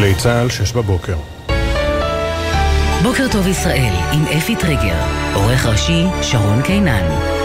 גלי צה"ל, שש בבוקר. בוקר טוב ישראל, עם אפי טריגר, עורך ראשי שרון קינן.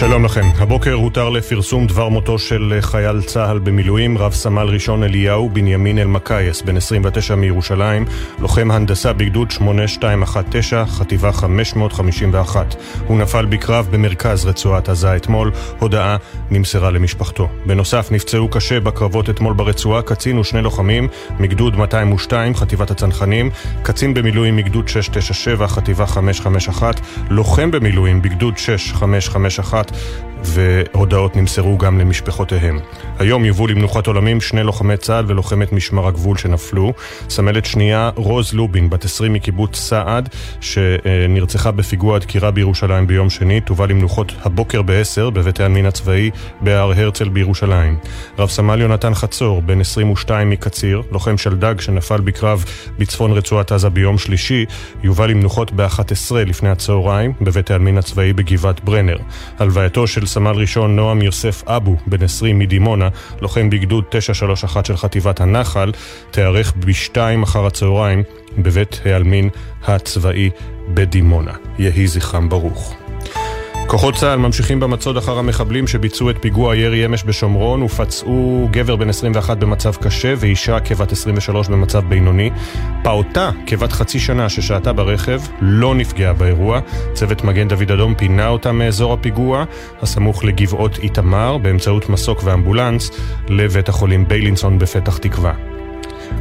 שלום לכם. הבוקר הותר לפרסום דבר מותו של חייל צה"ל במילואים, רב סמל ראשון אליהו בנימין אלמקייס, בן 29 מירושלים, לוחם הנדסה בגדוד 8219, חטיבה 551. הוא נפל בקרב במרכז רצועת עזה אתמול, הודעה נמסרה למשפחתו. בנוסף, נפצעו קשה בקרבות אתמול ברצועה קצין ושני לוחמים מגדוד 202, חטיבת הצנחנים, קצין במילואים מגדוד 697, חטיבה 551, לוחם במילואים בגדוד 6551, Start. והודעות נמסרו גם למשפחותיהם. היום יובאו למנוחת עולמים שני לוחמי צה"ל ולוחמת משמר הגבול שנפלו. סמלת שנייה רוז לובין, בת 20 מקיבוץ סעד, שנרצחה בפיגוע הדקירה בירושלים ביום שני, תובא למנוחות הבוקר ב-10 בבית העלמין הצבאי בהר הרצל בירושלים. רב סמל יונתן חצור, בן 22 מקציר, לוחם שלדג שנפל בקרב בצפון רצועת עזה ביום שלישי, יובא למנוחות ב-11 לפני הצהריים בבית העלמין הצבאי בגבעת ברנר. הלווייתו של סמל ראשון נועם יוסף אבו, בן 20 מדימונה, לוחם בגדוד 931 של חטיבת הנחל, תיארך בשתיים אחר הצהריים בבית העלמין הצבאי בדימונה. יהי זכרם ברוך. כוחות צה"ל ממשיכים במצוד אחר המחבלים שביצעו את פיגוע הירי אמש בשומרון ופצעו גבר בן 21 במצב קשה ואישה כבת 23 במצב בינוני. פעוטה כבת חצי שנה ששהתה ברכב לא נפגעה באירוע. צוות מגן דוד אדום פינה אותה מאזור הפיגוע, הסמוך לגבעות איתמר, באמצעות מסוק ואמבולנס, לבית החולים ביילינסון בפתח תקווה.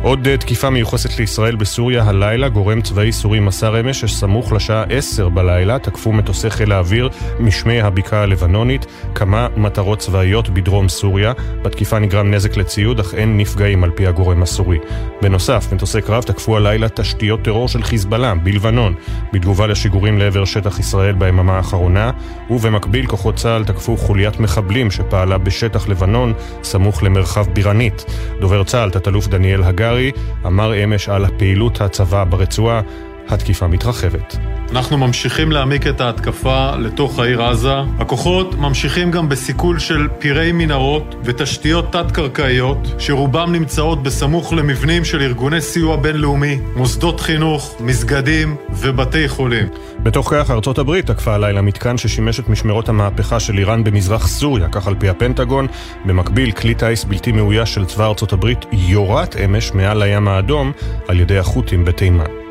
עוד אה, תקיפה מיוחסת לישראל בסוריה הלילה, גורם צבאי סורי מסר אמש שסמוך לשעה 10 בלילה תקפו מטוסי חיל האוויר משמי הבקעה הלבנונית כמה מטרות צבאיות בדרום סוריה. בתקיפה נגרם נזק לציוד, אך אין נפגעים על פי הגורם הסורי. בנוסף, מטוסי קרב תקפו הלילה תשתיות טרור של חיזבאללה בלבנון, בתגובה לשיגורים לעבר שטח ישראל ביממה האחרונה, ובמקביל כוחות צה"ל תקפו חוליית מחבלים שפעלה בשטח לבנון, סמוך למרחב בירנית. דובר צה"ל, תת-אלוף דניאל הגר קרעי אמר אמש על פעילות הצבא ברצועה, התקיפה מתרחבת. אנחנו ממשיכים להעמיק את ההתקפה לתוך העיר עזה. הכוחות ממשיכים גם בסיכול של פירי מנהרות ותשתיות תת-קרקעיות, שרובם נמצאות בסמוך למבנים של ארגוני סיוע בינלאומי, מוסדות חינוך, מסגדים ובתי חולים. בתוך כך, ארצות הברית תקפה הלילה מתקן ששימש את משמרות המהפכה של איראן במזרח סוריה, כך על פי הפנטגון. במקביל, כלי טיס בלתי מאויש של צבא ארצות הברית יורת אמש מעל הים האדום על ידי החות'ים בתימן.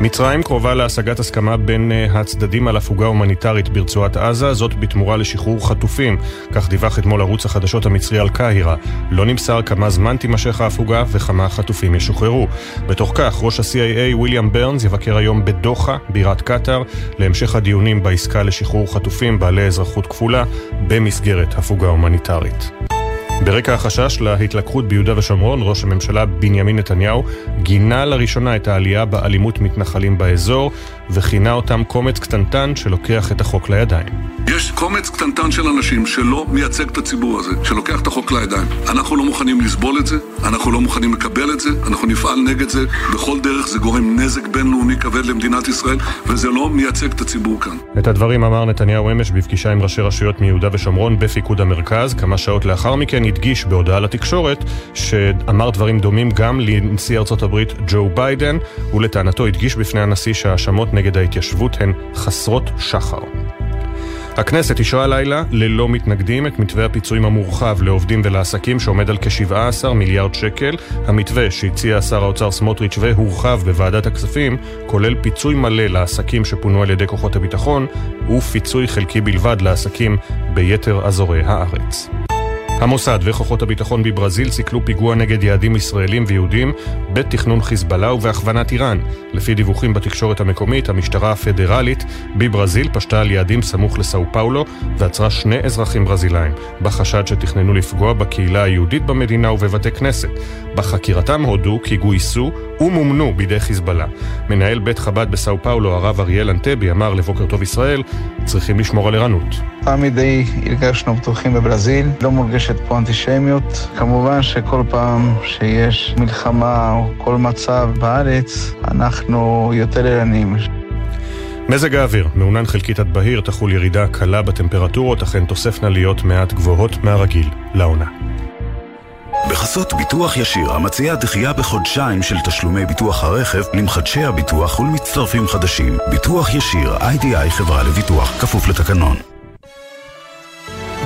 מצרים קרובה להשגת הסכמה בין אה, הצדדים על הפוגה הומניטרית ברצועת עזה, זאת בתמורה לשחרור חטופים, כך דיווח אתמול ערוץ החדשות המצרי על קהירה. לא נמסר כמה זמן תימשך ההפוגה וכמה חטופים ישוחררו. בתוך כך, ראש ה-CIA ויליאם ברנס יבקר היום בדוחה, בירת קטאר, להמשך הדיונים בעסקה לשחרור חטופים בעלי אזרחות כפולה במסגרת הפוגה הומניטרית. ברקע החשש להתלקחות ביהודה ושומרון, ראש הממשלה בנימין נתניהו גינה לראשונה את העלייה באלימות מתנחלים באזור, וכינה אותם קומץ קטנטן שלוקח את החוק לידיים. יש קומץ קטנטן של אנשים שלא מייצג את הציבור הזה, שלוקח את החוק לידיים. אנחנו לא מוכנים לסבול את זה, אנחנו לא מוכנים לקבל את זה, אנחנו נפעל נגד זה בכל דרך, זה גורם נזק בינלאומי כבד למדינת ישראל, וזה לא מייצג את הציבור כאן. את הדברים אמר נתניהו אמש בפגישה עם ראשי רשויות מיהודה ושומרון בפיקוד המרכז. כמה שעות לאחר מכן הדגיש בהודעה לתקשורת שאמר דברים דומים גם לנשיא ארצות הברית ג'ו ביידן, ולטענתו הדגיש בפני הנשיא שההאשמות נגד ההתיישבות הן חסרות שחר. הכנסת אישרה הלילה ללא מתנגדים את מתווה הפיצויים המורחב לעובדים ולעסקים שעומד על כ-17 מיליארד שקל. המתווה שהציע שר האוצר סמוטריץ' והורחב בוועדת הכספים כולל פיצוי מלא לעסקים שפונו על ידי כוחות הביטחון ופיצוי חלקי בלבד לעסקים ביתר אזורי הארץ. המוסד וכוחות הביטחון בברזיל סיכלו פיגוע נגד יעדים ישראלים ויהודים בתכנון חיזבאללה ובהכוונת איראן. לפי דיווחים בתקשורת המקומית, המשטרה הפדרלית בברזיל פשטה על יעדים סמוך לסאו פאולו ועצרה שני אזרחים ברזילאים, בחשד שתכננו לפגוע בקהילה היהודית במדינה ובבתי כנסת. בחקירתם הודו כי גויסו ומומנו בידי חיזבאללה. מנהל בית חב"ד בסאו פאולו, הרב אריאל אנטבי, אמר לבוקר טוב ישראל, צריכים לשמור על ערנות. תמיד הרגשנו בטוחים בברזיל, לא מורגשת פה אנטישמיות. כמובן שכל פעם שיש מלחמה או כל מצב בארץ, אנחנו יותר ערניים. מזג האוויר, מעונן חלקית עד בהיר, תחול ירידה קלה בטמפרטורות, אכן תוספנה להיות מעט גבוהות מהרגיל לעונה. בחסות ביטוח ישיר, המציע דחייה בחודשיים של תשלומי ביטוח הרכב למחדשי הביטוח ולמצטרפים חדשים. ביטוח ישיר, איי-די-איי חברה לביטוח, כפוף לתקנון.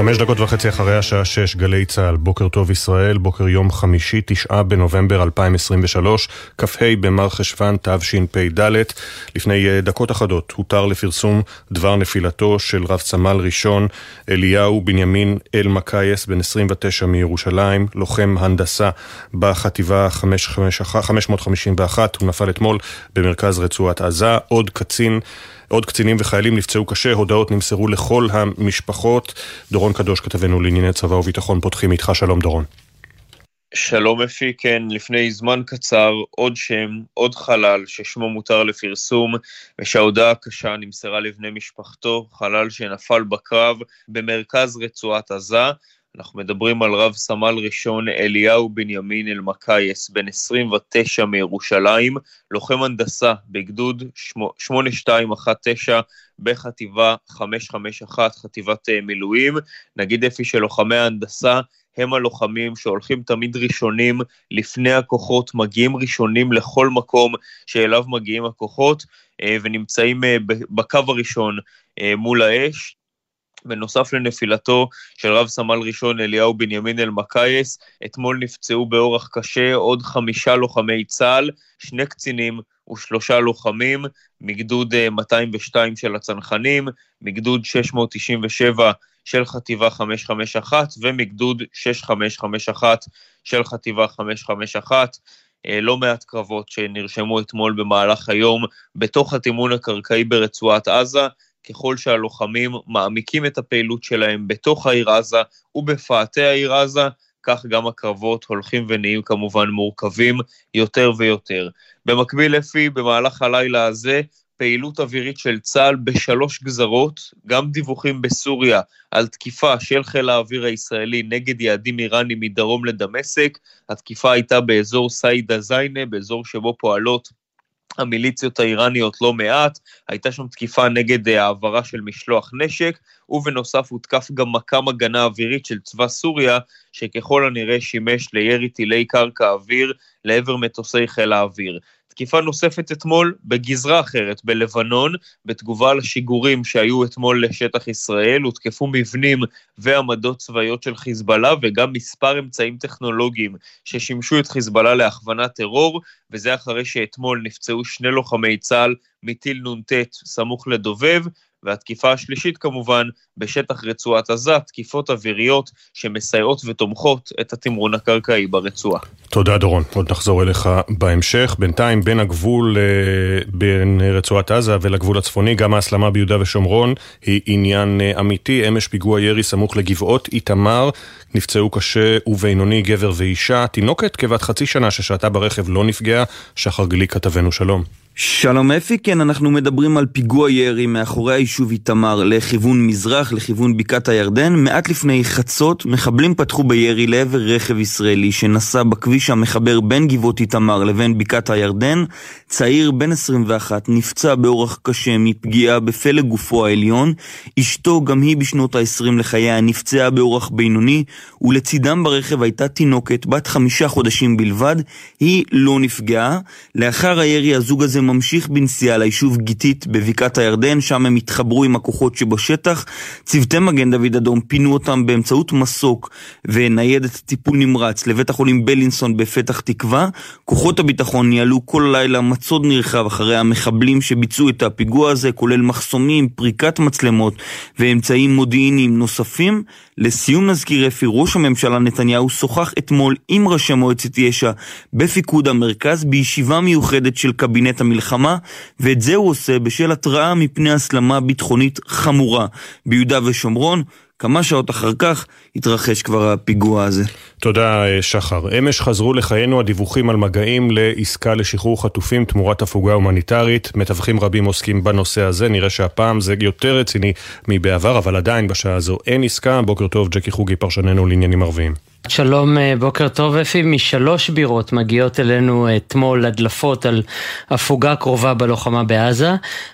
חמש דקות וחצי אחרי השעה שש, גלי צה"ל, בוקר טוב ישראל, בוקר יום חמישי, תשעה בנובמבר 2023, כ"ה במר חשוון תשפ"ד. לפני אה, דקות אחדות הותר לפרסום דבר נפילתו של רב צמל ראשון אליהו בנימין אלמקייס, בן 29 מירושלים, לוחם הנדסה בחטיבה 551, הוא נפל אתמול במרכז רצועת עזה, עוד קצין עוד קצינים וחיילים נפצעו קשה, הודעות נמסרו לכל המשפחות. דורון קדוש, כתבנו לענייני צבא וביטחון, פותחים איתך. שלום דורון. שלום אפי, כן, לפני זמן קצר עוד שם, עוד חלל ששמו מותר לפרסום ושההודעה הקשה נמסרה לבני משפחתו, חלל שנפל בקרב במרכז רצועת עזה. אנחנו מדברים על רב סמל ראשון אליהו בנימין אלמקייס, בן 29 מירושלים, לוחם הנדסה בגדוד 8219 בחטיבה 551, חטיבת אה, מילואים. נגיד אפי שלוחמי ההנדסה הם הלוחמים שהולכים תמיד ראשונים לפני הכוחות, מגיעים ראשונים לכל מקום שאליו מגיעים הכוחות אה, ונמצאים אה, בקו הראשון מול האש. בנוסף לנפילתו של רב סמל ראשון אליהו בנימין אלמקייס, אתמול נפצעו באורח קשה עוד חמישה לוחמי צה"ל, שני קצינים ושלושה לוחמים, מגדוד 202 אה, של הצנחנים, מגדוד 697 של חטיבה 551 ומגדוד 6551 של חטיבה 551. אה, לא מעט קרבות שנרשמו אתמול במהלך היום בתוך התימון הקרקעי ברצועת עזה, ככל שהלוחמים מעמיקים את הפעילות שלהם בתוך העיר עזה ובפאתי העיר עזה, כך גם הקרבות הולכים ונהיים כמובן מורכבים יותר ויותר. במקביל, לפי, במהלך הלילה הזה, פעילות אווירית של צה"ל בשלוש גזרות, גם דיווחים בסוריה על תקיפה של חיל האוויר הישראלי נגד יעדים איראנים מדרום לדמשק. התקיפה הייתה באזור סיידה זיינה, באזור שבו פועלות המיליציות האיראניות לא מעט, הייתה שם תקיפה נגד אה, העברה של משלוח נשק, ובנוסף הותקף גם מכ"ם הגנה אווירית של צבא סוריה, שככל הנראה שימש לירי טילי קרקע אוויר לעבר מטוסי חיל האוויר. תקיפה נוספת אתמול בגזרה אחרת, בלבנון, בתגובה לשיגורים שהיו אתמול לשטח ישראל, הותקפו מבנים ועמדות צבאיות של חיזבאללה וגם מספר אמצעים טכנולוגיים ששימשו את חיזבאללה להכוונת טרור, וזה אחרי שאתמול נפצעו שני לוחמי צה"ל מטיל נ"ט סמוך לדובב, והתקיפה השלישית כמובן בשטח רצועת עזה, תקיפות אוויריות שמסייעות ותומכות את התמרון הקרקעי ברצועה. תודה דורון, עוד נחזור אליך בהמשך. בינתיים בין הגבול אה, בין רצועת עזה ולגבול הצפוני, גם ההסלמה ביהודה ושומרון היא עניין אה, אמיתי. אמש פיגוע ירי סמוך לגבעות איתמר, נפצעו קשה ובינוני גבר ואישה. תינוקת כבת חצי שנה ששהתה ברכב לא נפגעה. שחר גליק כתבנו שלום. שלום אפי, כן, אנחנו מדברים על פיגוע ירי מאחורי היישוב איתמר לכיוון מזרח, לכיוון בקעת הירדן. מעט לפני חצות, מחבלים פתחו בירי לעבר רכב ישראלי שנסע בכביש המחבר בין גבעות איתמר לבין בקעת הירדן. צעיר בן 21 נפצע באורח קשה מפגיעה בפלג גופו העליון. אשתו, גם היא בשנות ה-20 לחייה, נפצעה באורח בינוני, ולצידם ברכב הייתה תינוקת בת חמישה חודשים בלבד. היא לא נפגעה. לאחר הירי הזוג הזה ממשיך בנסיעה ליישוב גיתית בבקעת הירדן, שם הם התחברו עם הכוחות שבשטח. צוותי מגן דוד אדום פינו אותם באמצעות מסוק וניידת טיפול נמרץ לבית החולים בלינסון בפתח תקווה. כוחות הביטחון ניהלו כל הלילה מצוד נרחב אחרי המחבלים שביצעו את הפיגוע הזה, כולל מחסומים, פריקת מצלמות ואמצעים מודיעיניים נוספים. לסיום נזכיר אפי, ראש הממשלה נתניהו שוחח אתמול עם ראשי מועצת יש"ע בפיקוד המרכז בישיבה מיוחדת של קבינט המלחמה, ואת זה הוא עושה בשל התראה מפני הסלמה ביטחונית חמורה ביהודה ושומרון. כמה שעות אחר כך התרחש כבר הפיגוע הזה. תודה, שחר. אמש חזרו לחיינו הדיווחים על מגעים לעסקה לשחרור חטופים תמורת הפוגה הומניטרית. מתווכים רבים עוסקים בנושא הזה, נראה שהפעם זה יותר רציני מבעבר, אבל עדיין בשעה הזו אין עסקה. בוקר טוב, ג'קי חוגי, פרשננו לעניינים ערביים. שלום, אה, בוקר טוב אפי. משלוש בירות מגיעות אלינו אתמול הדלפות על הפוגה קרובה בלוחמה בעזה.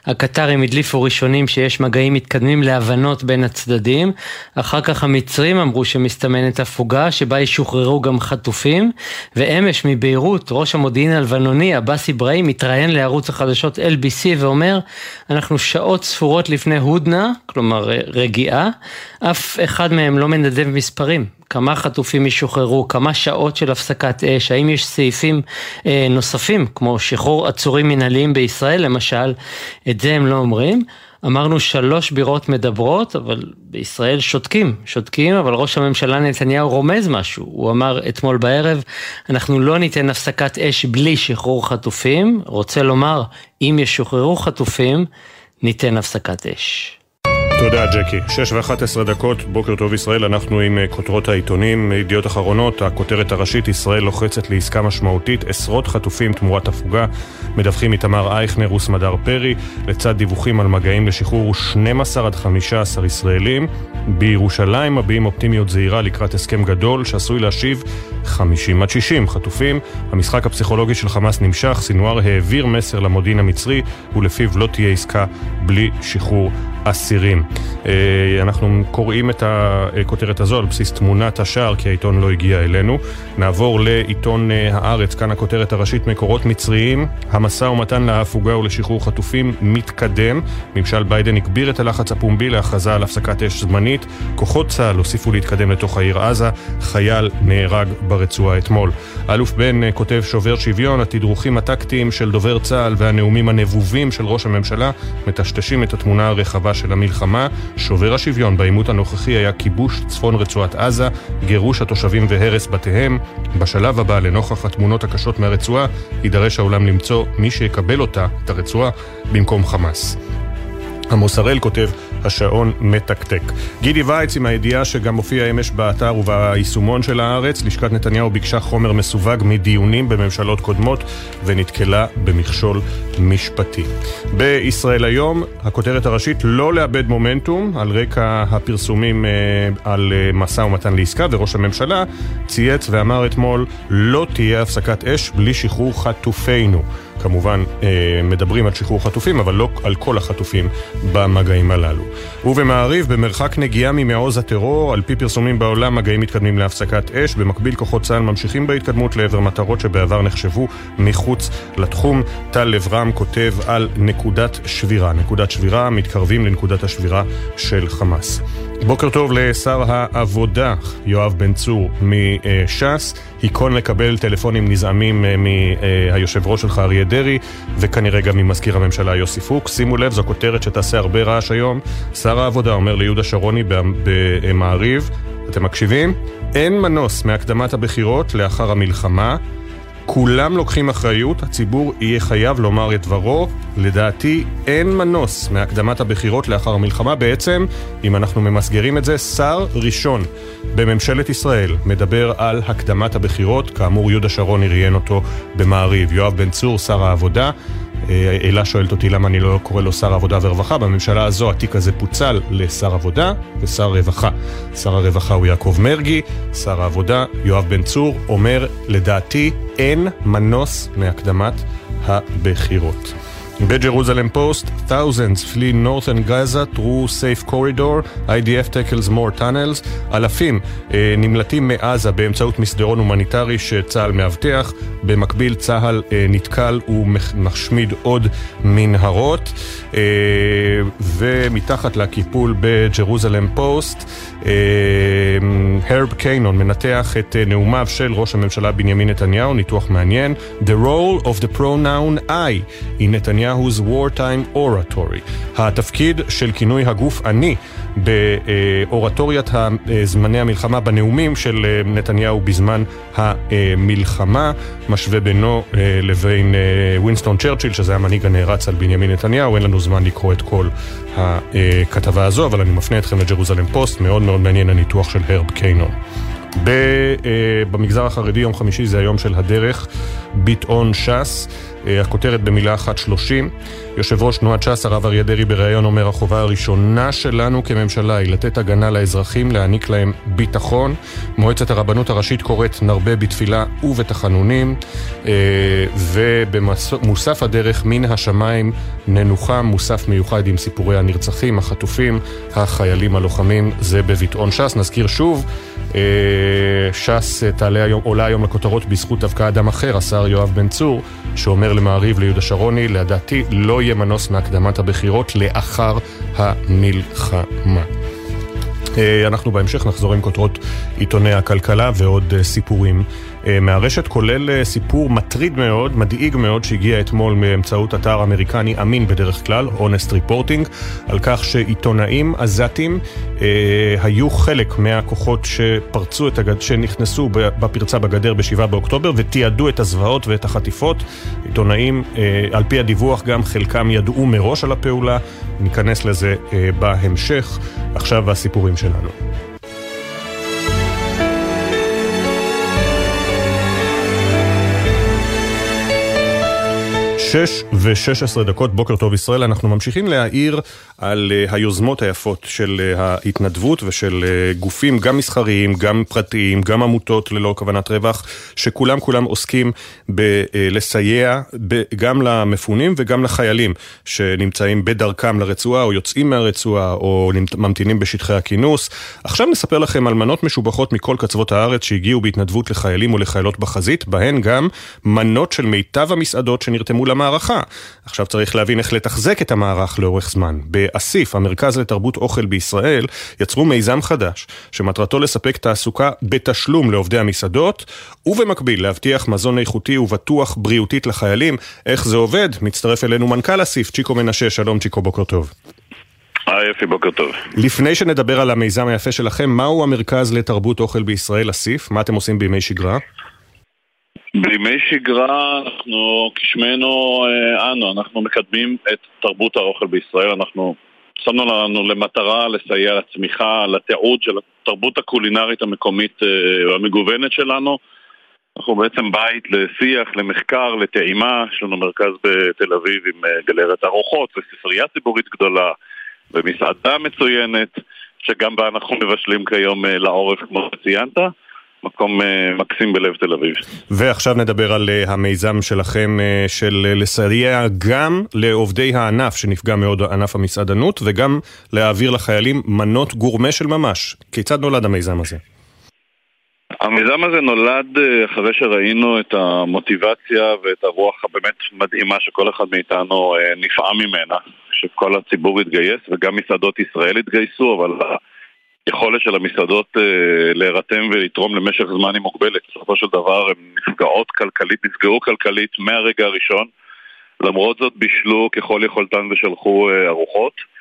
הקטרים הדליפו ראשונים שיש מגעים מתקדמים להבנות בין הצדדים. אחר כך המצרים אמרו שמסתמנת הפוגה שבה ישוחררו גם חטופים. ואמש מביירות ראש המודיעין הלבנוני עבאס אברהים מתראיין לערוץ החדשות LBC ואומר אנחנו שעות ספורות לפני הודנה, כלומר אה, רגיעה, אף אחד מהם לא מנדב מספרים. כמה חטופים ישוחררו, כמה שעות של הפסקת אש, האם יש סעיפים אה, נוספים, כמו שחרור עצורים מנהליים בישראל למשל, את זה הם לא אומרים. אמרנו שלוש בירות מדברות, אבל בישראל שותקים, שותקים, אבל ראש הממשלה נתניהו רומז משהו. הוא אמר אתמול בערב, אנחנו לא ניתן הפסקת אש בלי שחרור חטופים, רוצה לומר, אם ישוחררו חטופים, ניתן הפסקת אש. תודה ג'קי. שש ואחת עשרה דקות, בוקר טוב ישראל, אנחנו עם אה, כותרות העיתונים, ידיעות אחרונות, הכותרת הראשית, ישראל לוחצת לעסקה משמעותית, עשרות חטופים תמורת הפוגה, מדווחים איתמר אייכנר וסמדר פרי, לצד דיווחים על מגעים לשחרור 12 עד 15 ישראלים. בירושלים מביעים אופטימיות זהירה לקראת הסכם גדול שעשוי להשיב 50 עד 60 חטופים. המשחק הפסיכולוגי של חמאס נמשך, סינואר העביר מסר למודיעין המצרי ולפיו לא תהיה עסקה בלי שחרור אסירים. אה, אנחנו קוראים את הכותרת הזו על בסיס תמונת השער, כי העיתון לא הגיע אלינו. נעבור לעיתון אה, הארץ, כאן הכותרת הראשית, מקורות מצריים, המשא ומתן להפוגה ולשחרור חטופים מתקדם. ממשל ביידן הגביר את הלחץ הפומבי להכרזה על הפסקת אש זמנית. כוחות צה"ל הוסיפו להתקדם לתוך העיר עזה, חייל נהרג ברצועה אתמול. אלוף בן אה, כותב שובר שוויון, התדרוכים הטקטיים של דובר צה"ל והנאומים הנבובים של ראש הממשלה מטשטשים את התמונה הרחבה של המלחמה. שובר השוויון בעימות הנוכחי היה כיבוש צפון רצועת עזה, גירוש התושבים והרס בתיהם. בשלב הבא, לנוכח התמונות הקשות מהרצועה, יידרש העולם למצוא מי שיקבל אותה, את הרצועה, במקום חמאס. עמוס הראל כותב, השעון מתקתק. גידי וייץ עם הידיעה שגם הופיע אמש באתר וביישומון של הארץ, לשכת נתניהו ביקשה חומר מסווג מדיונים בממשלות קודמות ונתקלה במכשול משפטי. בישראל היום, הכותרת הראשית לא לאבד מומנטום על רקע הפרסומים אה, על אה, משא ומתן לעסקה, וראש הממשלה צייץ ואמר אתמול לא תהיה הפסקת אש בלי שחרור חטופינו. כמובן אה, מדברים על שחרור חטופים, אבל לא על כל החטופים במגעים הללו. ובמעריב, במרחק נגיעה ממעוז הטרור, על פי פרסומים בעולם, מגעים מתקדמים להפסקת אש. במקביל, כוחות צה"ל ממשיכים בהתקדמות לעבר מטרות שבעבר נחשבו מחוץ לתחום. טל לברם כותב על נקודת שבירה. נקודת שבירה, מתקרבים לנקודת השבירה של חמאס. בוקר טוב לשר העבודה, יואב בן צור מש"ס. היכון לקבל טלפונים נזעמים אה, מהיושב ראש שלך אריה דרעי, וכנראה גם ממזכיר הממשלה יוסי פוקס. שימו לב, זו כותרת שתעשה הרבה רעש היום. שר העבודה אומר ליהודה שרוני במעריב, אתם מקשיבים? אין מנוס מהקדמת הבחירות לאחר המלחמה. כולם לוקחים אחריות, הציבור יהיה חייב לומר את דברו. לדעתי אין מנוס מהקדמת הבחירות לאחר המלחמה. בעצם, אם אנחנו ממסגרים את זה, שר ראשון בממשלת ישראל מדבר על הקדמת הבחירות. כאמור, יהודה שרון ראיין אותו במעריב. יואב בן צור, שר העבודה. אלה שואלת אותי למה אני לא קורא לו שר עבודה ורווחה. בממשלה הזו התיק הזה פוצל לשר עבודה ושר רווחה. שר הרווחה הוא יעקב מרגי, שר העבודה יואב בן צור אומר, לדעתי אין מנוס מהקדמת הבחירות. בג'רוזלם פוסט, thousands flee northern Gaza through safe corridor, IDF tackles more tunnels, אלפים אה, נמלטים מעזה באמצעות מסדרון הומניטרי שצה"ל מאבטח, במקביל צה"ל אה, נתקל ומשמיד עוד מנהרות, אה, ומתחת לקיפול בג'רוזלם פוסט, הרב קיינון מנתח את נאומיו של ראש הממשלה בנימין נתניהו, ניתוח מעניין, The role of the pronoun I. in נתניהו's wartime oratory. התפקיד של כינוי הגוף אני באורטוריית זמני המלחמה, בנאומים של נתניהו בזמן המלחמה, משווה בינו לבין ווינסטון צ'רצ'יל, שזה המנהיג הנערץ על בנימין נתניהו, אין לנו זמן לקרוא את כל הכתבה הזו, אבל אני מפנה אתכם לג'רוזלם פוסט, מאוד מאוד מעניין הניתוח של הרב קינון. במגזר החרדי יום חמישי זה היום של הדרך. ביטאון ש"ס. אה, הכותרת במילה אחת שלושים. יושב ראש תנועת ש"ס, הרב אריה דרעי בריאיון אומר, החובה הראשונה שלנו כממשלה היא לתת הגנה לאזרחים, להעניק להם ביטחון. מועצת הרבנות הראשית קוראת נרבה בתפילה ובתחנונים, אה, ובמוסף הדרך מן השמיים ננוחם, מוסף מיוחד עם סיפורי הנרצחים, החטופים, החיילים הלוחמים, זה בביטאון ש"ס. נזכיר שוב, אה, ש"ס תעלה היום, עולה היום לכותרות בזכות דווקא אדם אחר, השר יואב בן צור, שאומר למעריב ליהודה שרוני, לדעתי לא יהיה מנוס מהקדמת הבחירות לאחר המלחמה. אה, אנחנו בהמשך נחזור עם כותרות עיתוני הכלכלה ועוד אה, סיפורים מהרשת, כולל אה, סיפור מטריד מאוד, מדאיג מאוד, שהגיע אתמול באמצעות אתר אמריקני אמין בדרך כלל, Honest Reporting, על כך שעיתונאים עזתים אה, היו חלק מהכוחות שפרצו את הגד... שנכנסו בפרצה בגדר ב-7 באוקטובר ותיעדו את הזוועות ואת החטיפות. עיתונאים, אה, על פי הדיווח גם חלקם ידעו מראש על הפעולה, ניכנס לזה אה, בהמשך. עכשיו הסיפורים שלנו. שש ושש עשרה דקות, בוקר טוב ישראל, אנחנו ממשיכים להעיר על uh, היוזמות היפות של uh, ההתנדבות ושל uh, גופים גם מסחריים, גם פרטיים, גם עמותות ללא כוונת רווח, שכולם כולם עוסקים בלסייע גם למפונים וגם לחיילים שנמצאים בדרכם לרצועה או יוצאים מהרצועה או ממתינים בשטחי הכינוס. עכשיו נספר לכם על מנות משובחות מכל קצוות הארץ שהגיעו בהתנדבות לחיילים ולחיילות בחזית, בהן גם מנות של מיטב המסעדות שנרתמו למערכה. עכשיו צריך להבין איך לתחזק את המערך לאורך זמן. באסיף, המרכז לתרבות אוכל בישראל, יצרו מיזם חדש, שמטרתו לספק תעסוקה בתשלום לעובדי המסעדות, ובמקביל להבטיח מזון איכותי ובטוח בריאותית לחיילים. איך זה עובד? מצטרף אלינו מנכ"ל אסיף, צ'יקו מנשה. שלום צ'יקו, בוקר טוב. היי יפי, בוקר טוב. לפני שנדבר על המיזם היפה שלכם, מהו המרכז לתרבות אוכל בישראל, אסיף? מה אתם עושים בימי שגרה? בימי שגרה אנחנו, כשמנו אה, אנו, אנחנו מקדמים את תרבות האוכל בישראל, אנחנו שמנו לנו למטרה לסייע לצמיחה, לתיעוד של התרבות הקולינרית המקומית אה, המגוונת שלנו. אנחנו בעצם בית לשיח, למחקר, לטעימה, יש לנו מרכז בתל אביב עם אה, גלרת ארוחות וספרייה ציבורית גדולה ומסעדה מצוינת, שגם בה אנחנו מבשלים כיום לעורף כמו שציינת. מקום אה, מקסים בלב תל אביב. ועכשיו נדבר על אה, המיזם שלכם אה, של לסייע גם לעובדי הענף שנפגע מאוד ענף המסעדנות וגם להעביר לחיילים מנות גורמה של ממש. כיצד נולד המיזם הזה? המיזם הזה נולד אחרי שראינו את המוטיבציה ואת הרוח הבאמת מדהימה שכל אחד מאיתנו נפעם ממנה, שכל הציבור התגייס וגם מסעדות ישראל התגייסו, אבל היכולת של המסעדות אה, להירתם ולתרום למשך זמן היא מוגבלת. בסופו של דבר הן נפגעות כלכלית, נפגעו כלכלית מהרגע הראשון. למרות זאת בישלו ככל יכולתן ושלחו אה, ארוחות.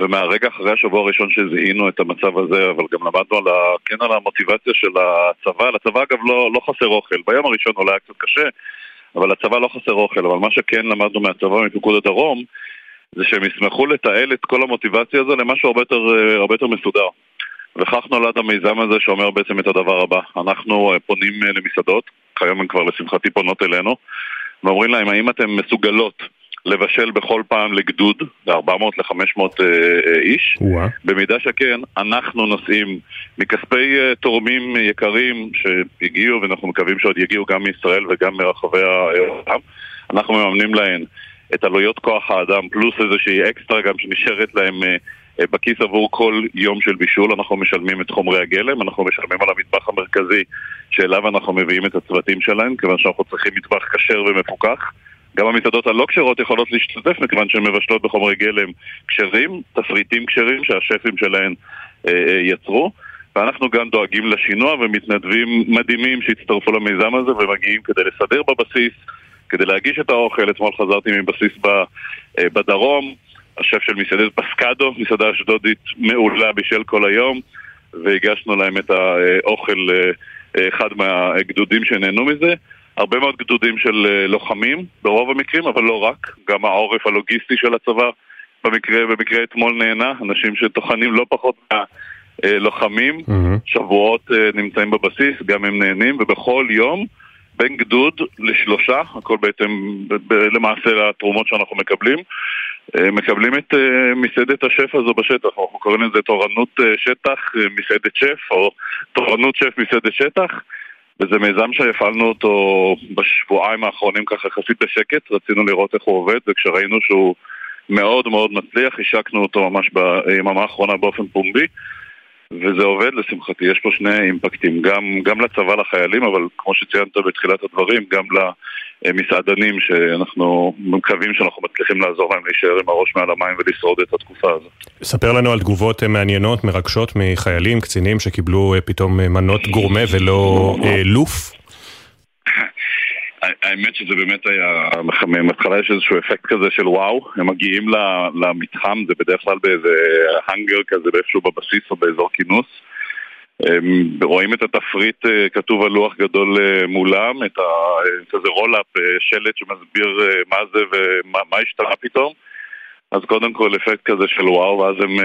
ומהרגע אחרי השבוע הראשון שזיהינו את המצב הזה, אבל גם למדנו על ה, כן על המוטיבציה של הצבא, לצבא אגב לא, לא חסר אוכל, ביום הראשון אולי היה קצת קשה, אבל לצבא לא חסר אוכל, אבל מה שכן למדנו מהצבא מפיקוד הדרום, זה שהם ישמחו לתעל את כל המוטיבציה הזו למשהו הרבה יותר, אה, הרבה יותר מסודר. וכך נולד המיזם הזה שאומר בעצם את הדבר הבא. אנחנו אה, פונים אה, למסעדות, כיום הן כבר לשמחתי פונות אלינו, ואומרים להם האם אתן מסוגלות לבשל בכל פעם לגדוד, ל-400 ל-500 איש. ווא. במידה שכן, אנחנו נוסעים מכספי תורמים יקרים שהגיעו, ואנחנו מקווים שעוד יגיעו גם מישראל וגם מרחבי העולם. אנחנו מממנים להן את עלויות כוח האדם, פלוס איזושהי אקסטרה גם שנשארת להם אה, בכיס עבור כל יום של בישול, אנחנו משלמים את חומרי הגלם, אנחנו משלמים על המטבח המרכזי שאליו אנחנו מביאים את הצוותים שלהם, כיוון שאנחנו צריכים מטבח כשר ומפוקח. גם המסעדות הלא כשרות יכולות להשתתף מכיוון שהן מבשלות בחומרי גלם כשרים, תפריטים כשרים שהשפים שלהן אה, אה, יצרו. ואנחנו גם דואגים לשינוע ומתנדבים מדהימים שהצטרפו למיזם הזה ומגיעים כדי לסדר בבסיס, כדי להגיש את האוכל. אתמול חזרתי מבסיס ב, אה, בדרום. השף של מסעדת פסקדו, מסעדה אשדודית מעולה בשל כל היום, והגשנו להם את האוכל, אה, אחד מהגדודים שנהנו מזה. הרבה מאוד גדודים של אה, לוחמים, ברוב המקרים, אבל לא רק. גם העורף הלוגיסטי של הצבא במקרה, במקרה אתמול נהנה, אנשים שטוחנים לא פחות מהלוחמים, mm-hmm. שבועות אה, נמצאים בבסיס, גם הם נהנים, ובכל יום בין גדוד לשלושה, הכל בהתאם למעשה לתרומות שאנחנו מקבלים. אה, מקבלים את אה, מסעדת השף הזו בשטח, אנחנו קוראים לזה תורנות אה, שטח, מסעדת שף, או תורנות שף מסעדת שטח. וזה מיזם שהפעלנו אותו בשבועיים האחרונים ככה יחסית בשקט, רצינו לראות איך הוא עובד, וכשראינו שהוא מאוד מאוד מצליח, השקנו אותו ממש ביממה האחרונה באופן פומבי. וזה עובד לשמחתי, יש פה שני אימפקטים, גם, גם לצבא לחיילים, אבל כמו שציינת בתחילת הדברים, גם למסעדנים שאנחנו מקווים שאנחנו מצליחים לעזור להם להישאר עם הראש מעל המים ולשרוד את התקופה הזאת. ספר לנו על תגובות מעניינות, מרגשות מחיילים, קצינים שקיבלו אה, פתאום אה, מנות גורמה ולא אה, לוף. האמת שזה באמת היה, מההתחלה יש איזשהו אפקט כזה של וואו, הם מגיעים למתחם, זה בדרך כלל באיזה האנגר כזה באיפשהו בבסיס או באזור כינוס. רואים את התפריט אה, כתוב על לוח גדול אה, מולם, את כזה roll-up, אה, שלט שמסביר מה זה ומה השתנה פתאום. אז קודם כל אפקט כזה של וואו, ואז הם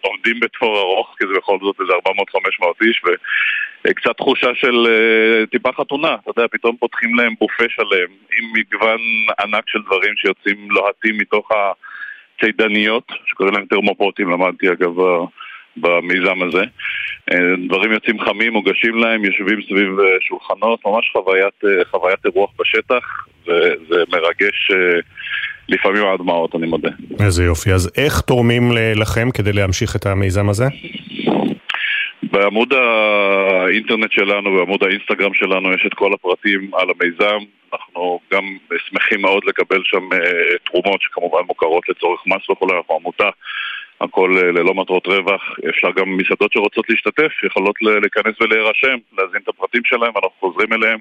עומדים בתור ארוך, כי זה בכל זאת איזה 400-500 איש, וקצת תחושה של טיפה חתונה, אתה יודע, פתאום פותחים להם בופה שלם, עם מגוון ענק של דברים שיוצאים לוהטים מתוך הצידניות, שקוראים להם תרמופורטים, למדתי אגב במיזם הזה. אה, דברים יוצאים חמים, מוגשים להם, יושבים סביב אה, שולחנות, ממש חוויית, חוויית אירוח בשטח, וזה מרגש לפעמים עד דמעות, אני מודה. איזה יופי. אז איך תורמים לכם כדי להמשיך את המיזם הזה? בעמוד האינטרנט שלנו, בעמוד האינסטגרם שלנו, יש את כל הפרטים על המיזם. אנחנו גם שמחים מאוד לקבל שם תרומות שכמובן מוכרות לצורך מס וכולי, אנחנו עמותה, הכל uh, ללא מטרות רווח. אפשר גם מסעדות שרוצות להשתתף, יכולות להיכנס ולהירשם, להזין את הפרטים שלהם, אנחנו חוזרים אליהם.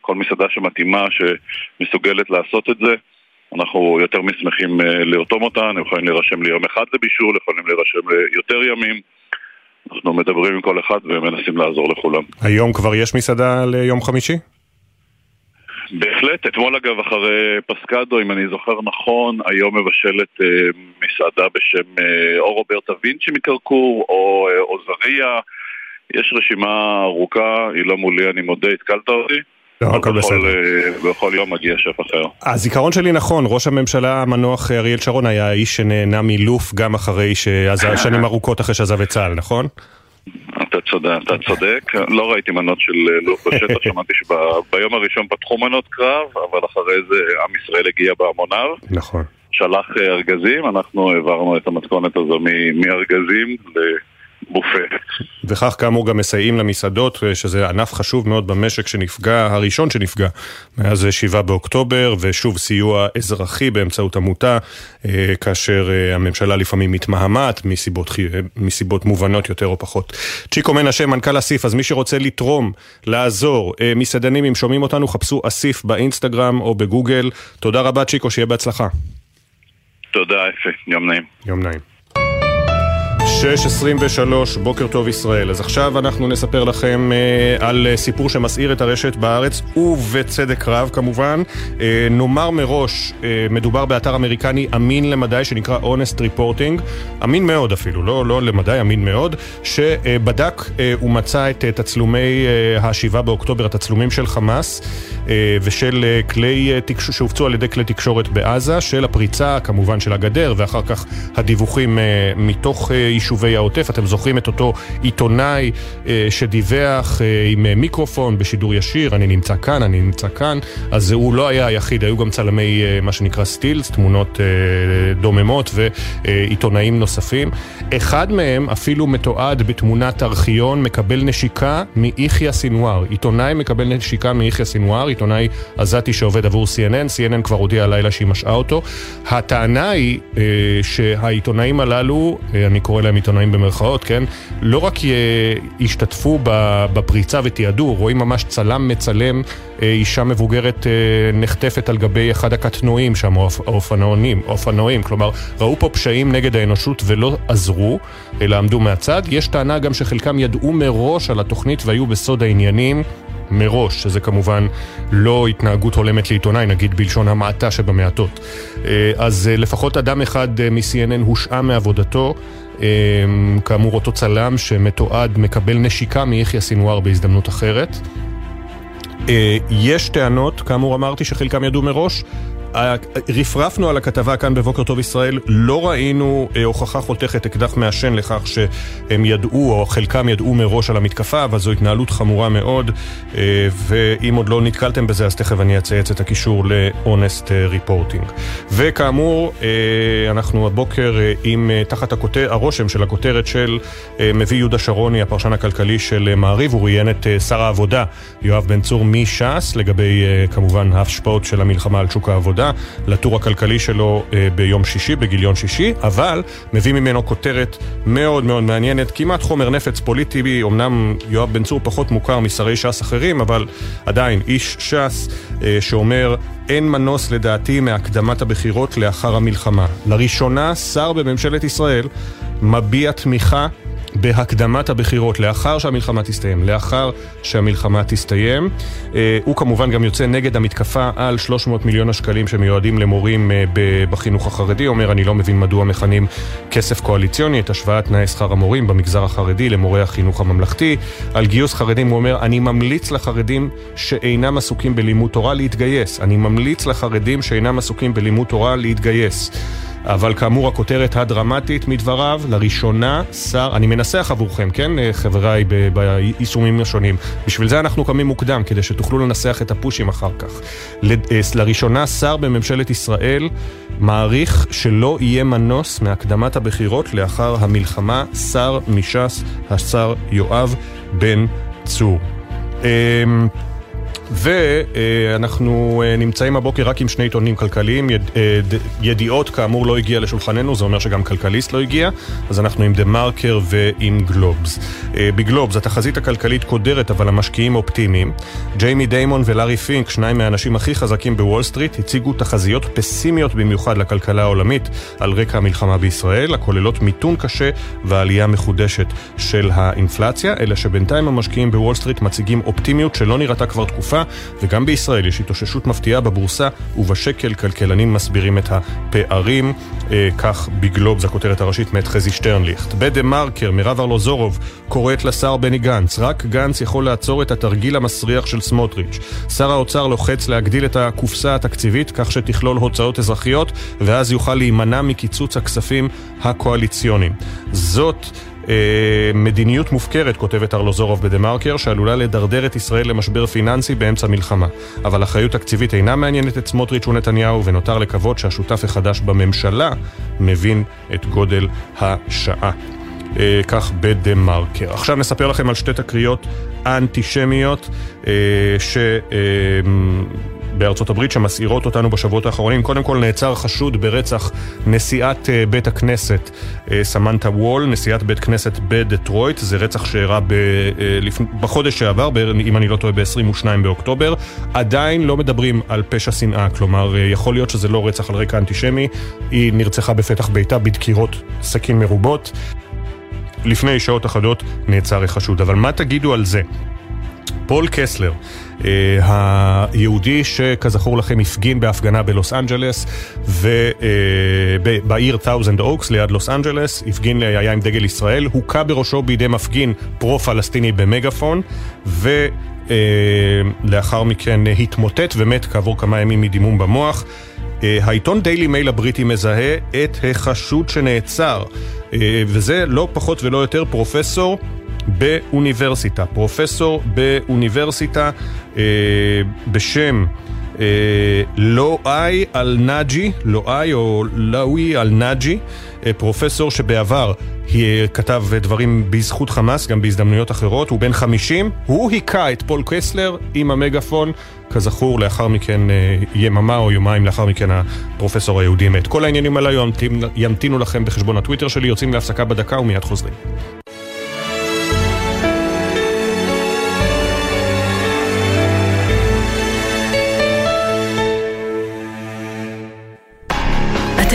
כל מסעדה שמתאימה, שמסוגלת לעשות את זה. אנחנו יותר משמחים אה, לרתום אותן, הם יכולים להירשם ליום אחד לבישול, יכולים להירשם ליותר ימים. אנחנו מדברים עם כל אחד ומנסים לעזור לכולם. היום כבר יש מסעדה ליום חמישי? בהחלט, אתמול אגב אחרי פסקדו, אם אני זוכר נכון, היום מבשלת אה, מסעדה בשם אה, או רוברטה וינצ'י מקרקור או אה, עוזריה. יש רשימה ארוכה, היא לא מולי, אני מודה, התקלת אותי. לא, הכל בסדר. אה, בכל יום מגיע שף אחר. הזיכרון שלי נכון, ראש הממשלה המנוח אריאל שרון היה האיש שנהנה מלוף גם אחרי שעזב, שנים ארוכות אחרי שעזב את צה"ל, נכון? אתה צודק, אתה צודק. לא ראיתי מנות של אה, לוף בשטח, שמעתי שביום הראשון פתחו מנות קרב, אבל אחרי זה עם ישראל הגיע בהמוניו. נכון. שלח אה, ארגזים, אנחנו העברנו את המתכונת הזו מארגזים בופה. וכך כאמור גם מסייעים למסעדות, שזה ענף חשוב מאוד במשק שנפגע, הראשון שנפגע מאז 7 באוקטובר, ושוב סיוע אזרחי באמצעות עמותה, אה, כאשר אה, הממשלה לפעמים מתמהמת מסיבות, מסיבות מובנות יותר או פחות. צ'יקו מנשה, מנכ"ל אסיף, אז מי שרוצה לתרום, לעזור, אה, מסעדנים, אם שומעים אותנו, חפשו אסיף באינסטגרם או בגוגל. תודה רבה צ'יקו, שיהיה בהצלחה. תודה אפי, יום נעים. יום נעים. 6.23, בוקר טוב ישראל. אז עכשיו אנחנו נספר לכם אה, על אה, סיפור שמסעיר את הרשת בארץ, ובצדק רב כמובן. אה, נאמר מראש, אה, מדובר באתר אמריקני אמין למדי שנקרא Honest Reporting, אמין מאוד אפילו, לא, לא למדי, אמין מאוד, שבדק אה, ומצא את אה, תצלומי אה, ה-7 באוקטובר, התצלומים של חמאס אה, ושל אה, כלי, אה, תקש... שהופצו על ידי כלי תקשורת בעזה, של הפריצה כמובן של הגדר, ואחר כך הדיווחים אה, מתוך... אה, יישובי העוטף. אתם זוכרים את אותו עיתונאי אה, שדיווח אה, עם אה, מיקרופון בשידור ישיר, אני נמצא כאן, אני נמצא כאן. אז הוא לא היה היחיד, היו גם צלמי מה שנקרא סטילס, תמונות דוממות ועיתונאים נוספים. אחד מהם אפילו מתועד בתמונת ארכיון, מקבל נשיקה מיחיא סינואר. עיתונאי מקבל נשיקה מיחיא סינואר, עיתונאי עזתי שעובד עבור CNN, CNN כבר הודיע הלילה שהיא משעה אותו. הטענה היא שהעיתונאים הללו, אני קורא להם עיתונאים במרכאות, כן? לא רק השתתפו בפריצה ותיעדו, רואים ממש צלם מצלם אה, אישה מבוגרת אה, נחטפת על גבי אחד הקטנועים שם, האופנועים, אופנועים, כלומר, ראו פה פשעים נגד האנושות ולא עזרו, אלא עמדו מהצד. יש טענה גם שחלקם ידעו מראש על התוכנית והיו בסוד העניינים. מראש, שזה כמובן לא התנהגות הולמת לעיתונאי, נגיד בלשון המעטה שבמעטות. אה, אז לפחות אדם אחד מ-CNN הושעה מעבודתו, כאמור אותו צלם שמתועד מקבל נשיקה מיחיא סינואר בהזדמנות אחרת. יש טענות, כאמור אמרתי, שחלקם ידעו מראש. רפרפנו על הכתבה כאן בבוקר טוב ישראל, לא ראינו אה, הוכחה חותכת אקדח מעשן לכך שהם ידעו, או חלקם ידעו מראש על המתקפה, אבל זו התנהלות חמורה מאוד, אה, ואם עוד לא נתקלתם בזה, אז תכף אני אצייץ את הקישור ל-honest reporting. וכאמור, אה, אנחנו הבוקר עם תחת הכותר, הרושם של הכותרת של מביא יהודה שרוני, הפרשן הכלכלי של מעריב, הוא ראיין את שר העבודה, יואב בן צור מש"ס, לגבי כמובן ההשפעות של המלחמה על שוק העבודה. לטור הכלכלי שלו אה, ביום שישי, בגיליון שישי, אבל מביא ממנו כותרת מאוד מאוד מעניינת, כמעט חומר נפץ פוליטי, אמנם יואב בן צור פחות מוכר משרי ש"ס אחרים, אבל עדיין איש ש"ס אה, שאומר אין מנוס לדעתי מהקדמת הבחירות לאחר המלחמה. לראשונה שר בממשלת ישראל מביע תמיכה בהקדמת הבחירות, לאחר שהמלחמה תסתיים, לאחר שהמלחמה תסתיים. אה, הוא כמובן גם יוצא נגד המתקפה על 300 מיליון השקלים שמיועדים למורים אה, בחינוך החרדי. אומר, אני לא מבין מדוע מכנים כסף קואליציוני את השוואת תנאי שכר המורים במגזר החרדי למורי החינוך הממלכתי. על גיוס חרדים הוא אומר, אני ממליץ לחרדים שאינם עסוקים בלימוד תורה להתגייס. אני ממליץ לחרדים שאינם עסוקים בלימוד תורה להתגייס. אבל כאמור הכותרת הדרמטית מדבריו, לראשונה שר, אני מנסח עבורכם, כן אה, חבריי ביישומים השונים, בשביל זה אנחנו קמים מוקדם, כדי שתוכלו לנסח את הפושים אחר כך. אה, לראשונה שר בממשלת ישראל מעריך שלא יהיה מנוס מהקדמת הבחירות לאחר המלחמה, שר מש"ס, השר יואב בן צור. ואנחנו אה, נמצאים הבוקר רק עם שני עיתונים כלכליים. יד, אה, ידיעות כאמור לא הגיע לשולחננו, זה אומר שגם כלכליסט לא הגיע, אז אנחנו עם דה מרקר ועם גלובס. אה, בגלובס התחזית הכלכלית קודרת, אבל המשקיעים אופטימיים. ג'יימי דיימון ולארי פינק, שניים מהאנשים הכי חזקים בוול סטריט, הציגו תחזיות פסימיות במיוחד לכלכלה העולמית על רקע המלחמה בישראל, הכוללות מיתון קשה ועלייה מחודשת של האינפלציה, אלא שבינתיים המשקיעים בוול סטריט מציגים אופטימיות שלא נראתה כבר תקופה. התעופה, וגם בישראל יש התאוששות מפתיעה בבורסה ובשקל. כלכלנים מסבירים את הפערים, אה, כך בגלובס הכותרת הראשית מאת חזי שטרנליכט. בדה מרקר, מירב ארלוזורוב, קוראת לשר בני גנץ, רק גנץ יכול לעצור את התרגיל המסריח של סמוטריץ'. שר האוצר לוחץ להגדיל את הקופסה התקציבית כך שתכלול הוצאות אזרחיות, ואז יוכל להימנע מקיצוץ הכספים הקואליציוניים. זאת מדיניות מופקרת, כותבת ארלוזורוב בדה-מרקר, שעלולה לדרדר את ישראל למשבר פיננסי באמצע מלחמה. אבל אחריות תקציבית אינה מעניינת את סמוטריץ' ונתניהו, ונותר לקוות שהשותף החדש בממשלה מבין את גודל השעה. אה, כך בדה מרקר. עכשיו נספר לכם על שתי תקריות אנטישמיות אה, ש... בארצות הברית שמסעירות אותנו בשבועות האחרונים. קודם כל נעצר חשוד ברצח נשיאת אה, בית הכנסת אה, סמנטה וול, נשיאת בית כנסת בדטרויט. זה רצח שאירע ב, אה, בחודש שעבר, אם אני לא טועה, ב-22 באוקטובר. עדיין לא מדברים על פשע שנאה, כלומר, יכול להיות שזה לא רצח על רקע אנטישמי. היא נרצחה בפתח ביתה בדקירות סכין מרובות. לפני שעות אחדות נעצר החשוד. אבל מה תגידו על זה? פול קסלר, היהודי שכזכור לכם הפגין בהפגנה בלוס אנג'לס ובעיר אה, תאוזנד אוקס ליד לוס אנג'לס, הפגין, היה עם דגל ישראל, הוכה בראשו בידי מפגין פרו-פלסטיני במגפון ולאחר אה, מכן התמוטט ומת כעבור כמה ימים מדימום במוח. העיתון דיילי מייל הבריטי מזהה את החשוד שנעצר, וזה לא פחות ולא יותר פרופסור באוניברסיטה, פרופסור באוניברסיטה אה, בשם אה, לואי אל-נאג'י, לואי או לאוי אל-נאג'י, אה, פרופסור שבעבר הוא כתב דברים בזכות חמאס, גם בהזדמנויות אחרות, הוא בן 50, הוא היכה את פול קסלר עם המגפון, כזכור, לאחר מכן אה, יממה או יומיים לאחר מכן הפרופסור היהודי מת. כל העניינים הללו ימתינו לכם בחשבון הטוויטר שלי, יוצאים להפסקה בדקה ומיד חוזרים.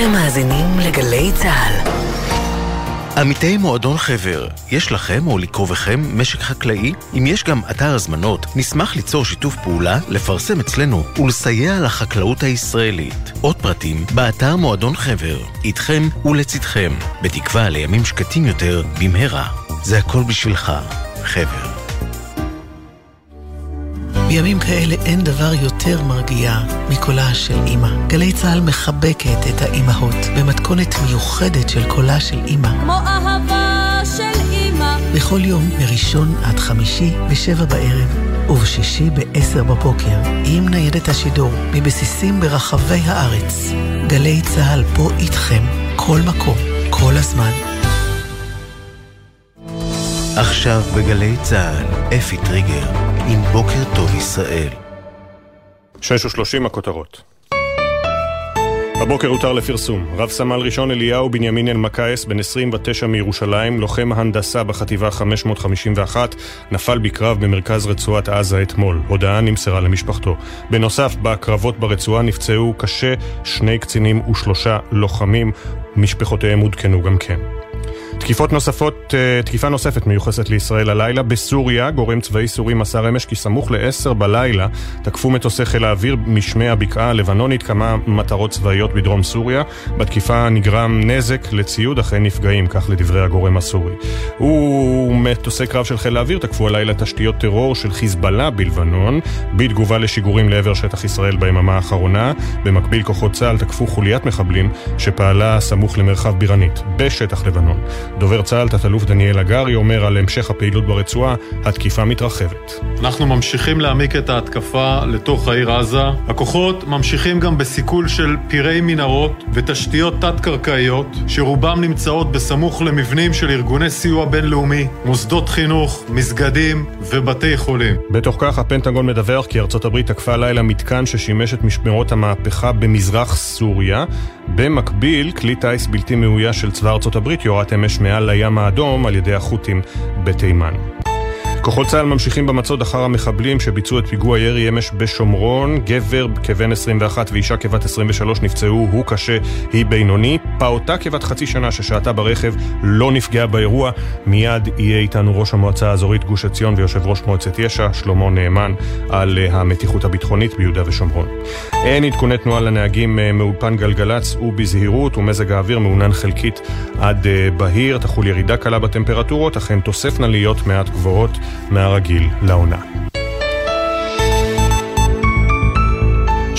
אתם מאזינים לגלי צה"ל. עמיתי מועדון חבר, יש לכם או לקרובכם משק חקלאי? אם יש גם אתר הזמנות, נשמח ליצור שיתוף פעולה, לפרסם אצלנו ולסייע לחקלאות הישראלית. עוד פרטים, באתר מועדון חבר. איתכם ולצדכם, בתקווה לימים שקטים יותר במהרה. זה הכל בשבילך, חבר. בימים כאלה אין דבר יותר מרגיע מקולה של אימא. גלי צה"ל מחבקת את האימהות במתכונת מיוחדת של קולה של אימא. כמו אהבה של אימא. בכל יום מראשון עד חמישי בשבע בערב ובשישי בעשר בבוקר עם ניידת השידור מבסיסים ברחבי הארץ. גלי צה"ל פה איתכם, כל מקום, כל הזמן. עכשיו בגלי צה"ל, אפי טריגר, עם בוקר טוב ישראל. שש ושלושים הכותרות. הבוקר הותר לפרסום. רב סמל ראשון אליהו בנימין אלמקייס, בן 29 מירושלים, לוחם הנדסה בחטיבה 551, נפל בקרב במרכז רצועת עזה אתמול. הודעה נמסרה למשפחתו. בנוסף, בקרבות ברצועה נפצעו קשה שני קצינים ושלושה לוחמים. משפחותיהם עודכנו גם כן. תקיפות נוספות, אה, תקיפה נוספת מיוחסת לישראל הלילה בסוריה, גורם צבאי סורי מסר אמש כי סמוך ל-10 בלילה תקפו מטוסי חיל האוויר משמי הבקעה הלבנונית כמה מטרות צבאיות בדרום סוריה. בתקיפה נגרם נזק לציוד אחרי נפגעים, כך לדברי הגורם הסורי. ומטוסי קרב של חיל האוויר תקפו הלילה תשתיות טרור של חיזבאללה בלבנון, בתגובה לשיגורים לעבר שטח ישראל ביממה האחרונה. במקביל כוחות צה"ל תקפו חוליית מחבלים שפעלה סמוך למרחב בירנית, בשטח לבנון. דובר צה"ל, תת-אלוף דניאל הגרי, אומר על המשך הפעילות ברצועה, התקיפה מתרחבת. אנחנו ממשיכים להעמיק את ההתקפה לתוך העיר עזה. הכוחות ממשיכים גם בסיכול של פירי מנהרות ותשתיות תת-קרקעיות, שרובם נמצאות בסמוך למבנים של ארגוני סיוע בינלאומי, מוסדות חינוך, מסגדים ובתי חולים. בתוך כך, הפנטגון מדווח כי ארצות הברית תקפה לילה מתקן ששימש את משמרות המהפכה במזרח סוריה. במקביל, כלי טיס בלתי מאויש של צבא ארצות הברית יורת אמש מעל לים האדום על ידי החות'ים בתימן. כוחות צה"ל ממשיכים במצוד אחר המחבלים שביצעו את פיגוע ירי אמש בשומרון. גבר כבן 21 ואישה כבת 23 נפצעו, הוא קשה, היא בינוני. פעוטה כבת חצי שנה ששהתה ברכב לא נפגעה באירוע. מיד יהיה איתנו ראש המועצה האזורית גוש עציון ויושב ראש מועצת יש"ע, שלמה נאמן, על אה, המתיחות הביטחונית ביהודה ושומרון. אין עדכוני תנועה לנהגים אה, מאולפן גלגלצ ובזהירות, ומזג האוויר מעונן חלקית עד אה, בהיר. תחול ירידה קלה בטמפרטורות, אך הן תוספנה להיות מעט גבוהות. מהרגיל לעונה.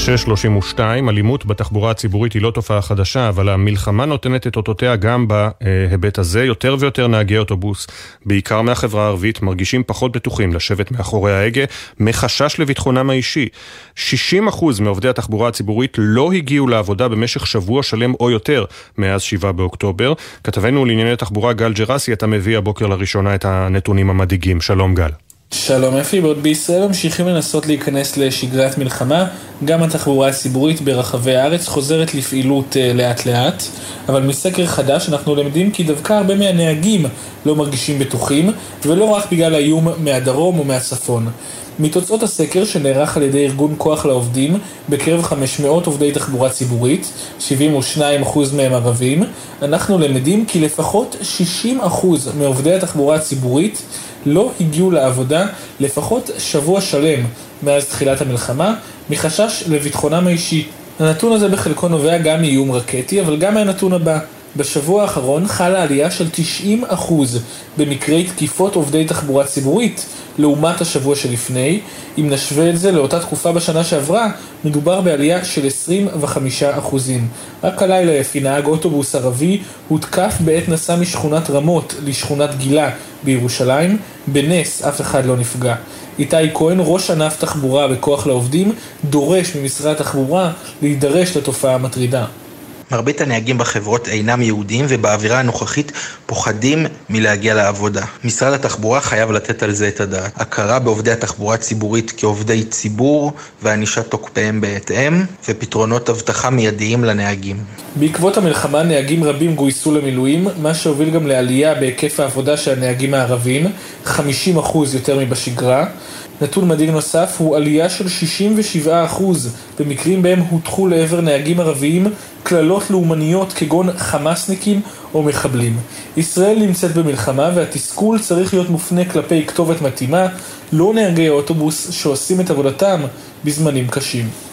632, אלימות בתחבורה הציבורית היא לא תופעה חדשה, אבל המלחמה נותנת את אותותיה גם בהיבט הזה. יותר ויותר נהגי אוטובוס, בעיקר מהחברה הערבית, מרגישים פחות בטוחים לשבת מאחורי ההגה, מחשש לביטחונם האישי. 60% מעובדי התחבורה הציבורית לא הגיעו לעבודה במשך שבוע שלם או יותר מאז 7 באוקטובר. כתבנו לענייני תחבורה גל ג'רסי, אתה מביא הבוקר לראשונה את הנתונים המדאיגים. שלום גל. שלום אפי, בעוד בישראל ממשיכים לנסות להיכנס לשגרת מלחמה, גם התחבורה הציבורית ברחבי הארץ חוזרת לפעילות uh, לאט לאט, אבל מסקר חדש אנחנו למדים כי דווקא הרבה מהנהגים לא מרגישים בטוחים, ולא רק בגלל האיום מהדרום או מהצפון. מתוצאות הסקר שנערך על ידי ארגון כוח לעובדים בקרב 500 עובדי תחבורה ציבורית, 72% מהם ערבים, אנחנו למדים כי לפחות 60% מעובדי התחבורה הציבורית לא הגיעו לעבודה לפחות שבוע שלם מאז תחילת המלחמה, מחשש לביטחונם האישי. הנתון הזה בחלקו נובע גם מאיום רקטי, אבל גם מהנתון הבא. בשבוע האחרון חלה עלייה של 90% במקרי תקיפות עובדי תחבורה ציבורית לעומת השבוע שלפני. אם נשווה את זה לאותה תקופה בשנה שעברה, מדובר בעלייה של 25%. רק הלילה יפי נהג אוטובוס ערבי הותקף בעת נסע משכונת רמות לשכונת גילה בירושלים, בנס אף אחד לא נפגע. איתי כהן, ראש ענף תחבורה בכוח לעובדים, דורש ממשרד התחבורה להידרש לתופעה המטרידה. מרבית הנהגים בחברות אינם יהודים ובאווירה הנוכחית פוחדים מלהגיע לעבודה. משרד התחבורה חייב לתת על זה את הדעת. הכרה בעובדי התחבורה הציבורית כעובדי ציבור וענישת תוקפיהם בהתאם ופתרונות אבטחה מיידיים לנהגים. בעקבות המלחמה נהגים רבים גויסו למילואים, מה שהוביל גם לעלייה בהיקף העבודה של הנהגים הערבים, 50% יותר מבשגרה. נתון מדאיג נוסף הוא עלייה של 67% במקרים בהם הוטחו לעבר נהגים ערביים קללות לאומניות כגון חמאסניקים או מחבלים. ישראל נמצאת במלחמה והתסכול צריך להיות מופנה כלפי כתובת מתאימה, לא נהגי האוטובוס שעושים את עבודתם בזמנים קשים.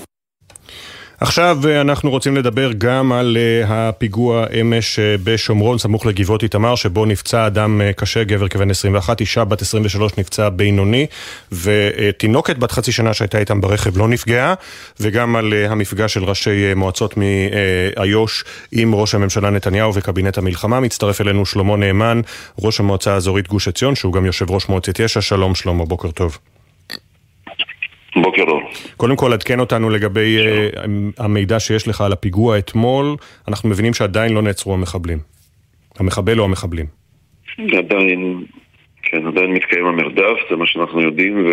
עכשיו אה, אנחנו רוצים לדבר גם על אה, הפיגוע אמש אה, בשומרון, סמוך לגבעות איתמר, שבו נפצע אדם קשה, גבר כבן 21, אישה בת 23 נפצעה בינוני, ותינוקת בת חצי שנה שהייתה איתם ברכב לא נפגעה, וגם על המפגש של ראשי מועצות מאיו"ש עם ראש הממשלה נתניהו וקבינט המלחמה. מצטרף אלינו שלמה נאמן, ראש המועצה האזורית גוש עציון, שהוא גם יושב ראש מועצת יש"ע. שלום שלמה, בוקר טוב. בוקר אור. קודם כל, עדכן אותנו לגבי uh, המידע שיש לך על הפיגוע אתמול. אנחנו מבינים שעדיין לא נעצרו המחבלים. המחבל או המחבלים. עדיין, כן, עדיין מתקיים המרדף, זה מה שאנחנו יודעים,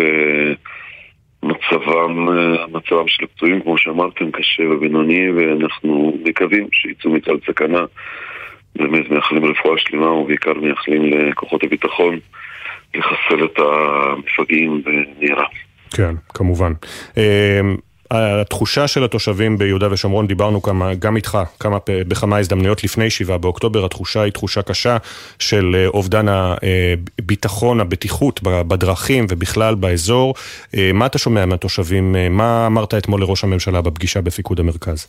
ומצבם, אה, מצבם של הפצועים, כמו שאמרתם, קשה ובינוני, ואנחנו מקווים שיצאו מצד סכנה. באמת מייחלים רפואה שלמה, ובעיקר מייחלים לכוחות הביטחון לחסל את המפגעים במהרה. כן, כמובן. אמ, התחושה של התושבים ביהודה ושומרון, דיברנו כמה, גם איתך כמה, בכמה הזדמנויות לפני 7 באוקטובר, התחושה היא תחושה קשה של אה, אובדן הביטחון, הבטיחות בדרכים ובכלל באזור. אה, מה אתה שומע מהתושבים? אה, מה אמרת אתמול לראש הממשלה בפגישה בפיקוד המרכז?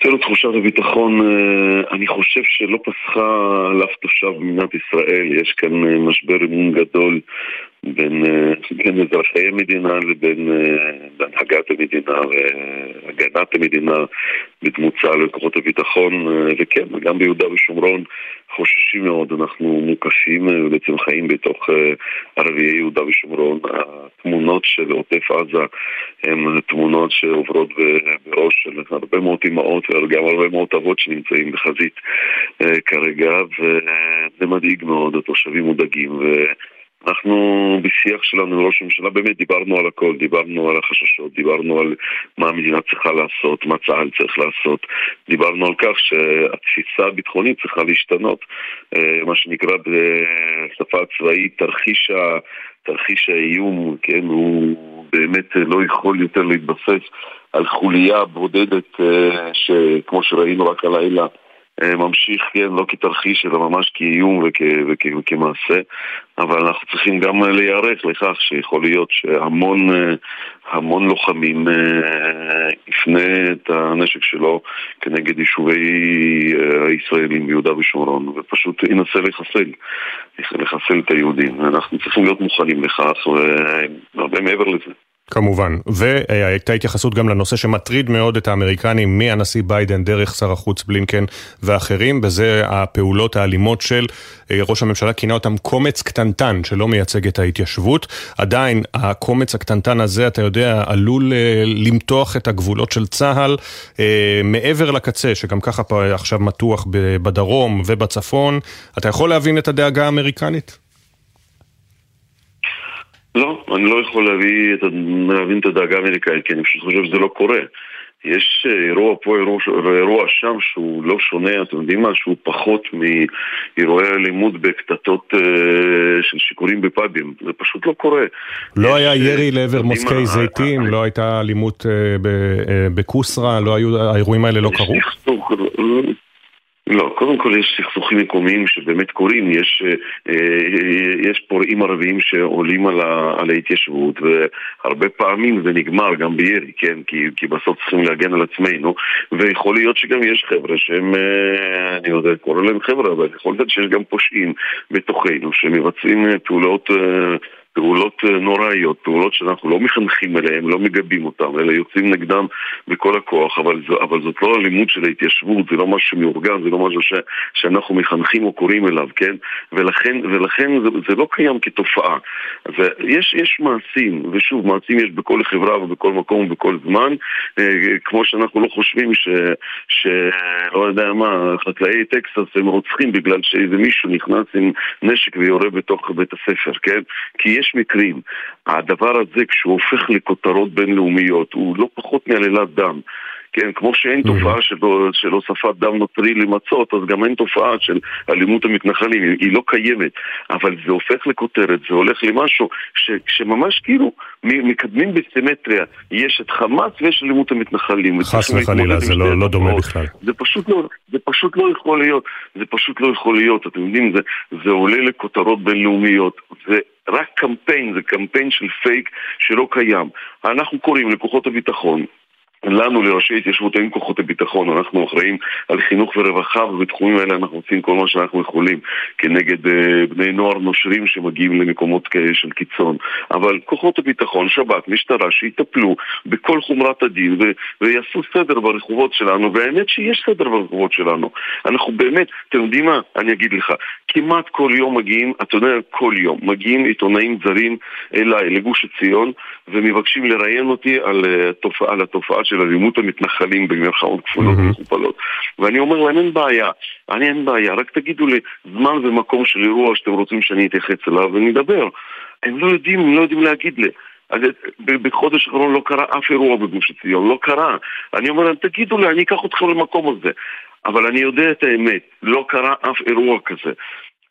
תראו, תחושת הביטחון, אני חושב שלא פסחה על אף תושב במדינת ישראל. יש כאן משבר אמון גדול בין, בין אזרחי המדינה לבין הנהגת המדינה והגנת המדינה בדמות צה"ל וכוחות הביטחון וכן, גם ביהודה ושומרון חוששים מאוד, אנחנו מוקפים ובעצם חיים בתוך ערביי יהודה ושומרון. התמונות של עוטף עזה הן תמונות שעוברות בראש של הרבה מאוד אמהות וגם הרבה מאוד אבות שנמצאים בחזית כרגע וזה מדאיג מאוד, התושבים מודאגים ו... אנחנו בשיח שלנו עם ראש הממשלה באמת דיברנו על הכל, דיברנו על החששות, דיברנו על מה המדינה צריכה לעשות, מה צה"ל צריך לעשות, דיברנו על כך שהתפיסה הביטחונית צריכה להשתנות, אה, מה שנקרא בשפה הצבאית תרחיש, ה, תרחיש האיום, כן, הוא באמת לא יכול יותר להתבסס על חוליה בודדת אה, שכמו שראינו רק הלילה ממשיך, כן, לא כתרחיש, אלא ממש כאיום וכ, וכ, וכמעשה, אבל אנחנו צריכים גם להיערך לכך שיכול להיות שהמון אה, המון לוחמים אה, יפנה את הנשק שלו כנגד יישובי הישראלים ביהודה ושומרון, ופשוט ינסה לחסל, לחסל את היהודים. אנחנו צריכים להיות מוכנים לכך, והרבה מעבר לזה. כמובן, והייתה התייחסות גם לנושא שמטריד מאוד את האמריקנים מהנשיא ביידן דרך שר החוץ בלינקן ואחרים, וזה הפעולות האלימות של אה, ראש הממשלה, כינה אותם קומץ קטנטן שלא מייצג את ההתיישבות. עדיין הקומץ הקטנטן הזה, אתה יודע, עלול אה, למתוח את הגבולות של צה"ל אה, מעבר לקצה, שגם ככה עכשיו מתוח בדרום ובצפון. אתה יכול להבין את הדאגה האמריקנית? לא, אני לא יכול להביא את, להבין את הדאגה האמריקאית, כי אני פשוט חושב שזה לא קורה. יש אה, אירוע פה, אירוע, אירוע שם שהוא לא שונה, אתם יודעים מה? שהוא פחות מאירועי אלימות בקטטות אה, של שיכורים בפאבים. זה פשוט לא קורה. לא היה ירי לעבר מוסקי זיתים, לא הייתה אלימות אה, בקוסרה, לא היו, האירועים האלה לא קרו? לא, קודם כל יש סכסוכים מקומיים שבאמת קורים, יש, אה, יש פורעים ערביים שעולים על, ההתיישבות והרבה פעמים זה נגמר גם בירי, כן? כי, כי בסוף צריכים להגן על עצמנו ויכול להיות שגם יש חבר'ה שהם, אה, אני יודע, קורא להם חבר'ה, אבל יכול להיות שיש גם פושעים בתוכנו שמבצעים אה, פעולות פעולות אה, נוראיות, פעולות שאנחנו לא מחנכים אליהן, לא מגבים אותן, אלא יוצאים נגדם בכל הכוח, אבל, זו, אבל זאת לא אלימות של ההתיישבות, זה לא משהו שמאורגן, זה לא משהו ש, שאנחנו מחנכים או קוראים אליו, כן? ולכן, ולכן זה, זה לא קיים כתופעה. אז אה, יש, יש מעשים, ושוב, מעשים יש בכל חברה ובכל מקום ובכל זמן, אה, כמו שאנחנו לא חושבים ש... ש לא יודע מה, חקלאי טקסס הם רוצחים בגלל שאיזה מישהו נכנס עם נשק ויורה בתוך בית הספר, כן? כי יש יש מקרים. הדבר הזה, כשהוא הופך לכותרות בינלאומיות, הוא לא פחות מעלילת דם. כן, כמו שאין. תופעה של, של הוספת דם נוצרי למצות, אז גם אין תופעה של אלימות המתנחלים, היא, היא לא קיימת. אבל זה הופך לכותרת, זה הולך למשהו ש, שממש כאילו מקדמים בסימטריה. יש את חמאס ויש אלימות המתנחלים. חס וחלילה, זה לא, לא דומה בכלל. זה פשוט לא, זה פשוט לא יכול להיות. זה פשוט לא יכול להיות. אתם יודעים, זה, זה עולה לכותרות בינלאומיות. זה רק קמפיין, זה קמפיין של פייק שלא קיים. אנחנו קוראים לכוחות הביטחון לנו, לראשי התיישבות, אין כוחות הביטחון, אנחנו אחראים על חינוך ורווחה, ובתחומים האלה אנחנו עושים כל מה שאנחנו יכולים כנגד uh, בני נוער נושרים שמגיעים למקומות כאלה של קיצון. אבל כוחות הביטחון, שב"כ, משטרה, שיטפלו בכל חומרת הדין ו- ויעשו סדר ברחובות שלנו, והאמת שיש סדר ברחובות שלנו. אנחנו באמת, אתם יודעים מה? אני אגיד לך, כמעט כל יום מגיעים, אתה יודע, כל יום, מגיעים עיתונאים זרים אליי, לגוש עציון, ומבקשים לראיין אותי על, uh, תופעה, על התופעה של אלימות המתנחלים במרכאות כפולות ומכופלות. ואני אומר להם, אין בעיה, אני אין בעיה, רק תגידו לי זמן ומקום של אירוע שאתם רוצים שאני אתייחס אליו ונדבר. הם לא יודעים, הם לא יודעים להגיד לי. אז בחודש האחרון לא קרה אף אירוע בגוש עציון, לא קרה. אני אומר להם, תגידו לי, אני אקח אתכם למקום הזה. אבל אני יודע את האמת, לא קרה אף אירוע כזה.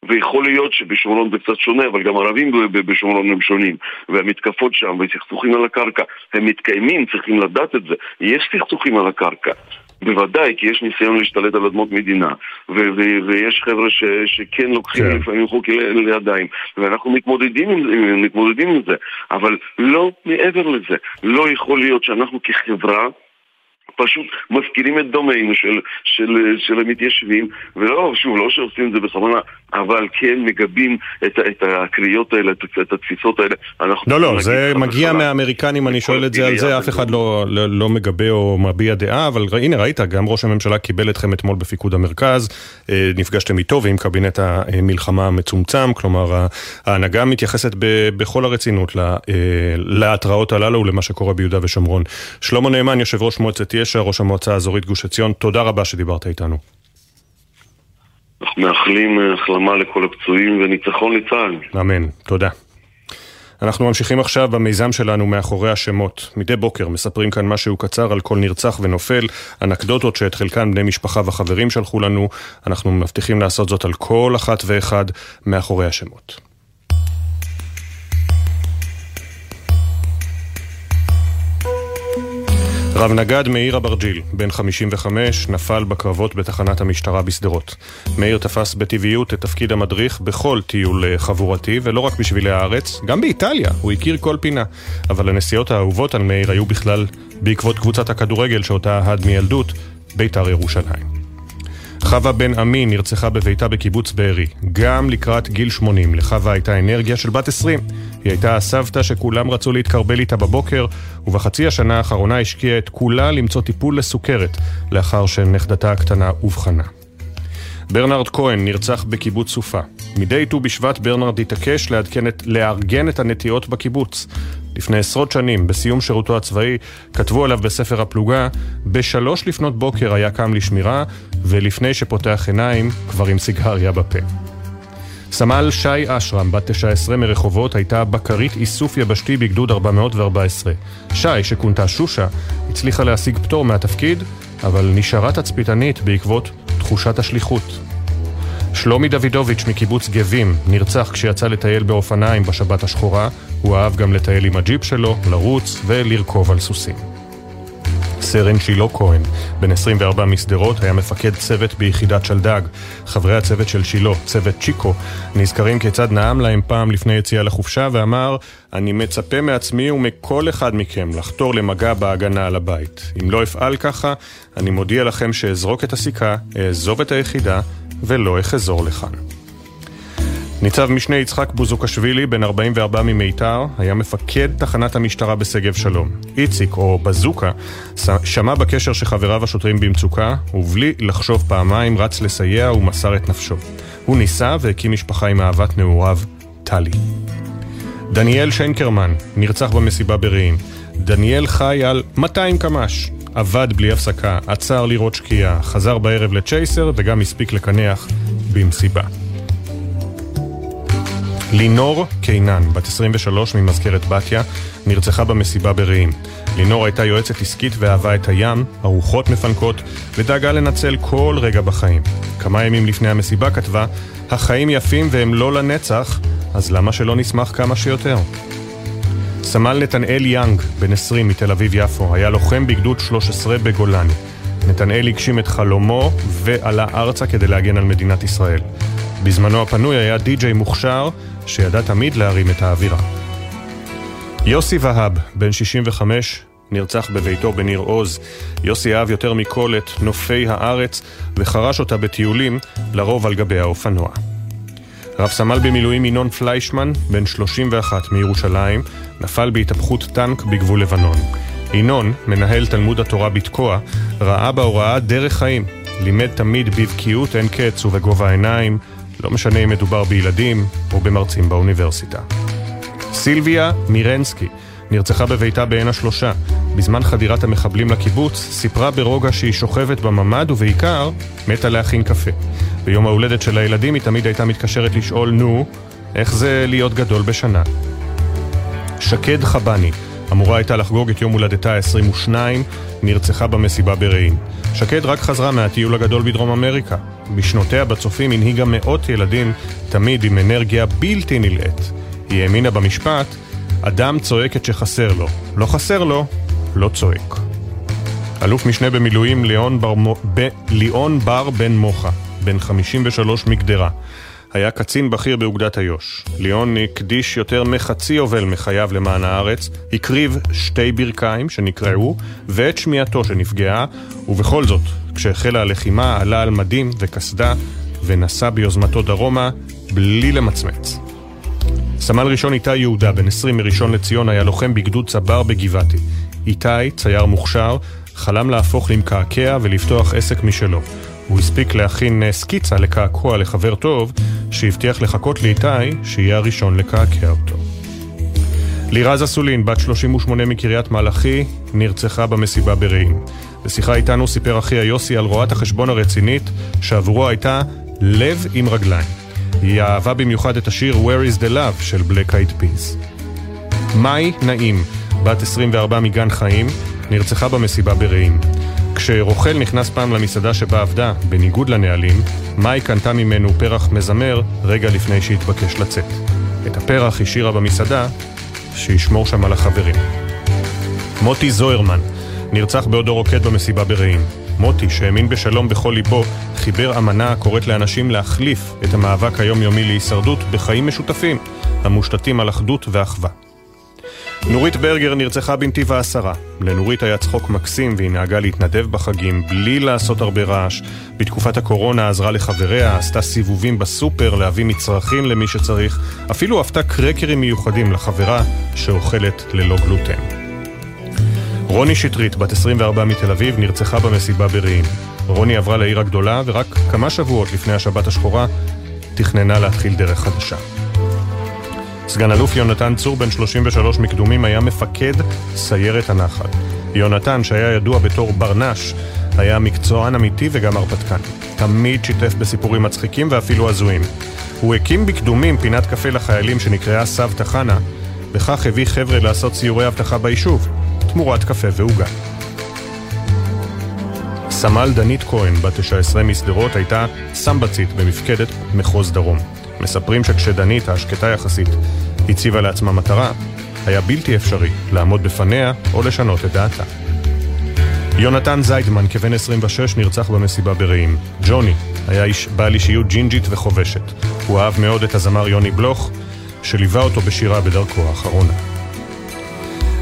ויכול להיות שבשומרון זה קצת שונה, אבל גם ערבים בשומרון הם שונים. והמתקפות שם וסכסוכים על הקרקע הם מתקיימים, צריכים לדעת את זה. יש סכסוכים על הקרקע. בוודאי, כי יש ניסיון להשתלט על אדמות מדינה, ו- ו- ויש חבר'ה ש- שכן לוקחים כן. לפעמים חוק לידיים, ואנחנו מתמודדים עם, מתמודדים עם זה, אבל לא מעבר לזה. לא יכול להיות שאנחנו כחברה פשוט מזכירים את דומינו של, של, של המתיישבים, ולא, שוב, לא שעושים את זה בכוונה, אבל כן מגבים את, את הקריאות האלה, את, את התפיסות האלה. לא, לא, זה מגיע. מהאמריקנים, אני שואל את זה על זה, אף אחד לא, לא, לא מגבה או מביע דעה, אבל הנה ראית, גם ראש הממשלה קיבל אתכם אתמול בפיקוד המרכז, אה, נפגשתם איתו ועם קבינט המלחמה המצומצם, כלומר ההנהגה מתייחסת ב, בכל הרצינות אה, להתראות הללו ולמה שקורה ביהודה ושומרון. שלמה נאמן, יושב ראש מועצת יש"ע, ראש המועצה האזורית גוש עציון, תודה רבה שדיברת איתנו. אנחנו מאחלים אה, החלמה לכל הפצועים וניצחון לצה"ל. אמן, תודה. אנחנו ממשיכים עכשיו במיזם שלנו מאחורי השמות. מדי בוקר מספרים כאן משהו קצר על כל נרצח ונופל, אנקדוטות שאת חלקן בני משפחה וחברים שלחו לנו. אנחנו מבטיחים לעשות זאת על כל אחת ואחד מאחורי השמות. רב נגד מאיר אברג'יל, בן 55, נפל בקרבות בתחנת המשטרה בשדרות. מאיר תפס בטבעיות את תפקיד המדריך בכל טיול אה, חבורתי, ולא רק בשבילי הארץ, גם באיטליה, הוא הכיר כל פינה. אבל הנסיעות האהובות על מאיר היו בכלל בעקבות קבוצת הכדורגל שאותה אהד מילדות, בית"ר ירושלים. חווה בן עמי נרצחה בביתה בקיבוץ בארי. גם לקראת גיל 80 לחווה הייתה אנרגיה של בת 20. היא הייתה הסבתא שכולם רצו להתקרבל איתה בבוקר, ובחצי השנה האחרונה השקיעה את כולה למצוא טיפול לסוכרת, לאחר שנכדתה הקטנה אובחנה. ברנרד כהן נרצח בקיבוץ סופה. מדי ט"ו בשבט ברנרד התעקש לארגן את הנטיעות בקיבוץ. לפני עשרות שנים, בסיום שירותו הצבאי, כתבו עליו בספר הפלוגה, בשלוש לפנות בוקר היה קם לשמירה, ולפני שפותח עיניים, כבר עם סיגריה בפה. סמל שי אשרם, בת 19 מרחובות, הייתה בקרית איסוף יבשתי בגדוד 414. שי, שכונתה שושה, הצליחה להשיג פטור מהתפקיד, אבל נשארה תצפיתנית בעקבות תחושת השליחות. שלומי דוידוביץ' מקיבוץ גבים נרצח כשיצא לטייל באופניים בשבת השחורה, הוא אהב גם לטייל עם הג'יפ שלו, לרוץ ולרכוב על סוסים. סרן שילה כהן, בן 24 משדרות, היה מפקד צוות ביחידת שלדג. חברי הצוות של שילה, צוות צ'יקו, נזכרים כיצד נאם להם פעם לפני יציאה לחופשה ואמר, אני מצפה מעצמי ומכל אחד מכם לחתור למגע בהגנה על הבית. אם לא אפעל ככה, אני מודיע לכם שאזרוק את הסיכה, אעזוב את היחידה ולא אחזור לכאן. ניצב משנה יצחק בוזוקשווילי, בן 44 ממיתר, היה מפקד תחנת המשטרה בשגב שלום. איציק, או בזוקה, שמע בקשר שחבריו השוטרים במצוקה, ובלי לחשוב פעמיים רץ לסייע ומסר את נפשו. הוא ניסה והקים משפחה עם אהבת נעוריו, טלי. דניאל שיינקרמן, נרצח במסיבה ברעים. דניאל חי על 200 קמ"ש. עבד בלי הפסקה, עצר לראות שקיעה, חזר בערב לצ'ייסר וגם הספיק לקנח במסיבה. לינור קינן, בת 23 ממזכרת בתיה, נרצחה במסיבה ברעים. לינור הייתה יועצת עסקית ואהבה את הים, ארוחות מפנקות, ודאגה לנצל כל רגע בחיים. כמה ימים לפני המסיבה כתבה, החיים יפים והם לא לנצח, אז למה שלא נשמח כמה שיותר? סמל נתנאל יאנג, בן 20 מתל אביב-יפו, היה לוחם בגדוד 13 בגולני. נתנאל הגשים את חלומו ועלה ארצה כדי להגן על מדינת ישראל. בזמנו הפנוי היה די-ג'יי מוכשר, שידע תמיד להרים את האווירה. יוסי והב, בן 65, נרצח בביתו בניר עוז. יוסי אהב יותר מכל את נופי הארץ וחרש אותה בטיולים, לרוב על גבי האופנוע. רב סמל במילואים ינון פליישמן, בן 31 מירושלים, נפל בהתהפכות טנק בגבול לבנון. ינון, מנהל תלמוד התורה בתקוע, ראה בהוראה דרך חיים. לימד תמיד בבקיאות אין קץ ובגובה העיניים, לא משנה אם מדובר בילדים או במרצים באוניברסיטה. סילביה מירנסקי נרצחה בביתה בעין השלושה. בזמן חדירת המחבלים לקיבוץ, סיפרה ברוגע שהיא שוכבת בממ"ד ובעיקר מתה להכין קפה. ביום ההולדת של הילדים היא תמיד הייתה מתקשרת לשאול, נו, איך זה להיות גדול בשנה? שקד חבני, אמורה הייתה לחגוג את יום הולדתה ה-22, נרצחה במסיבה ברעים. שקד רק חזרה מהטיול הגדול בדרום אמריקה. בשנותיה בצופים הנהיגה מאות ילדים, תמיד עם אנרגיה בלתי נלאית. היא האמינה במשפט, אדם צועק את שחסר לו. לא חסר לו, לא צועק. אלוף משנה במילואים ליאון בר, ב, ליאון בר בן מוחה, בן 53 מגדרה. היה קצין בכיר באוגדת איו"ש. ליאון הקדיש יותר מחצי יובל מחייו למען הארץ, הקריב שתי ברכיים שנקרעו, ואת שמיעתו שנפגעה, ובכל זאת, כשהחלה הלחימה עלה על מדים וקסדה, ונסע ביוזמתו דרומה, בלי למצמץ. סמל ראשון איתי יהודה, בן 20 מראשון לציון, היה לוחם בגדוד צבר בגבעתי. איתי, צייר מוכשר, חלם להפוך למקעקע ולפתוח עסק משלו. הוא הספיק להכין סקיצה לקעקוע לחבר טוב, שהבטיח לחכות לאיתי שיהיה הראשון לקעקע אותו. לירז אסולין, בת 38 מקריית מלאכי, נרצחה במסיבה ברעים. בשיחה איתנו סיפר אחיה יוסי על רואת החשבון הרצינית, שעבורו הייתה לב עם רגליים. היא אהבה במיוחד את השיר Where is the Love של Black Eyed Peas. מאי נעים, בת 24 מגן חיים, נרצחה במסיבה ברעים. כשרוכל נכנס פעם למסעדה שבה עבדה, בניגוד לנהלים, מאי קנתה ממנו פרח מזמר רגע לפני שהתבקש לצאת. את הפרח השאירה במסעדה, שישמור שם על החברים. מוטי זוהרמן נרצח בעודו רוקד במסיבה ברעים. מוטי, שהאמין בשלום בכל ליבו, חיבר אמנה הקוראת לאנשים להחליף את המאבק היומיומי להישרדות בחיים משותפים, המושתתים על אחדות ואחווה. נורית ברגר נרצחה בנתיב העשרה. לנורית היה צחוק מקסים והיא נהגה להתנדב בחגים בלי לעשות הרבה רעש. בתקופת הקורונה עזרה לחבריה, עשתה סיבובים בסופר להביא מצרכים למי שצריך, אפילו עפתה קרקרים מיוחדים לחברה שאוכלת ללא גלוטן. רוני שטרית, בת 24 מתל אביב, נרצחה במסיבה ברעים. רוני עברה לעיר הגדולה ורק כמה שבועות לפני השבת השחורה תכננה להתחיל דרך חדשה. סגן אלוף יונתן צור, בן 33 מקדומים, היה מפקד סיירת הנחל. יונתן, שהיה ידוע בתור ברנש, היה מקצוען אמיתי וגם הרפתקן. תמיד שיתף בסיפורים מצחיקים ואפילו הזויים. הוא הקים בקדומים פינת קפה לחיילים שנקראה סבתא חנה, וכך הביא חבר'ה לעשות סיורי אבטחה ביישוב, תמורת קפה ועוגה. סמל דנית כהן, בת 19 משדרות, הייתה סמבצית במפקדת מחוז דרום. מספרים שכשדנית, השקטה יחסית, הציבה לעצמה מטרה, היה בלתי אפשרי לעמוד בפניה או לשנות את דעתה. יונתן זיידמן, כבן 26, נרצח במסיבה ברעים. ג'וני היה איש בעל אישיות ג'ינג'ית וחובשת. הוא אהב מאוד את הזמר יוני בלוך, שליווה אותו בשירה בדרכו האחרונה.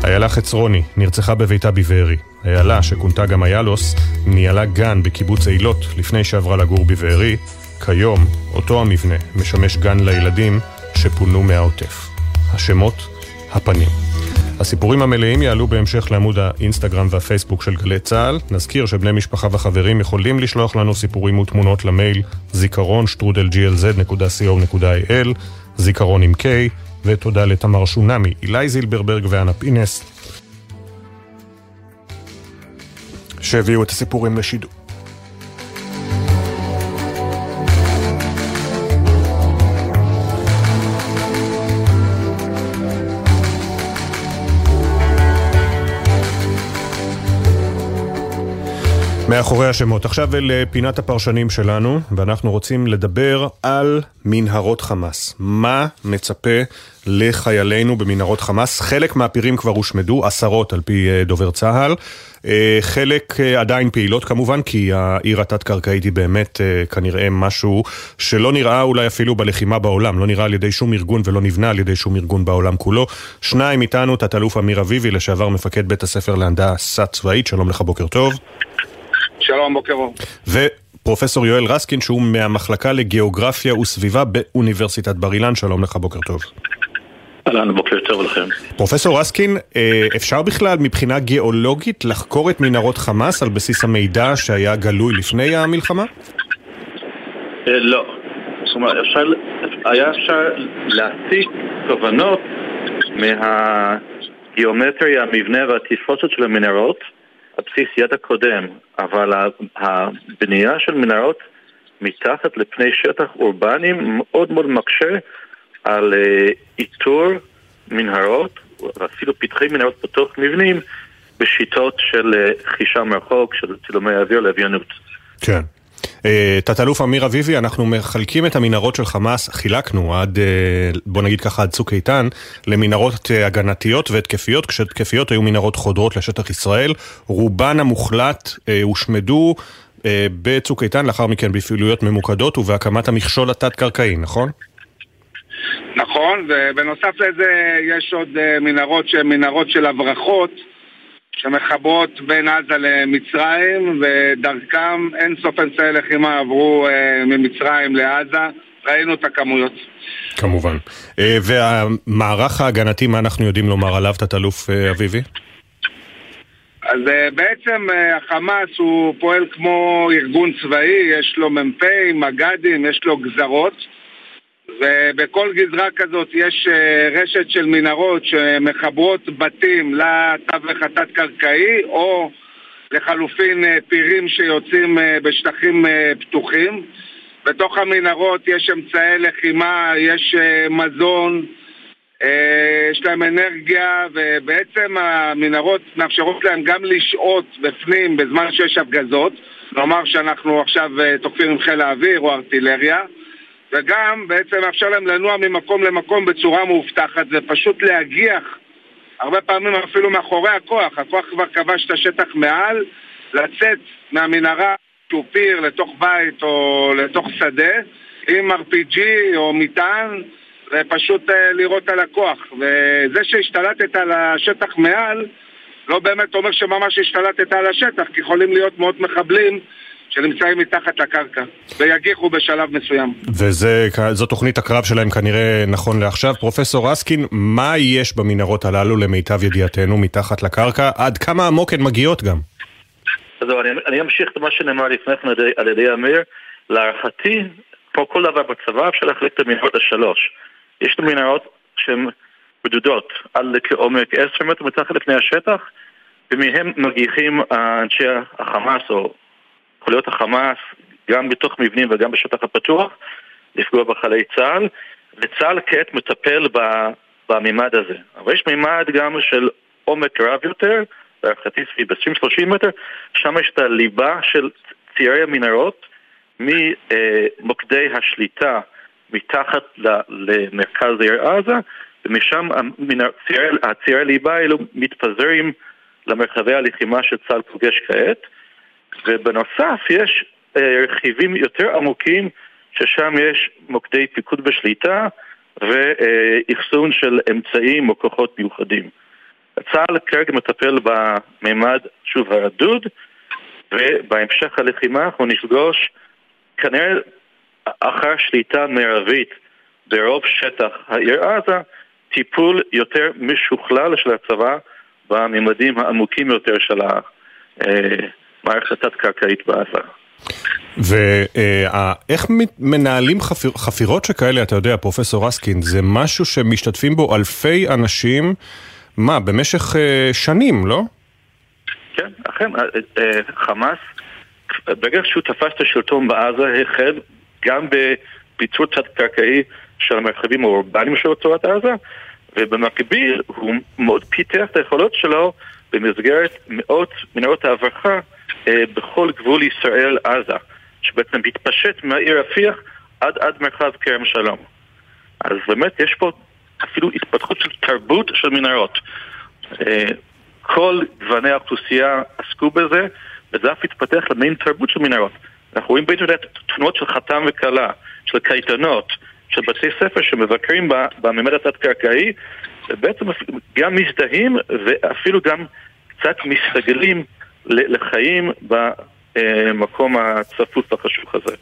איילה חצרוני נרצחה בביתה בבארי. איילה, שכונתה גם איילוס, ניהלה גן בקיבוץ אילות לפני שעברה לגור בבארי. כיום, אותו המבנה משמש גן לילדים שפונו מהעוטף. השמות, הפנים. הסיפורים המלאים יעלו בהמשך לעמוד האינסטגרם והפייסבוק של גלי צה"ל. נזכיר שבני משפחה וחברים יכולים לשלוח לנו סיפורים ותמונות למייל זיכרון שטרודל glz.co.il זיכרון עם K ותודה לתמר שונמי, אילי זילברברג ואנה פינס שהביאו את הסיפורים לשידור. מאחורי השמות. עכשיו אל אה, פינת הפרשנים שלנו, ואנחנו רוצים לדבר על מנהרות חמאס. מה מצפה לחיילינו במנהרות חמאס? חלק מהפירים כבר הושמדו, עשרות על פי אה, דובר צה"ל. אה, חלק עדיין פעילות כמובן, כי העיר התת-קרקעית היא באמת כנראה משהו שלא נראה אולי אפילו בלחימה בעולם, לא נראה על ידי שום ארגון ולא נבנה על ידי שום ארגון בעולם כולו. שניים איתנו, תת-אלוף אמיר אביבי, לשעבר מפקד בית הספר להנדסה צבאית, שלום לך, בוקר טוב. שלום, בוקר אור. ופרופסור יואל רסקין, שהוא מהמחלקה לגיאוגרפיה וסביבה באוניברסיטת בר אילן, שלום לך, בוקר טוב. אהלן, בוקר טוב לכם. פרופסור רסקין, אה, אפשר בכלל מבחינה גיאולוגית לחקור את מנהרות חמאס על בסיס המידע שהיה גלוי לפני המלחמה? אה, לא. זאת אומרת, אפשר, היה אפשר להציג תובנות מהגיאומטריה, המבנה והתפרוסת של המנהרות על בסיס ידע קודם, אבל הבנייה של מנהרות מתחת לפני שטח אורבני מאוד מאוד מקשה על אה, איתור מנהרות, ואפילו פתחי מנהרות בתוך מבנים, בשיטות של אה, חישה מרחוק, של צילומי אוויר לוויינות. כן. אה, תת-אלוף אמיר אביבי, אנחנו מחלקים את המנהרות של חמאס, חילקנו עד, אה, בוא נגיד ככה, עד צוק איתן, למנהרות אה, הגנתיות והתקפיות, כשהתקפיות היו מנהרות חודרות לשטח ישראל, רובן המוחלט הושמדו בצוק איתן, לאחר מכן בפעילויות ממוקדות ובהקמת המכשול התת-קרקעי, נכון? נכון, ובנוסף לזה יש עוד מנהרות שהן מנהרות של הברחות שמחברות בין עזה למצרים, ודרכם אין סוף אמצעי לחימה עברו אה, ממצרים לעזה. ראינו את הכמויות. כמובן. אה, והמערך ההגנתי, מה אנחנו יודעים לומר עליו, תת-אלוף אה, אביבי? אז אה, בעצם אה, החמאס הוא פועל כמו ארגון צבאי, יש לו מ"פ, מג"דים, יש לו גזרות. ובכל גזרה כזאת יש אה, רשת של מנהרות שמחברות בתים לתווך התת-קרקעי או לחלופין אה, פירים שיוצאים אה, בשטחים פתוחים. בתוך המנהרות יש אמצעי לחימה, יש מזון, יש להם אנרגיה ובעצם המנהרות מאפשרות להם גם לשהות בפנים בזמן שיש הפגזות. נאמר שאנחנו עכשיו תוקפים עם חיל האוויר או ארטילריה וגם בעצם מאפשר להם לנוע ממקום למקום בצורה מאובטחת. ופשוט להגיח הרבה פעמים אפילו מאחורי הכוח, הכוח כבר כבש את השטח מעל, לצאת מהמנהרה שהוא לתוך בית או לתוך שדה עם RPG או מטען ופשוט uh, לירות על הכוח. וזה שהשתלטת על השטח מעל לא באמת אומר שממש השתלטת על השטח כי יכולים להיות מאות מחבלים שנמצאים מתחת לקרקע, ויגיחו בשלב מסוים. וזו תוכנית הקרב שלהם כנראה נכון לעכשיו. פרופסור רסקין, מה יש במנהרות הללו למיטב ידיעתנו מתחת לקרקע? עד כמה עמוק הן מגיעות גם? אז אני, אני אמשיך את מה שנאמר לפני כן על ידי אמיר. להערכתי, כמו כל דבר בצבא, אפשר להחליט את המנהרות לשלוש. יש את המנהרות שהן בדודות, עד כעומק עשר מטר מתחת לפני השטח, ומהם מגיחים אנשי החמאס או חוליות החמאס, גם בתוך מבנים וגם בשטח הפתוח, לפגוע בחיילי צה"ל, וצה"ל כעת מטפל בממד הזה. אבל יש ממד גם של עומק רב יותר, להערכתי סביב 20-30 מטר, שם יש את הליבה של ציירי המנהרות ממוקדי השליטה מתחת למרכז העיר עזה, ומשם הציירי הליבה האלו מתפזרים למרחבי הלחימה שצה"ל פוגש כעת. ובנוסף יש אה, רכיבים יותר עמוקים ששם יש מוקדי פיקוד בשליטה ואחסון של אמצעים או כוחות מיוחדים. צה"ל כרגע מטפל במימד, שוב, הרדוד, ובהמשך הלחימה אנחנו נפגוש כנראה אחר שליטה מרבית ברוב שטח העיר עזה, טיפול יותר משוכלל של הצבא בממדים העמוקים יותר של המערכת התת-קרקעית בעזה. ואיך מנהלים חפיר, חפירות שכאלה, אתה יודע, פרופסור רסקין, זה משהו שמשתתפים בו אלפי אנשים, מה, במשך אה, שנים, לא? כן, אכן, אה, אה, חמאס, ברגע שהוא תפס את השלטון בעזה, החל גם בביצור תת-קרקעי של המרחבים האורבניים של רצועת עזה, ובמקביל הוא מאוד פיתח את היכולות שלו במסגרת מאות מנהרות ההברחה אה, בכל גבול ישראל-עזה, שבעצם מתפשט מהעיר רפיח עד עד מרחב כרם שלום. אז באמת יש פה אפילו התפתחות של תרבות של מנהרות. אה, כל גווני האוכלוסייה עסקו בזה, וזה אף התפתח למין תרבות של מנהרות. אנחנו רואים באינטרנט תמונות של חתם וכלה, של קייטנות, של בתי ספר שמבקרים בממד התת-קרקעי, ובעצם גם מזדהים ואפילו גם קצת מסתגלים לחיים במקום הצפוף והחשוך הזה.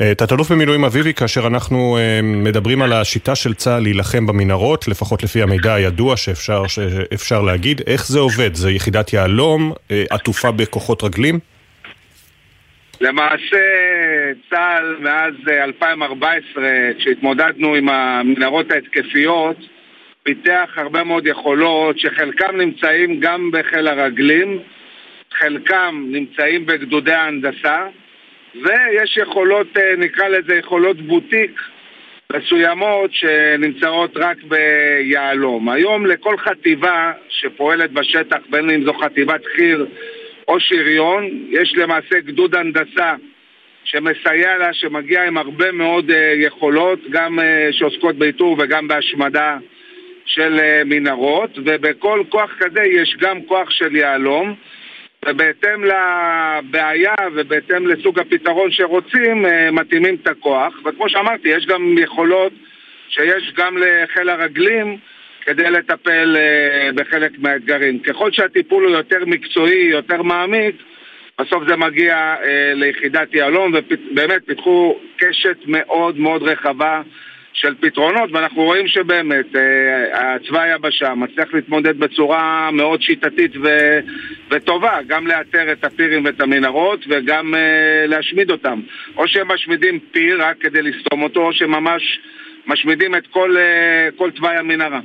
אה, תת-אלוף במילואים אביבי, כאשר אנחנו אה, מדברים על השיטה של צה"ל להילחם במנהרות, לפחות לפי המידע הידוע שאפשר, שאפשר להגיד, איך זה עובד? זה יחידת יהלום, אה, עטופה בכוחות רגלים? למעשה צה"ל מאז 2014, כשהתמודדנו עם המנהרות ההתקפיות, פיתח הרבה מאוד יכולות שחלקם נמצאים גם בחיל הרגלים, חלקם נמצאים בגדודי ההנדסה, ויש יכולות, אה, נקרא לזה יכולות בוטיק מסוימות שנמצאות רק ביהלום. היום לכל חטיבה שפועלת בשטח, בין אם זו חטיבת חי"ר או שריון, יש למעשה גדוד הנדסה שמסייע לה, שמגיע עם הרבה מאוד uh, יכולות, גם uh, שעוסקות באיתור וגם בהשמדה של מנהרות, ובכל כוח כזה יש גם כוח של יהלום, ובהתאם לבעיה ובהתאם לסוג הפתרון שרוצים, uh, מתאימים את הכוח, וכמו שאמרתי, יש גם יכולות שיש גם לחיל הרגלים כדי לטפל uh, בחלק מהאתגרים. ככל שהטיפול הוא יותר מקצועי, יותר מעמיק, בסוף זה מגיע uh, ליחידת יהלום, ובאמת פיתחו קשת מאוד מאוד רחבה של פתרונות, ואנחנו רואים שבאמת הצבא היבשה מצליח להתמודד בצורה מאוד שיטתית ו- וטובה, גם לאתר את הפירים ואת המנהרות וגם uh, להשמיד אותם. או שהם משמידים פיר רק כדי לסתום אותו, או שממש משמידים את כל, uh, כל תוואי המנהרה.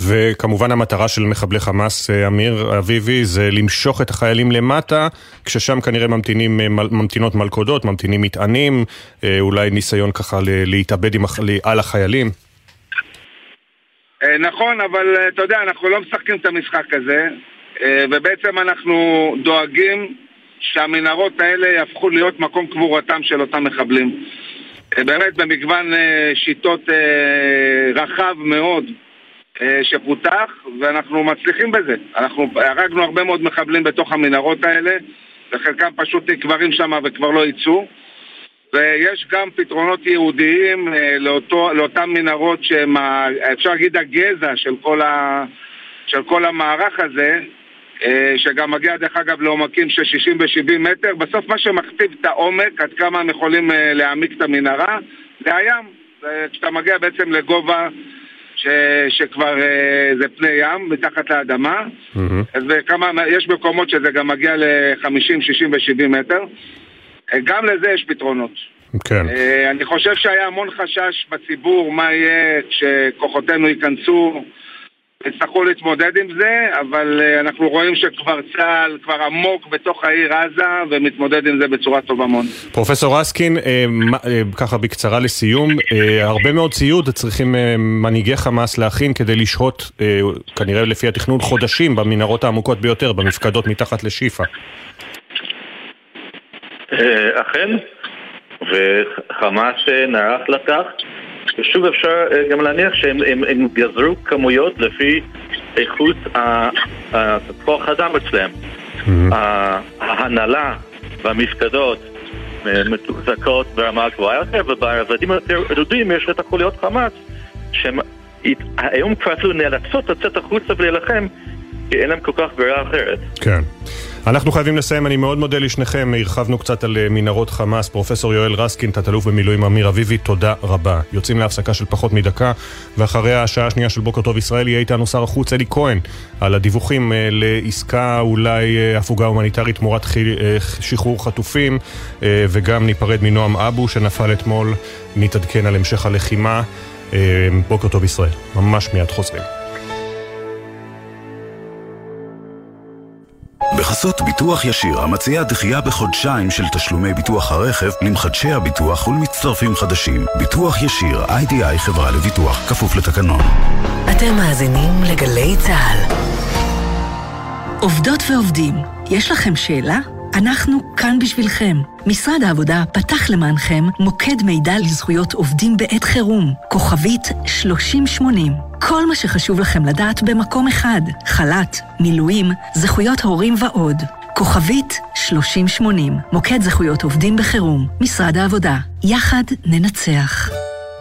וכמובן המטרה של מחבלי חמאס, אה, אמיר אביבי, זה למשוך את החיילים למטה, כששם כנראה ממתינים, אה, ממתינות מלכודות, ממתינים מטענים, אה, אולי ניסיון ככה להתאבד עם, על החיילים. נכון, אבל אתה יודע, אנחנו לא משחקים את המשחק הזה, ובעצם אנחנו דואגים שהמנהרות האלה יהפכו להיות מקום קבורתם של אותם מחבלים. באמת במגוון שיטות רחב מאוד. אה, שפותח, ואנחנו מצליחים בזה. אנחנו הרגנו הרבה מאוד מחבלים בתוך המנהרות האלה, וחלקם פשוט נקברים שם וכבר לא יצאו. ויש גם פתרונות ייעודיים אה, לאותו, לאותן מנהרות שהם, אפשר להגיד, הגזע של כל, ה, של כל המערך הזה, אה, שגם מגיע דרך אגב לעומקים של 60 ו-70 מטר. בסוף מה שמכתיב את העומק, עד כמה הם יכולים להעמיק את המנהרה, זה הים. כשאתה מגיע בעצם לגובה ש, שכבר אה, זה פני ים, מתחת לאדמה. Mm-hmm. וכמה, יש מקומות שזה גם מגיע ל-50, 60 ו-70 מטר. אה, גם לזה יש פתרונות. כן. אה, אני חושב שהיה המון חשש בציבור מה יהיה כשכוחותינו ייכנסו יצטרכו להתמודד עם זה, אבל uh, אנחנו רואים שכבר צה"ל כבר עמוק בתוך העיר עזה ומתמודד עם זה בצורה טובה מאוד. פרופסור רסקין, uh, uh, ככה בקצרה לסיום, הרבה מאוד ציוד צריכים מנהיגי חמאס להכין כדי לשהות, כנראה לפי התכנון, חודשים במנהרות העמוקות ביותר, במפקדות מתחת לשיפא. אכן, וחמאס נערך לכך. ושוב אפשר אה, גם להניח שהם הם, הם גזרו כמויות לפי איכות הכוח אדם אצלם. Mm-hmm. ההנהלה והמפקדות אה, מתוחזקות ברמה גבוהה יותר, וברבדים היותר רדודים יש את החוליות חמאס, שהן היום כבר אפילו נאלצות לצאת החוצה ולהילחם, כי אין להם כל כך ברירה אחרת. כן. אנחנו חייבים לסיים, אני מאוד מודה לשניכם, הרחבנו קצת על אה, מנהרות חמאס, פרופסור יואל רסקין, תת-אלוף במילואים אמיר אביבי, תודה רבה. יוצאים להפסקה של פחות מדקה, ואחרי השעה השנייה של בוקר טוב ישראל יהיה איתנו שר החוץ אלי כהן, על הדיווחים אה, לעסקה אולי אה, הפוגה הומניטרית תמורת שחרור חטופים, וגם ניפרד מנועם אבו שנפל אתמול, נתעדכן על המשך הלחימה. בוקר טוב ישראל, ממש מיד חוזרים. בחסות ביטוח ישיר, המציע דחייה בחודשיים של תשלומי ביטוח הרכב למחדשי הביטוח ולמצטרפים חדשים. ביטוח ישיר, איי-די-איי חברה לביטוח, כפוף לתקנון. אתם מאזינים לגלי צה"ל. עובדות ועובדים, יש לכם שאלה? אנחנו כאן בשבילכם. משרד העבודה פתח למענכם מוקד מידע לזכויות עובדים בעת חירום, כוכבית 3080. כל מה שחשוב לכם לדעת במקום אחד, חל"ת, מילואים, זכויות הורים ועוד. כוכבית 3080, מוקד זכויות עובדים בחירום, משרד העבודה. יחד ננצח.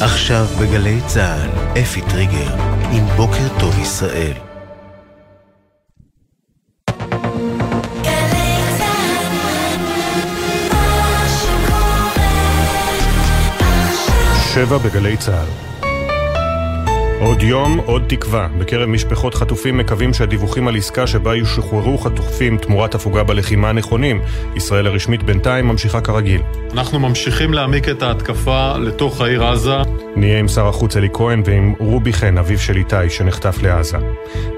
עכשיו בגלי צה"ל, אפי טריגר, עם בוקר טוב ישראל. שבע בגלי צה"ל עוד יום, עוד תקווה. בקרב משפחות חטופים מקווים שהדיווחים על עסקה שבה ישוחררו חטופים תמורת הפוגה בלחימה נכונים. ישראל הרשמית בינתיים ממשיכה כרגיל. אנחנו ממשיכים להעמיק את ההתקפה לתוך העיר עזה. נהיה עם שר החוץ אלי כהן ועם רובי חן, אביו של איתי, שנחטף לעזה.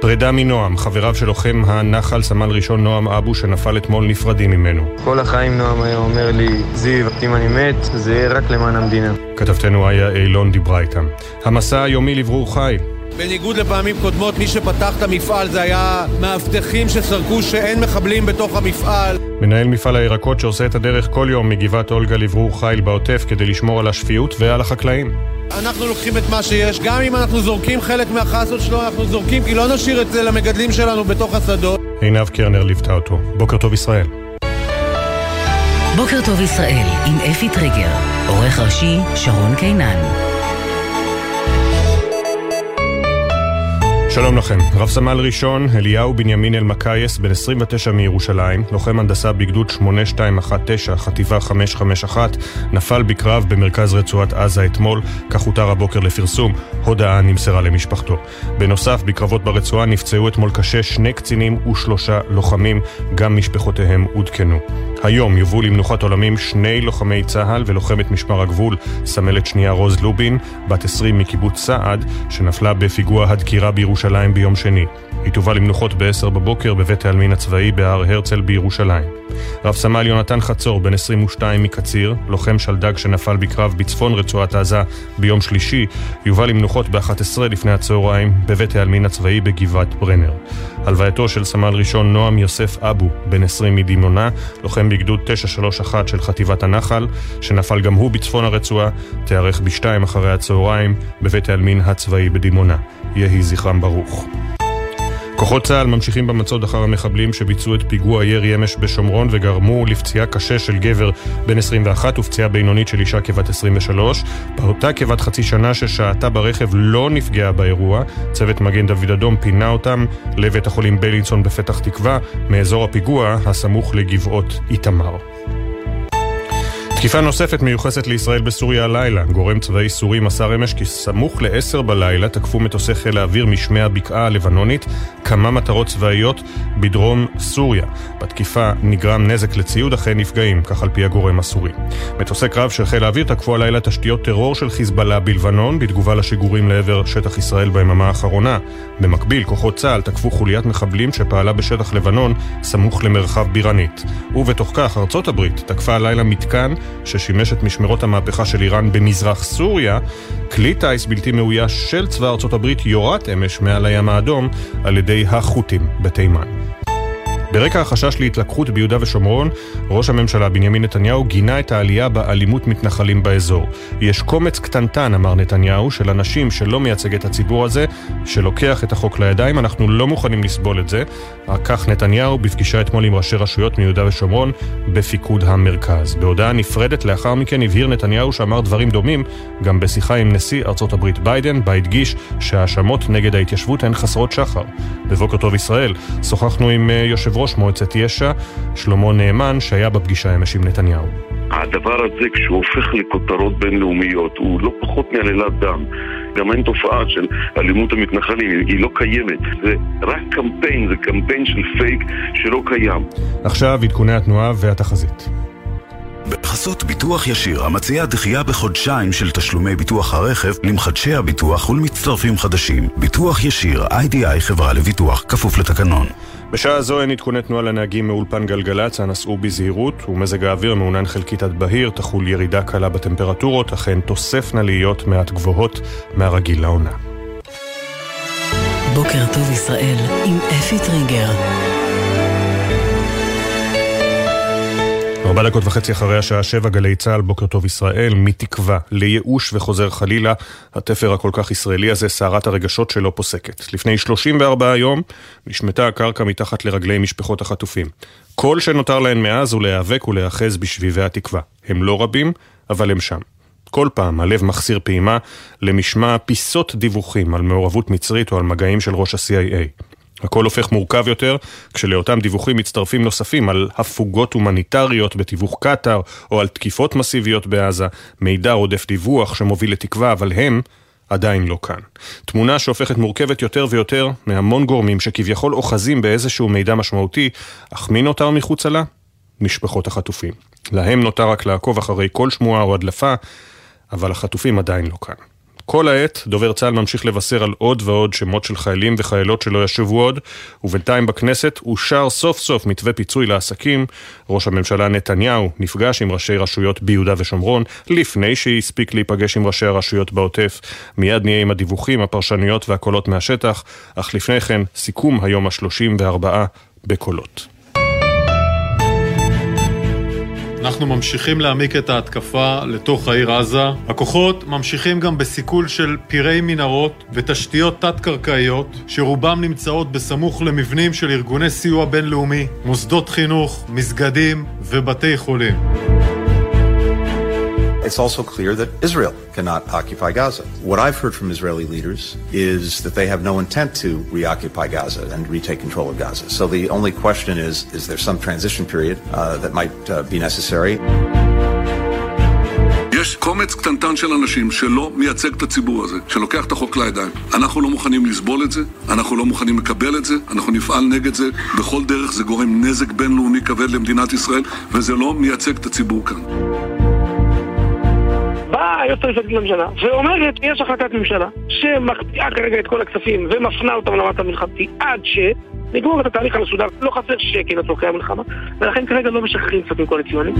פרידה מנועם, חבריו של לוחם הנחל, סמל ראשון נועם אבו, שנפל אתמול נפרדים ממנו. כל החיים נועם היה אומר לי, זיו, אם אני מת, זה יהיה רק למען המדינה. כתבתנו איה אילון דיברה איתם. המסע היומי לברור חי. בניגוד לפעמים קודמות, מי שפתח את המפעל זה היה מאבטחים שסרקו שאין מחבלים בתוך המפעל. מנהל מפעל הירקות שעושה את הדרך כל יום מגבעת אולגה לברור חיל בעוטף כדי לשמור על השפיות ועל החקלאים. אנחנו לוקחים את מה שיש, גם אם אנחנו זורקים חלק מהחסות שלו, אנחנו זורקים כי לא נשאיר את זה למגדלים שלנו בתוך השדות. עינב קרנר ליוותה אותו. בוקר טוב ישראל. בוקר טוב ישראל עם אפי טריגר, עורך ראשי שרון קינן. שלום לכם. רב סמל ראשון אליהו בנימין אלמקייס, בן 29 מירושלים, לוחם הנדסה בגדוד 8219, חטיבה 551, נפל בקרב במרכז רצועת עזה אתמול, כך הותר הבוקר לפרסום. הודעה נמסרה למשפחתו. בנוסף, בקרבות ברצועה נפצעו אתמול קשה שני קצינים ושלושה לוחמים, גם משפחותיהם עודכנו. היום יובאו למנוחת עולמים שני לוחמי צה"ל ולוחמת משמר הגבול, סמלת שנייה רוז לובין, בת 20 מקיבוץ סעד, שנפלה בפיגוע הדקירה בירושלים ביום שני. היא תובא למנוחות ב-10 בבוקר בבית העלמין הצבאי בהר הרצל בירושלים. רב סמל יונתן חצור, בן 22 מקציר, לוחם שלדג שנפל בקרב בצפון רצועת עזה ביום שלישי, יובא למנוחות ב-11 לפני הצהריים בבית העלמין הצבאי בגבעת ברנר. הלווייתו של סמל ראשון נועם יוסף אבו, בן 20 מדימונה, לוחם בגדוד 931 של חטיבת הנחל, שנפל גם הוא בצפון הרצועה, תיארך בשתיים אחרי הצהריים בבית העלמין הצבאי בדימונה. יהי זכרם ברוך. כוחות צה"ל ממשיכים במצוד אחר המחבלים שביצעו את פיגוע ירי אמש בשומרון וגרמו לפציעה קשה של גבר בן 21 ופציעה בינונית של אישה כבת 23. פעוטה כבת חצי שנה ששהתה ברכב לא נפגעה באירוע. צוות מגן דוד אדום פינה אותם לבית החולים בלינסון בפתח תקווה, מאזור הפיגוע הסמוך לגבעות איתמר. תקיפה נוספת מיוחסת לישראל בסוריה הלילה. גורם צבאי סורי מסר אמש כי סמוך ל-10 בלילה תקפו מטוסי חיל האוויר משמי הבקעה הלבנונית כמה מטרות צבאיות בדרום סוריה. בתקיפה נגרם נזק לציוד אחרי נפגעים, כך על פי הגורם הסורי. מטוסי קרב של חיל האוויר תקפו הלילה תשתיות טרור של חיזבאללה בלבנון בתגובה לשיגורים לעבר שטח ישראל ביממה האחרונה. במקביל, כוחות צה"ל תקפו חוליית מחבלים שפעלה בשטח לבנון סמוך למרחב בירנית. ובתוך כך ארצות הברית תקפה הלילה מתקן ששימש את משמרות המהפכה של איראן במזרח סוריה, כלי טיס בלתי מאויש של צבא ארצות הברית יורת אמש מעל הים האדום על ידי החות'ים בתימן. ברקע החשש להתלקחות ביהודה ושומרון, ראש הממשלה בנימין נתניהו גינה את העלייה באלימות מתנחלים באזור. יש קומץ קטנטן, אמר נתניהו, של אנשים שלא מייצג את הציבור הזה, שלוקח את החוק לידיים, אנחנו לא מוכנים לסבול את זה. רק כך נתניהו בפגישה אתמול עם ראשי רשויות מיהודה ושומרון בפיקוד המרכז. בהודעה נפרדת לאחר מכן הבהיר נתניהו שאמר דברים דומים גם בשיחה עם נשיא ארצות הברית ביידן, בה הדגיש שההאשמות נגד ההתיישבות הן חסרות שחר. בבוקר טוב ישראל, שוחחנו עם אה, יושב ראש מועצת יש"ע, שלמה נאמן, שהיה בפגישה אמש עם נתניהו. הדבר הזה, כשהוא הופך לכותרות בינלאומיות, הוא לא פחות מעלילת דם. גם אין תופעה של אלימות המתנחלים, היא לא קיימת. זה רק קמפיין, זה קמפיין של פייק שלא קיים. עכשיו עדכוני התנועה והתחזית. בחסות ביטוח ישיר, המציע דחייה בחודשיים של תשלומי ביטוח הרכב למחדשי הביטוח ולמצטרפים חדשים. ביטוח ישיר, איי-די-איי חברה לביטוח, כפוף לתקנון. בשעה זו אין עדכוני תנועה לנהגים מאולפן גלגלצ, הנסעו בזהירות, ומזג האוויר מעונן חלקית עד בהיר, תחול ירידה קלה בטמפרטורות, אכן תוספנה להיות מעט גבוהות מהרגיל לעונה. בוקר טוב ישראל עם אפי טריגר. ארבע דקות וחצי אחרי השעה שבע, גלי צה"ל, בוקר טוב ישראל, מתקווה לייאוש וחוזר חלילה, התפר הכל כך ישראלי הזה, סערת הרגשות שלא פוסקת. לפני 34 יום נשמטה הקרקע מתחת לרגלי משפחות החטופים. כל שנותר להן מאז הוא להיאבק ולהיאחז בשביבי התקווה. הם לא רבים, אבל הם שם. כל פעם הלב מחסיר פעימה למשמע פיסות דיווחים על מעורבות מצרית או על מגעים של ראש ה-CIA. הכל הופך מורכב יותר כשלאותם דיווחים מצטרפים נוספים על הפוגות הומניטריות בתיווך קטאר או על תקיפות מסיביות בעזה, מידע רודף דיווח שמוביל לתקווה, אבל הם עדיין לא כאן. תמונה שהופכת מורכבת יותר ויותר מהמון גורמים שכביכול אוחזים באיזשהו מידע משמעותי, אך מי נותר מחוצה לה? משפחות החטופים. להם נותר רק לעקוב אחרי כל שמועה או הדלפה, אבל החטופים עדיין לא כאן. כל העת דובר צה"ל ממשיך לבשר על עוד ועוד שמות של חיילים וחיילות שלא ישובו עוד, ובינתיים בכנסת אושר סוף סוף מתווה פיצוי לעסקים. ראש הממשלה נתניהו נפגש עם ראשי רשויות ביהודה ושומרון, לפני שהספיק להיפגש עם ראשי הרשויות בעוטף. מיד נהיה עם הדיווחים, הפרשנויות והקולות מהשטח, אך לפני כן סיכום היום ה-34 בקולות. אנחנו ממשיכים להעמיק את ההתקפה לתוך העיר עזה. הכוחות ממשיכים גם בסיכול של פירי מנהרות ותשתיות תת-קרקעיות, שרובם נמצאות בסמוך למבנים של ארגוני סיוע בינלאומי, מוסדות חינוך, מסגדים ובתי חולים. It's also clear that Israel cannot occupy Gaza. What I've heard from Israeli leaders is that they have no intent to reoccupy Gaza and retake control of Gaza. So the only question is is there some transition period uh, that might uh, be necessary? יש קומץ קטנטן של אנשים שלא מייצג את הציבור הזה, שלוקח את החוק לידיים. אנחנו לא מוכנים לסבול את זה, אנחנו לא מוכנים לקבל את זה, אנחנו נפעל נגד זה. בכל דרך זה גורם נזק בינלאומי כבד למדינת ישראל, וזה לא מייצג את הציבור כאן. באה היועצת המשפטית לממשלה ואומרת, יש החלטת ממשלה שמקפיאה כרגע את כל הכספים ומפנה אותם למטה המלחמתי עד שנגמור את התהליך המסודר. לא חסר שקל לצורכי המלחמה, ולכן כרגע לא משחררים כספים קואליציוניים.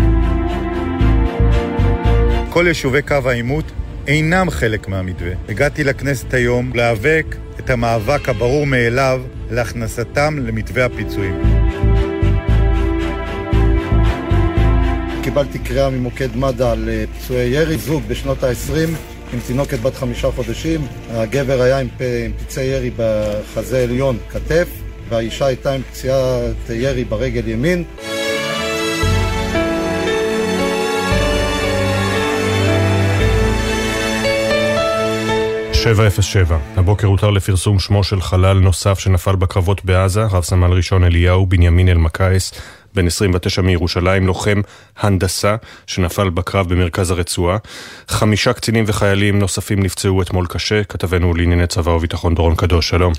כל יישובי קו העימות אינם חלק מהמתווה. הגעתי לכנסת היום להיאבק את המאבק הברור מאליו להכנסתם למתווה הפיצויים. קיבלתי קריאה ממוקד מד"א על אה, פצועי ירי, זוג בשנות ה-20 עם תינוקת בת חמישה חודשים. הגבר היה עם, עם פצעי ירי בחזה עליון כתף, והאישה הייתה עם פציעת ירי ברגל ימין. 707. הבוקר הותר לפרסום שמו של חלל נוסף שנפל בקרבות בעזה, רב סמל ראשון אליהו בנימין אלמקייס, בן 29 מירושלים, לוחם הנדסה שנפל בקרב במרכז הרצועה. חמישה קצינים וחיילים נוספים נפצעו אתמול קשה, כתבנו לענייני צבא וביטחון דורון קדוש, שלום.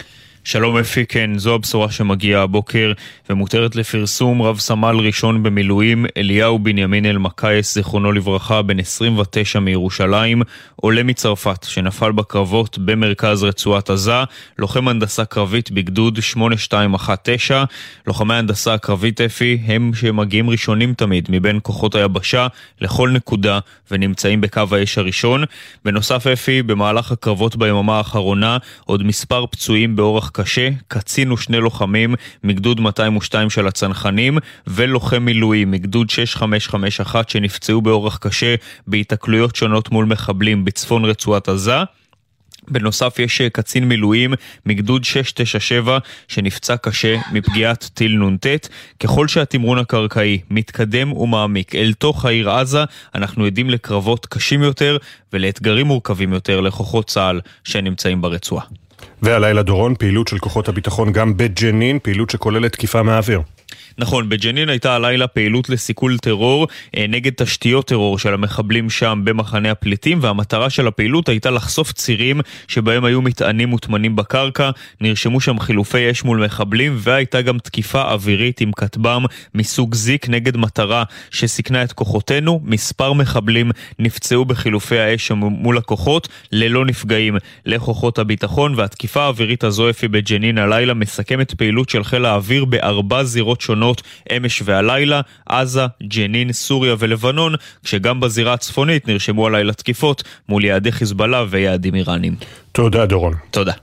שלום אפי, כן, זו הבשורה שמגיעה הבוקר ומותרת לפרסום רב סמל ראשון במילואים אליהו בנימין אלמקייס, זיכרונו לברכה, בן 29 מירושלים, עולה מצרפת, שנפל בקרבות במרכז רצועת עזה, לוחם הנדסה קרבית בגדוד 8219. לוחמי הנדסה הקרבית אפי הם שמגיעים ראשונים תמיד מבין כוחות היבשה לכל נקודה ונמצאים בקו האש הראשון. בנוסף אפי, במהלך הקרבות ביממה האחרונה עוד מספר פצועים באורח קשה, קצין ושני לוחמים מגדוד 202 של הצנחנים ולוחם מילואים מגדוד 6551 שנפצעו באורח קשה בהיתקלויות שונות מול מחבלים בצפון רצועת עזה. בנוסף יש קצין מילואים מגדוד 697 שנפצע קשה מפגיעת טיל נ"ט. ככל שהתמרון הקרקעי מתקדם ומעמיק אל תוך העיר עזה, אנחנו עדים לקרבות קשים יותר ולאתגרים מורכבים יותר לכוחות צה"ל שנמצאים ברצועה. והלילה דורון, פעילות של כוחות הביטחון גם בג'נין, פעילות שכוללת תקיפה מהאוויר. נכון, בג'נין הייתה הלילה פעילות לסיכול טרור אה, נגד תשתיות טרור של המחבלים שם במחנה הפליטים, והמטרה של הפעילות הייתה לחשוף צירים שבהם היו מטענים מוטמנים בקרקע, נרשמו שם חילופי אש מול מחבלים, והייתה גם תקיפה אווירית עם כטב"ם מסוג זיק נגד מטרה שסיכנה את כוחותינו. מספר מחבלים נפצעו בחילופי האש מול הכוחות, ללא נפגעים. לכוחות הביטחון, והתקיפה האווירית הזו אפי בג'נין הלילה מסכמת פעילות של חיל האוויר בארבע זירות שונות אמש והלילה, עזה, ג'נין, סוריה ולבנון, כשגם בזירה הצפונית נרשמו הלילה תקיפות מול יעדי חיזבאללה ויעדים איראנים. תודה דורון. תודה.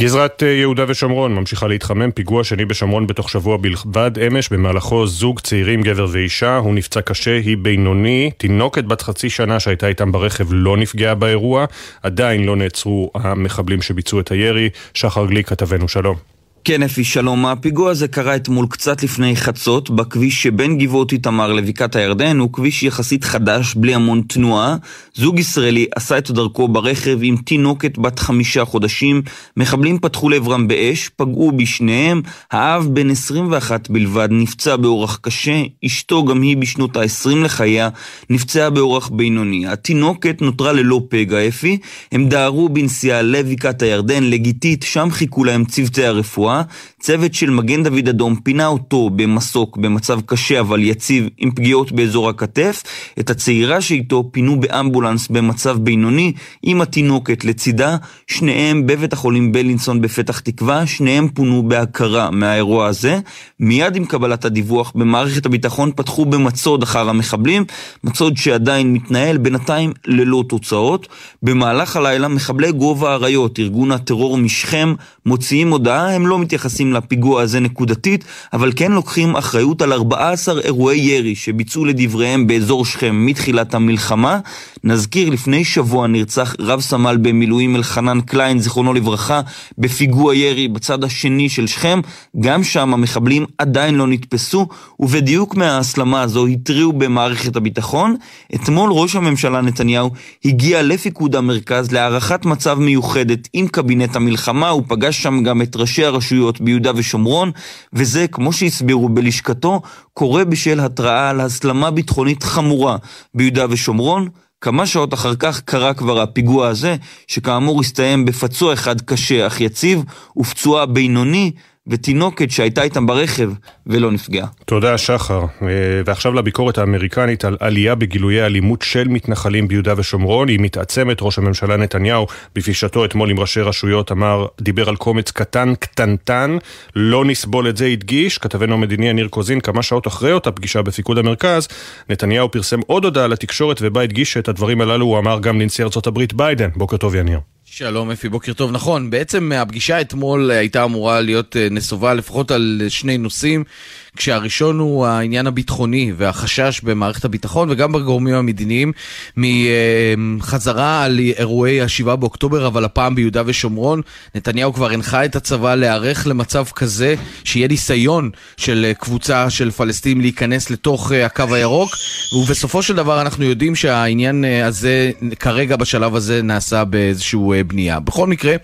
גזרת אה, יהודה ושומרון ממשיכה להתחמם, פיגוע שני בשומרון בתוך שבוע בלבד אמש, במהלכו זוג צעירים, גבר ואישה, הוא נפצע קשה, היא בינוני, תינוקת בת חצי שנה שהייתה איתם ברכב לא נפגעה באירוע, עדיין לא נעצרו המחבלים שביצעו את הירי. שחר גליק, כתבנו, שלום. כן, אפי, שלום. הפיגוע הזה קרה אתמול קצת לפני חצות, בכביש שבין גבעות איתמר לבקעת הירדן, הוא כביש יחסית חדש, בלי המון תנועה. זוג ישראלי עשה את דרכו ברכב עם תינוקת בת חמישה חודשים. מחבלים פתחו לעברם באש, פגעו בשניהם. האב, בן 21 בלבד, נפצע באורח קשה. אשתו, גם היא בשנות ה-20 לחייה, נפצעה באורח בינוני. התינוקת נותרה ללא פגע, אפי. הם דהרו בנסיעה לבקעת הירדן, לגיתית, שם חיכו להם צוותי הרפואה. צוות של מגן דוד אדום פינה אותו במסוק במצב קשה אבל יציב עם פגיעות באזור הכתף. את הצעירה שאיתו פינו באמבולנס במצב בינוני עם התינוקת לצידה. שניהם בבית החולים בלינסון בפתח תקווה, שניהם פונו בהכרה מהאירוע הזה. מיד עם קבלת הדיווח במערכת הביטחון פתחו במצוד אחר המחבלים, מצוד שעדיין מתנהל בינתיים ללא תוצאות. במהלך הלילה מחבלי גובה האריות, ארגון הטרור משכם, מוציאים הודעה, הם לא מתייחסים לפיגוע הזה נקודתית, אבל כן לוקחים אחריות על 14 אירועי ירי שביצעו לדבריהם באזור שכם מתחילת המלחמה. נזכיר, לפני שבוע נרצח רב סמל במילואים אלחנן קליין, זיכרונו לברכה, בפיגוע ירי בצד השני של שכם. גם שם המחבלים עדיין לא נתפסו, ובדיוק מההסלמה הזו התריעו במערכת הביטחון. אתמול ראש הממשלה נתניהו הגיע לפיקוד המרכז להערכת מצב מיוחדת עם קבינט המלחמה, הוא פגש שם גם את ראשי הרשויות ביהודה ושומרון, וזה, כמו שהסבירו בלשכתו, קורה בשל התראה על הסלמה ביטחונית חמורה ביהודה ושומרון. כמה שעות אחר כך קרה כבר הפיגוע הזה, שכאמור הסתיים בפצוע אחד קשה אך יציב, ופצועה בינוני, ותינוקת שהייתה איתם ברכב ולא נפגעה. תודה, שחר. אה, ועכשיו לביקורת האמריקנית על עלייה בגילויי אלימות של מתנחלים ביהודה ושומרון. היא מתעצמת. ראש הממשלה נתניהו, בפגישתו אתמול עם ראשי רשויות, אמר, דיבר על קומץ קטן, קטנטן. לא נסבול את זה, הדגיש. כתבנו המדיני יניר קוזין, כמה שעות אחרי אותה פגישה בפיקוד המרכז, נתניהו פרסם עוד הודעה לתקשורת ובה הדגיש שאת הדברים הללו הוא אמר גם לנשיא ארצות הברית ביידן. בוקר טוב, יניר. שלום אפי, בוקר טוב. נכון, בעצם הפגישה אתמול הייתה אמורה להיות נסובה לפחות על שני נושאים. כשהראשון הוא העניין הביטחוני והחשש במערכת הביטחון וגם בגורמים המדיניים מחזרה על אירועי ה-7 באוקטובר, אבל הפעם ביהודה ושומרון. נתניהו כבר הנחה את הצבא להיערך למצב כזה, שיהיה ניסיון של קבוצה של פלסטינים להיכנס לתוך הקו הירוק, ובסופו של דבר אנחנו יודעים שהעניין הזה כרגע בשלב הזה נעשה באיזושהי בנייה. בכל מקרה,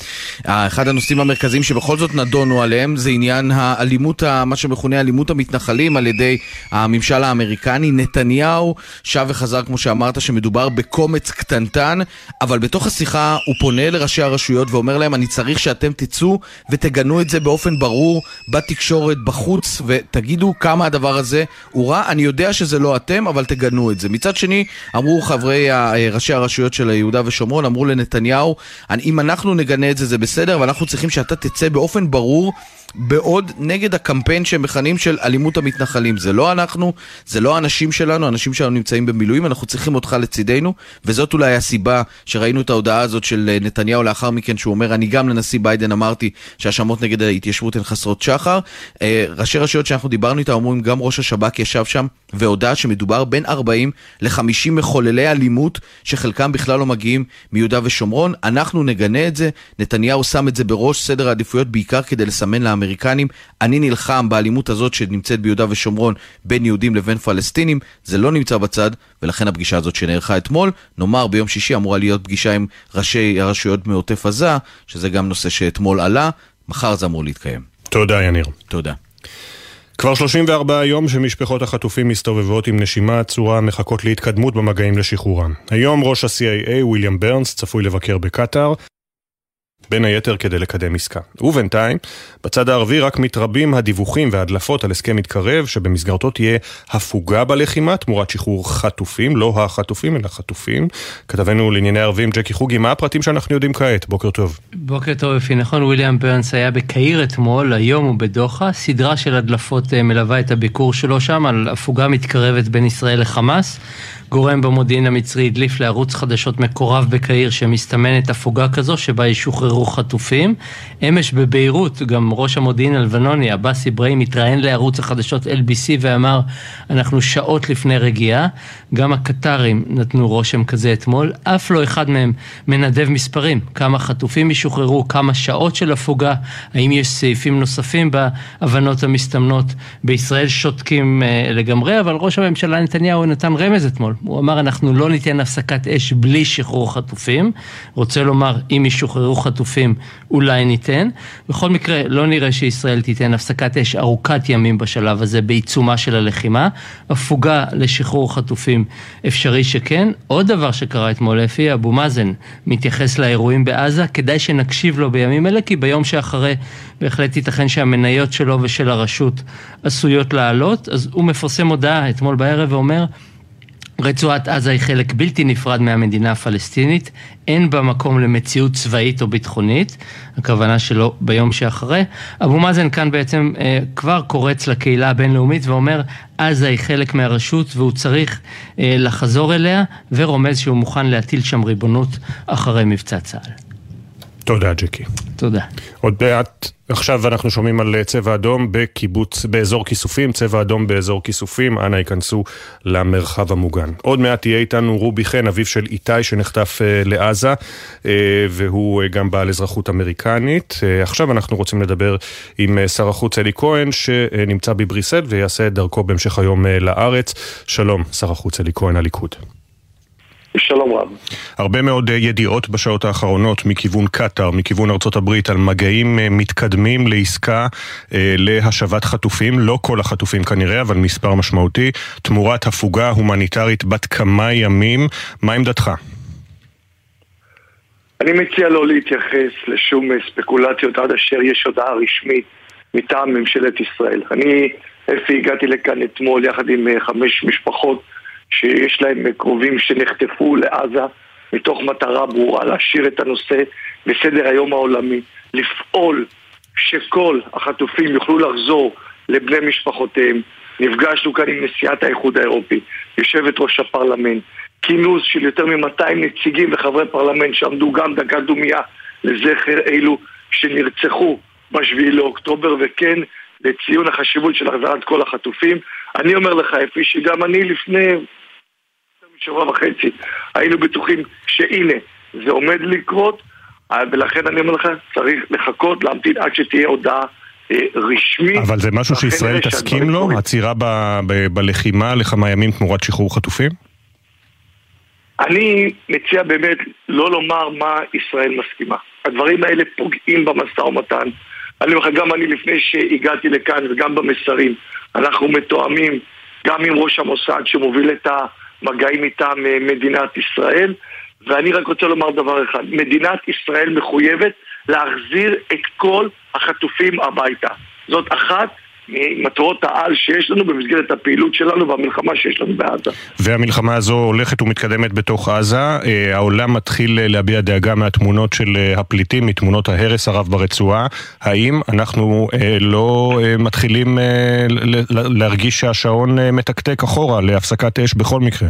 אחד הנושאים המרכזיים שבכל זאת נדונו עליהם זה עניין האלימות, מה שמכונה אלימות המתנחלים על ידי הממשל האמריקני. נתניהו שב וחזר, כמו שאמרת, שמדובר בקומץ קטנטן, אבל בתוך השיחה הוא פונה לראשי הרשויות ואומר להם, אני צריך שאתם תצאו ותגנו את זה באופן ברור בתקשורת, בחוץ, ותגידו כמה הדבר הזה הוא רע. אני יודע שזה לא אתם, אבל תגנו את זה. מצד שני, אמרו חברי ראשי הרשויות של יהודה ושומרון, אמרו לנתניהו, אם אנחנו נגנה את זה זה בסדר, אבל אנחנו צריכים שאתה תצא באופן ברור בעוד נגד הקמפיין שהם מכנים של אלימות המתנחלים. זה לא אנחנו, זה לא האנשים שלנו, האנשים שלנו נמצאים במילואים, אנחנו צריכים אותך לצידנו, וזאת אולי הסיבה שראינו את ההודעה הזאת של נתניהו לאחר מכן, שהוא אומר, אני גם לנשיא ביידן אמרתי שהאשמות נגד ההתיישבות הן חסרות שחר. ראשי רשויות שאנחנו דיברנו איתם אומרים, גם ראש השב"כ ישב שם והודה שמדובר בין 40 ל-50 מחוללי אלימות, שחלקם בכלל לא מגיעים מיהודה ושומרון. אנחנו נגנה את זה, נתניהו שם את זה בראש סדר העדיפויות בעיקר כדי לסמן לאמריקנים, אני נלחם באלימות הזאת שנמצאת ביהודה ושומרון בין יהודים לבין פלסטינים, זה לא נמצא בצד, ולכן הפגישה הזאת שנערכה אתמול, נאמר ביום שישי אמורה להיות פגישה עם ראשי הרשויות מעוטף עזה, שזה גם נושא שאתמול עלה, מחר זה אמור להתקיים. תודה יניר. תודה. כבר 34 יום שמשפחות החטופים מסתובבות עם נשימה עצורה, מחכות להתקדמות במגעים לשחרורם. היום ראש ה-CIA, ויליאם ברנס, צפוי לבקר בקטאר. בין היתר כדי לקדם עסקה. ובינתיים, בצד הערבי רק מתרבים הדיווחים וההדלפות על הסכם מתקרב, שבמסגרתו תהיה הפוגה בלחימה תמורת שחרור חטופים, לא החטופים אלא חטופים. כתבנו לענייני ערבים ג'קי חוגי, מה הפרטים שאנחנו יודעים כעת? בוקר טוב. בוקר טוב אפי, נכון, וויליאם ברנס היה בקהיר אתמול, היום הוא בדוחה, סדרה של הדלפות אה, מלווה את הביקור שלו שם על הפוגה מתקרבת בין ישראל לחמאס. גורם במודיעין המצרי הדליף לערוץ חדשות מקורב בקהיר שמסתמנת הפוגה כזו שבה ישוחררו חטופים. אמש בביירות גם ראש המודיעין הלבנוני עבאס אברהים התראיין לערוץ החדשות LBC ואמר אנחנו שעות לפני רגיעה. גם הקטרים נתנו רושם כזה אתמול, אף לא אחד מהם מנדב מספרים, כמה חטופים ישוחררו, כמה שעות של הפוגה, האם יש סעיפים נוספים בהבנות המסתמנות. בישראל שותקים אה, לגמרי, אבל ראש הממשלה נתניהו נתן רמז אתמול. הוא אמר אנחנו לא ניתן הפסקת אש בלי שחרור חטופים. רוצה לומר אם ישוחררו חטופים אולי ניתן. בכל מקרה לא נראה שישראל תיתן הפסקת אש ארוכת ימים בשלב הזה בעיצומה של הלחימה. הפוגה לשחרור חטופים אפשרי שכן. עוד דבר שקרה אתמול אפי, אבו מאזן מתייחס לאירועים בעזה. כדאי שנקשיב לו בימים אלה כי ביום שאחרי בהחלט ייתכן שהמניות שלו ושל הרשות עשויות לעלות. אז הוא מפרסם הודעה אתמול בערב ואומר רצועת עזה היא חלק בלתי נפרד מהמדינה הפלסטינית, אין בה מקום למציאות צבאית או ביטחונית, הכוונה שלו ביום שאחרי. אבו מאזן כאן בעצם אה, כבר קורץ לקהילה הבינלאומית ואומר עזה היא חלק מהרשות והוא צריך אה, לחזור אליה, ורומז שהוא מוכן להטיל שם ריבונות אחרי מבצע צה"ל. תודה, ג'קי. תודה. עוד מעט, עכשיו אנחנו שומעים על צבע אדום בקיבוץ, באזור כיסופים, צבע אדום באזור כיסופים, אנא ייכנסו למרחב המוגן. עוד מעט תהיה איתנו רובי חן, אביו של איתי שנחטף uh, לעזה, uh, והוא uh, גם בעל אזרחות אמריקנית. Uh, עכשיו אנחנו רוצים לדבר עם uh, שר החוץ אלי כהן, שנמצא בבריסל ויעשה את דרכו בהמשך היום uh, לארץ. שלום, שר החוץ אלי כהן, הליכוד. שלום רב. הרבה מאוד אה, ידיעות בשעות האחרונות מכיוון קטאר, מכיוון ארצות הברית, על מגעים אה, מתקדמים לעסקה אה, להשבת חטופים, לא כל החטופים כנראה, אבל מספר משמעותי, תמורת הפוגה הומניטרית בת כמה ימים. מה עמדתך? אני מציע לא להתייחס לשום ספקולציות עד אשר יש הודעה רשמית מטעם ממשלת ישראל. אני, אפי, הגעתי לכאן אתמול יחד עם חמש משפחות שיש להם קרובים שנחטפו לעזה מתוך מטרה ברורה להשאיר את הנושא בסדר היום העולמי, לפעול שכל החטופים יוכלו לחזור לבני משפחותיהם. נפגשנו כאן עם נשיאת האיחוד האירופי, יושבת ראש הפרלמנט, כינוס של יותר מ-200 נציגים וחברי פרלמנט שעמדו גם דקה דומייה לזכר אלו שנרצחו ב-7 לאוקטובר, וכן לציון החשיבות של החזרת כל החטופים. אני אומר לך, אפי, שגם אני לפני שבוע וחצי היינו בטוחים שהנה, זה עומד לקרות, ולכן אני אומר לך, צריך לחכות, להמתין עד שתהיה הודעה אה, רשמית. אבל זה משהו שישראל תסכים לו? עצירה בלחימה לכמה ימים תמורת שחרור חטופים? אני מציע באמת לא לומר מה ישראל מסכימה. הדברים האלה פוגעים במשא ומתן. אני אומר לך, גם אני לפני שהגעתי לכאן וגם במסרים, אנחנו מתואמים גם עם ראש המוסד שמוביל את המגעים מטעם אה, מדינת ישראל. ואני רק רוצה לומר דבר אחד, מדינת ישראל מחויבת להחזיר את כל החטופים הביתה. זאת אחת ממטרות העל שיש לנו במסגרת הפעילות שלנו והמלחמה שיש לנו בעזה. והמלחמה הזו הולכת ומתקדמת בתוך עזה. אה, העולם מתחיל אה, להביע דאגה מהתמונות של אה, הפליטים, מתמונות ההרס הרב ברצועה. האם אנחנו לא מתחילים להרגיש שהשעון מתקתק אחורה להפסקת אש בכל מקרה?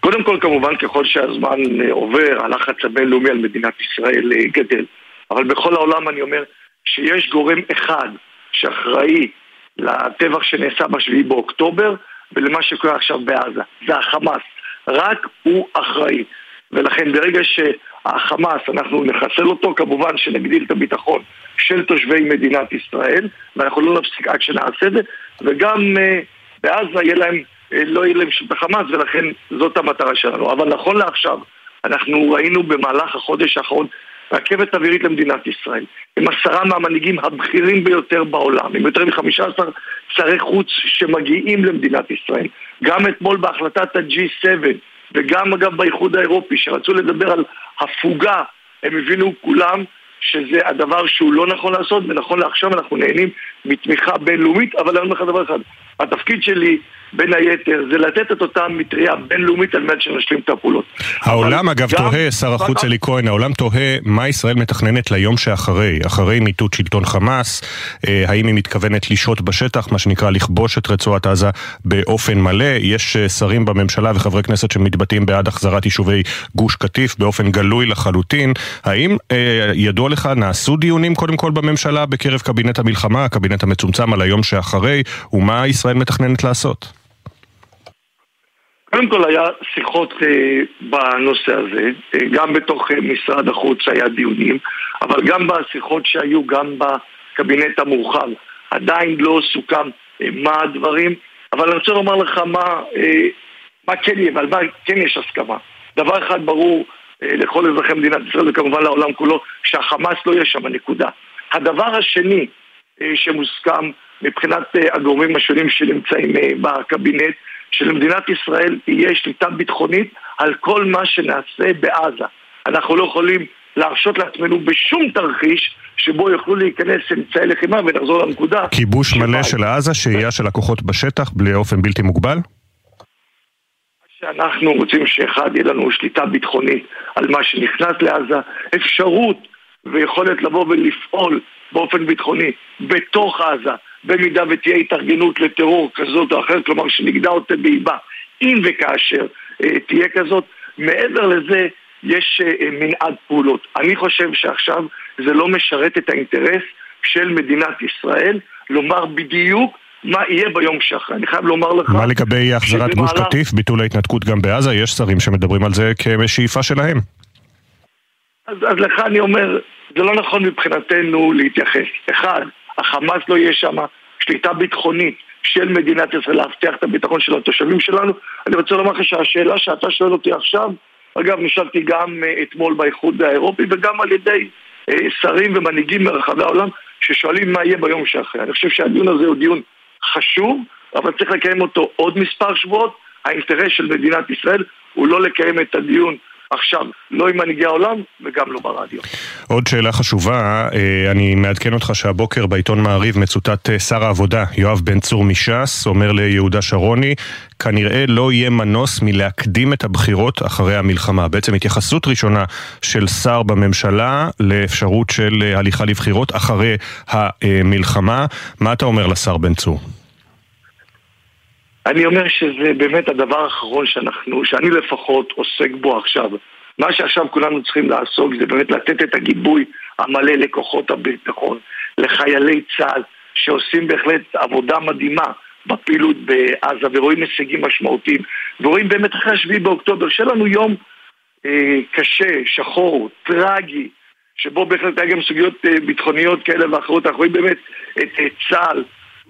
קודם כל, כמובן, ככל שהזמן עובר, הלחץ הבינלאומי על מדינת ישראל גדל. אבל בכל העולם אני אומר שיש גורם אחד שאחראי לטבח שנעשה ב-7 באוקטובר ולמה שקורה עכשיו בעזה. זה החמאס. רק הוא אחראי. ולכן ברגע שהחמאס, אנחנו נחסל אותו, כמובן שנגדיל את הביטחון של תושבי מדינת ישראל, ואנחנו לא נפסיק עד שנעשה את זה, וגם uh, בעזה יהיה להם, uh, לא יהיה להם שום החמאס, ולכן זאת המטרה שלנו. אבל נכון לעכשיו, אנחנו ראינו במהלך החודש האחרון רכבת אווירית למדינת ישראל. הם עשרה מהמנהיגים הבכירים ביותר בעולם, עם יותר מחמישה עשר שרי חוץ שמגיעים למדינת ישראל. גם אתמול בהחלטת ה-G7 וגם אגב באיחוד האירופי שרצו לדבר על הפוגה, הם הבינו כולם שזה הדבר שהוא לא נכון לעשות, ונכון לעכשיו אנחנו נהנים מתמיכה בינלאומית, אבל אני אומר לך דבר אחד, התפקיד שלי בין היתר, זה לתת את אותה מטריה בינלאומית על מנת שנשלים את הפעולות. העולם אגב תוהה, שר החוץ אלי כהן, העולם תוהה מה ישראל מתכננת ליום שאחרי, אחרי מיטוט שלטון חמאס, אה, האם היא מתכוונת לשהות בשטח, מה שנקרא לכבוש את רצועת עזה באופן מלא, יש אה, שרים בממשלה וחברי כנסת שמתבטאים בעד החזרת יישובי גוש קטיף באופן גלוי לחלוטין, האם אה, ידוע לך, נעשו דיונים קודם כל בממשלה בקרב קבינט המלחמה, הקבינט המצומצם על היום שאחרי, ומה ישראל מתכננת לעשות? קודם כל היה שיחות אה, בנושא הזה, אה, גם בתוך אה, משרד החוץ היה דיונים, אבל גם בשיחות שהיו גם בקבינט המורחב עדיין לא סוכם אה, מה הדברים, אבל אני רוצה לומר לך מה, אה, מה כן יהיה ועל מה כן יש הסכמה. דבר אחד ברור אה, לכל אזרחי מדינת ישראל וכמובן לעולם כולו, שהחמאס לא יהיה שם, נקודה. הדבר השני אה, שמוסכם מבחינת אה, הגורמים השונים שנמצאים אה, בקבינט, שלמדינת ישראל תהיה שליטה ביטחונית על כל מה שנעשה בעזה. אנחנו לא יכולים להרשות לעצמנו בשום תרחיש שבו יוכלו להיכנס אמצעי לחימה ונחזור לנקודה. כיבוש מלא של עזה, שהייה של הכוחות בשטח באופן בלתי מוגבל? שאנחנו רוצים שאחד יהיה לנו שליטה ביטחונית על מה שנכנס לעזה, אפשרות ויכולת לבוא ולפעול באופן ביטחוני בתוך עזה במידה ותהיה התארגנות לטרור כזאת או אחרת, כלומר שנגדע אותה באיבה, אם וכאשר אה, תהיה כזאת. מעבר לזה, יש אה, מנעד פעולות. אני חושב שעכשיו זה לא משרת את האינטרס של מדינת ישראל לומר בדיוק מה יהיה ביום שאחרי. אני חייב לומר לך... מה לגבי החזרת גוש קטיף, ביטול ההתנתקות גם בעזה? יש שרים שמדברים על זה כשאיפה שלהם. אז, אז לך אני אומר, זה לא נכון מבחינתנו להתייחס. אחד, החמאס לא יהיה שם, שליטה ביטחונית של מדינת ישראל להבטיח את הביטחון של התושבים שלנו. אני רוצה לומר לך שהשאלה שאתה שואל אותי עכשיו, אגב, נשאלתי גם uh, אתמול באיחוד האירופי וגם על ידי uh, שרים ומנהיגים מרחבי העולם ששואלים מה יהיה ביום שאחרי. אני חושב שהדיון הזה הוא דיון חשוב, אבל צריך לקיים אותו עוד מספר שבועות. האינטרס של מדינת ישראל הוא לא לקיים את הדיון עכשיו, לא עם מנהיגי העולם וגם לא ברדיו. עוד שאלה חשובה, אה, אני מעדכן אותך שהבוקר בעיתון מעריב מצוטט אה, שר העבודה יואב בן צור מש"ס, אומר ליהודה שרוני, כנראה לא יהיה מנוס מלהקדים את הבחירות אחרי המלחמה. בעצם התייחסות ראשונה של שר בממשלה לאפשרות של אה, הליכה לבחירות אחרי המלחמה. מה אתה אומר לשר בן צור? אני אומר שזה באמת הדבר האחרון שאנחנו, שאני לפחות עוסק בו עכשיו. מה שעכשיו כולנו צריכים לעסוק זה באמת לתת את הגיבוי המלא לכוחות הביטחון, לחיילי צה"ל, שעושים בהחלט עבודה מדהימה בפעילות בעזה ורואים הישגים משמעותיים, ורואים באמת אחרי השביעי באוקטובר, שיהיה לנו יום אה, קשה, שחור, טרגי, שבו בהחלט היה גם סוגיות אה, ביטחוניות כאלה ואחרות, אנחנו רואים באמת את אה, צה"ל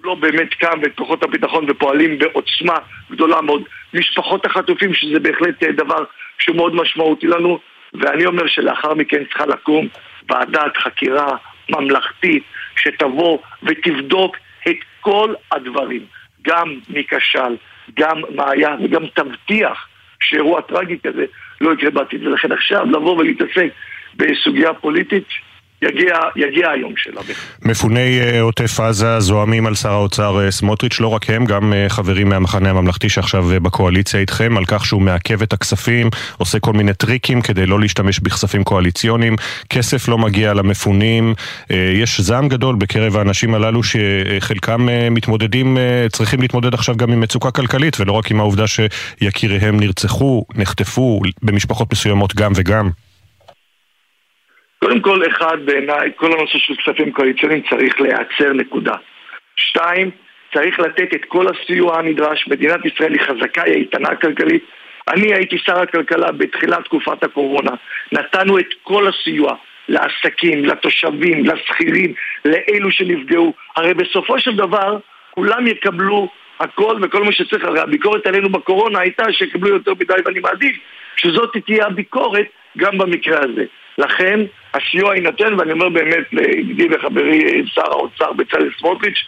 לא באמת קם ואת כוחות הביטחון ופועלים בעוצמה גדולה מאוד. משפחות החטופים, שזה בהחלט אה, דבר שהוא מאוד משמעותי לנו, ואני אומר שלאחר מכן צריכה לקום ועדת חקירה ממלכתית שתבוא ותבדוק את כל הדברים, גם מי כשל, גם מה היה, וגם תבטיח שאירוע טרגי כזה לא יקרה בעתיד. ולכן עכשיו לבוא ולהתעסק בסוגיה פוליטית יגיע, יגיע היום שלה. מפוני אה, עוטף עזה זועמים על שר האוצר אה, סמוטריץ', לא רק הם, גם אה, חברים מהמחנה הממלכתי שעכשיו בקואליציה איתכם, על כך שהוא מעכב את הכספים, עושה כל מיני טריקים כדי לא להשתמש בכספים קואליציוניים, כסף לא מגיע למפונים, יש זעם גדול בקרב האנשים הללו שחלקם מתמודדים, צריכים להתמודד עכשיו גם עם מצוקה כלכלית, ולא רק עם העובדה שיקיריהם נרצחו, נחטפו, במשפחות מסוימות גם וגם. קודם כל, אחד, בעיניי, כל הנושא של כספים קואליציוניים צריך להיעצר נקודה. שתיים, צריך לתת את כל הסיוע הנדרש. מדינת ישראל היא חזקה, היא איתנה כלכלית. אני הייתי שר הכלכלה בתחילת תקופת הקורונה. נתנו את כל הסיוע לעסקים, לתושבים, לשכירים, לאלו שנפגעו. הרי בסופו של דבר, כולם יקבלו הכל וכל מה שצריך. הרי הביקורת עלינו בקורונה הייתה שיקבלו יותר מדי, ואני מעדיף שזאת תהיה הביקורת גם במקרה הזה. לכן הסיוע יינתן, ואני אומר באמת לידידי וחברי שר האוצר בצלאל סמוטריץ',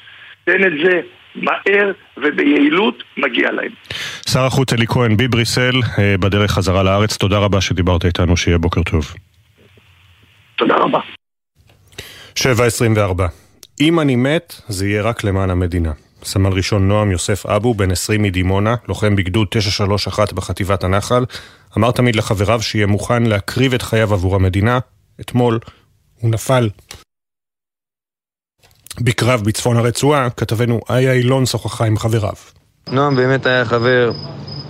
תן את זה מהר וביעילות, מגיע להם. שר החוץ אלי כהן בבריסל, אה, בדרך חזרה לארץ, תודה רבה שדיברת איתנו, שיהיה בוקר טוב. תודה רבה. 7.24 אם אני מת, זה יהיה רק למען המדינה. סמל ראשון נועם יוסף אבו, בן 20 מדימונה, לוחם בגדוד 931 בחטיבת הנחל, אמר תמיד לחבריו שיהיה מוכן להקריב את חייו עבור המדינה. אתמול הוא נפל בקרב בצפון הרצועה, כתבנו איה אילון שוחחה עם חבריו. נועם באמת היה חבר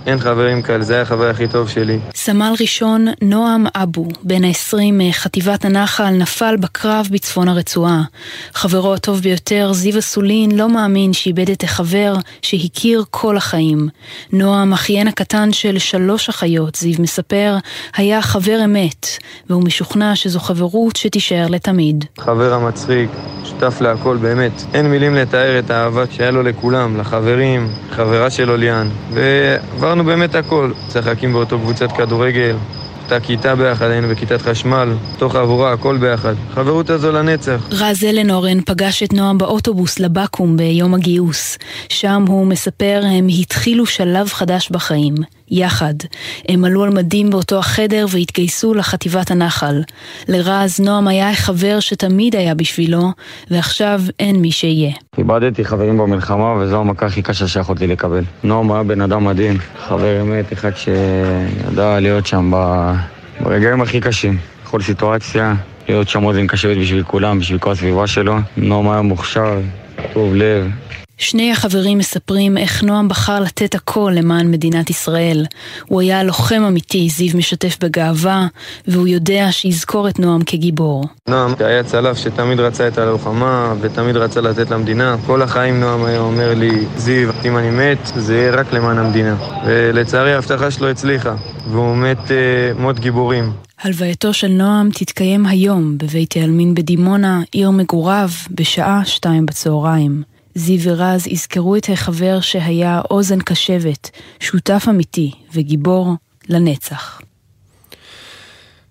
אין חברים כאלה, זה היה החבר הכי טוב שלי. סמל ראשון נועם אבו, בן ה-20 מחטיבת הנחל, נפל בקרב בצפון הרצועה. חברו הטוב ביותר, זיו אסולין, לא מאמין שאיבד את החבר שהכיר כל החיים. נועם, אחיין הקטן של שלוש אחיות, זיו מספר, היה חבר אמת, והוא משוכנע שזו חברות שתישאר לתמיד. חבר המצחיק, שותף להכל באמת. אין מילים לתאר את האהבה שהיה לו לכולם, לחברים, חברה שלו ליאן. ועברנו באמת הכל. משחקים באותו קבוצת כדורגל, אותה כיתה ביחד, היינו בכיתת חשמל, תוך עבורה, הכל ביחד. חברות הזו לנצח. רז אלנורן פגש את נועם באוטובוס לבקו"ם ביום הגיוס. שם הוא מספר, הם התחילו שלב חדש בחיים. יחד. הם עלו על מדים באותו החדר והתגייסו לחטיבת הנחל. לרז, נועם היה חבר שתמיד היה בשבילו, ועכשיו אין מי שיהיה. איבדתי חברים במלחמה, וזו המכה הכי קשה שיכולתי לקבל. נועם היה בן אדם מדהים, חבר אמת, אחד שידע להיות שם ברגעים הכי קשים. בכל סיטואציה, להיות שם אוזן קשבת בשביל כולם, בשביל כל הסביבה שלו. נועם היה מוכשר, טוב לב, שני החברים מספרים איך נועם בחר לתת הכל למען מדינת ישראל. הוא היה לוחם אמיתי, זיו משתף בגאווה, והוא יודע שיזכור את נועם כגיבור. נועם היה צלף שתמיד רצה את הלוחמה, ותמיד רצה לתת למדינה. כל החיים נועם היה אומר לי, זיו, אם אני מת, זה יהיה רק למען המדינה. ולצערי ההבטחה שלו הצליחה, והוא מת אה, מות גיבורים. הלווייתו של נועם תתקיים היום בבית העלמין בדימונה, עיר מגוריו, בשעה שתיים בצהריים. זיו ורז יזכרו את החבר שהיה אוזן קשבת, שותף אמיתי וגיבור לנצח.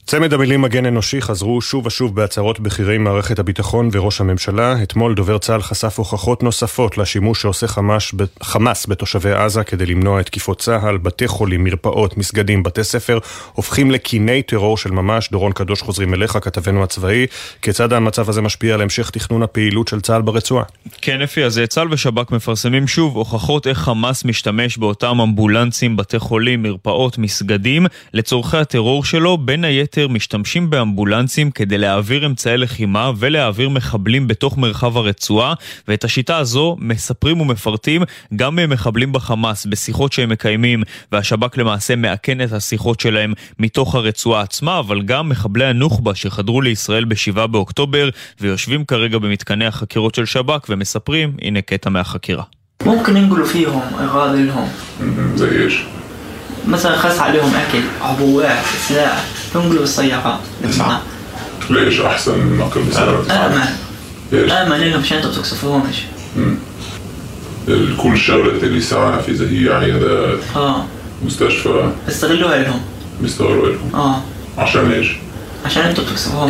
צמד המילים מגן אנושי חזרו שוב ושוב בהצהרות בכירי מערכת הביטחון וראש הממשלה. אתמול דובר צה"ל חשף הוכחות נוספות לשימוש שעושה חמאס, חמאס בתושבי עזה כדי למנוע את תקיפות צה"ל. בתי חולים, מרפאות, מסגדים, בתי ספר הופכים לקיני טרור של ממש. דורון קדוש חוזרים אליך, כתבנו הצבאי. כיצד המצב הזה משפיע על המשך תכנון הפעילות של צה"ל ברצועה? כן, אפי, אז צה"ל ושב"כ מפרסמים שוב הוכחות איך חמאס משתמש באותם אמבולנסים, בתי חולים, מרפאות, מסגדים, לצורכי הטרור שלו, בין היתר היתר משתמשים באמבולנסים כדי להעביר אמצעי לחימה ולהעביר מחבלים בתוך מרחב הרצועה, ואת השיטה הזו מספרים ומפרטים גם מחבלים בחמאס בשיחות שהם מקיימים, והשב"כ למעשה מאכן את השיחות שלהם מתוך הרצועה עצמה, אבל גם מחבלי הנוח'בה שחדרו לישראל ב-7 באוקטובר ויושבים כרגע במתקני החקירות של שב"כ ומספרים, הנה קטע מהחקירה. ممكن ينقلوا فيهم اغراض لهم زي ايش؟ مثلا خس عليهم أكل عبوات سلاح ينقلوا بالسيارات نعم. ليش أحسن من نقل بسيارات؟ امن ليش؟ امن لهم عشان أنتوا بتقصفوهمش كل شغلة الإسعاف إذا هي عيادات آه. مستشفى. بيستغلوها لهم. بيستغلوا لهم. آه. عشان إيش؟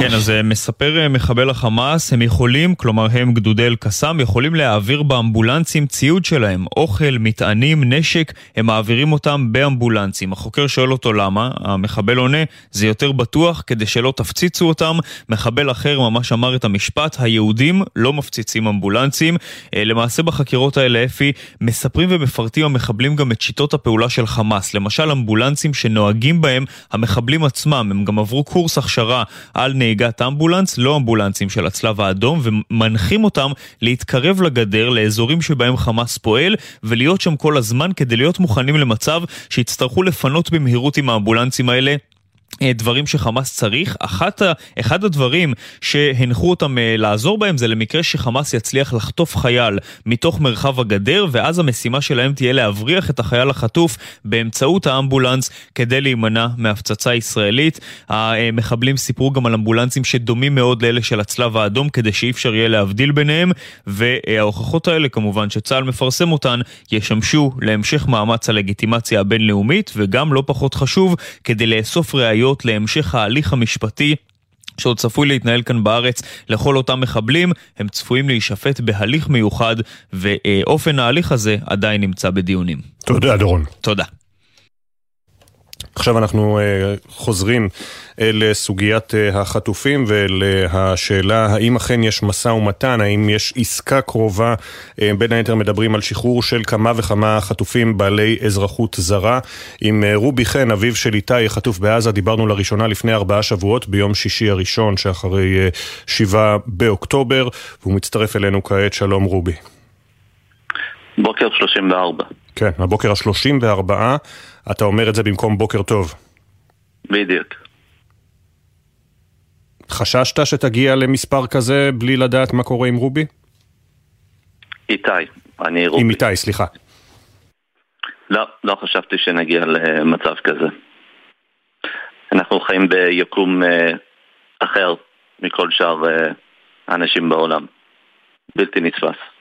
כן, אז מספר אה, מחבל החמאס, הם יכולים, כלומר הם גדודי אל-קסאם, יכולים להעביר באמבולנסים ציוד שלהם, אוכל, מטענים, נשק, הם מעבירים אותם באמבולנסים. החוקר שואל אותו למה, המחבל עונה, זה יותר בטוח כדי שלא תפציצו אותם. מחבל אחר ממש אמר את המשפט, היהודים לא מפציצים אמבולנסים. אה, למעשה בחקירות האלה, אפי, מספרים ומפרטים המחבלים גם את שיטות הפעולה של חמאס. למשל אמבולנסים שנוהגים בהם המחבלים עצמם, הם גם עברו קורס הכשרה. הכשרה על נהיגת אמבולנס, לא אמבולנסים של הצלב האדום, ומנחים אותם להתקרב לגדר, לאזורים שבהם חמאס פועל, ולהיות שם כל הזמן כדי להיות מוכנים למצב שיצטרכו לפנות במהירות עם האמבולנסים האלה דברים שחמאס צריך. אחת, אחד הדברים שהנחו אותם אה, לעזור בהם זה למקרה שחמאס יצליח לחטוף חייל מתוך מרחב הגדר, ואז המשימה שלהם תהיה להבריח את החייל החטוף באמצעות האמבולנס כדי להימנע מהפצצה ישראלית. המחבלים סיפרו גם על אמבולנסים שדומים מאוד לאלה של הצלב האדום, כדי שאי אפשר יהיה להבדיל ביניהם, וההוכחות האלה כמובן שצה"ל מפרסם אותן, ישמשו להמשך מאמץ הלגיטימציה הבינלאומית, וגם לא פחות חשוב, כדי לאסוף ראיות ראיות להמשך ההליך המשפטי שעוד צפוי להתנהל כאן בארץ לכל אותם מחבלים, הם צפויים להישפט בהליך מיוחד, ואופן ההליך הזה עדיין נמצא בדיונים. תודה, דורון. תודה. עכשיו אנחנו uh, חוזרים לסוגיית uh, החטופים ולשאלה האם אכן יש משא ומתן, האם יש עסקה קרובה, בין היתר מדברים על שחרור של כמה וכמה חטופים בעלי אזרחות זרה. עם רובי חן, אביו של איתי, חטוף בעזה, דיברנו לראשונה לפני ארבעה שבועות, ביום שישי הראשון שאחרי שבעה באוקטובר, והוא מצטרף אלינו כעת. שלום רובי. בוקר 34. כן, הבוקר ה-34. אתה אומר את זה במקום בוקר טוב. בדיוק. חששת שתגיע למספר כזה בלי לדעת מה קורה עם רובי? איתי, אני רובי. עם איתי, סליחה. לא, לא חשבתי שנגיע למצב כזה. אנחנו חיים ביקום אה, אחר מכל שאר אה, האנשים בעולם. בלתי נתפס.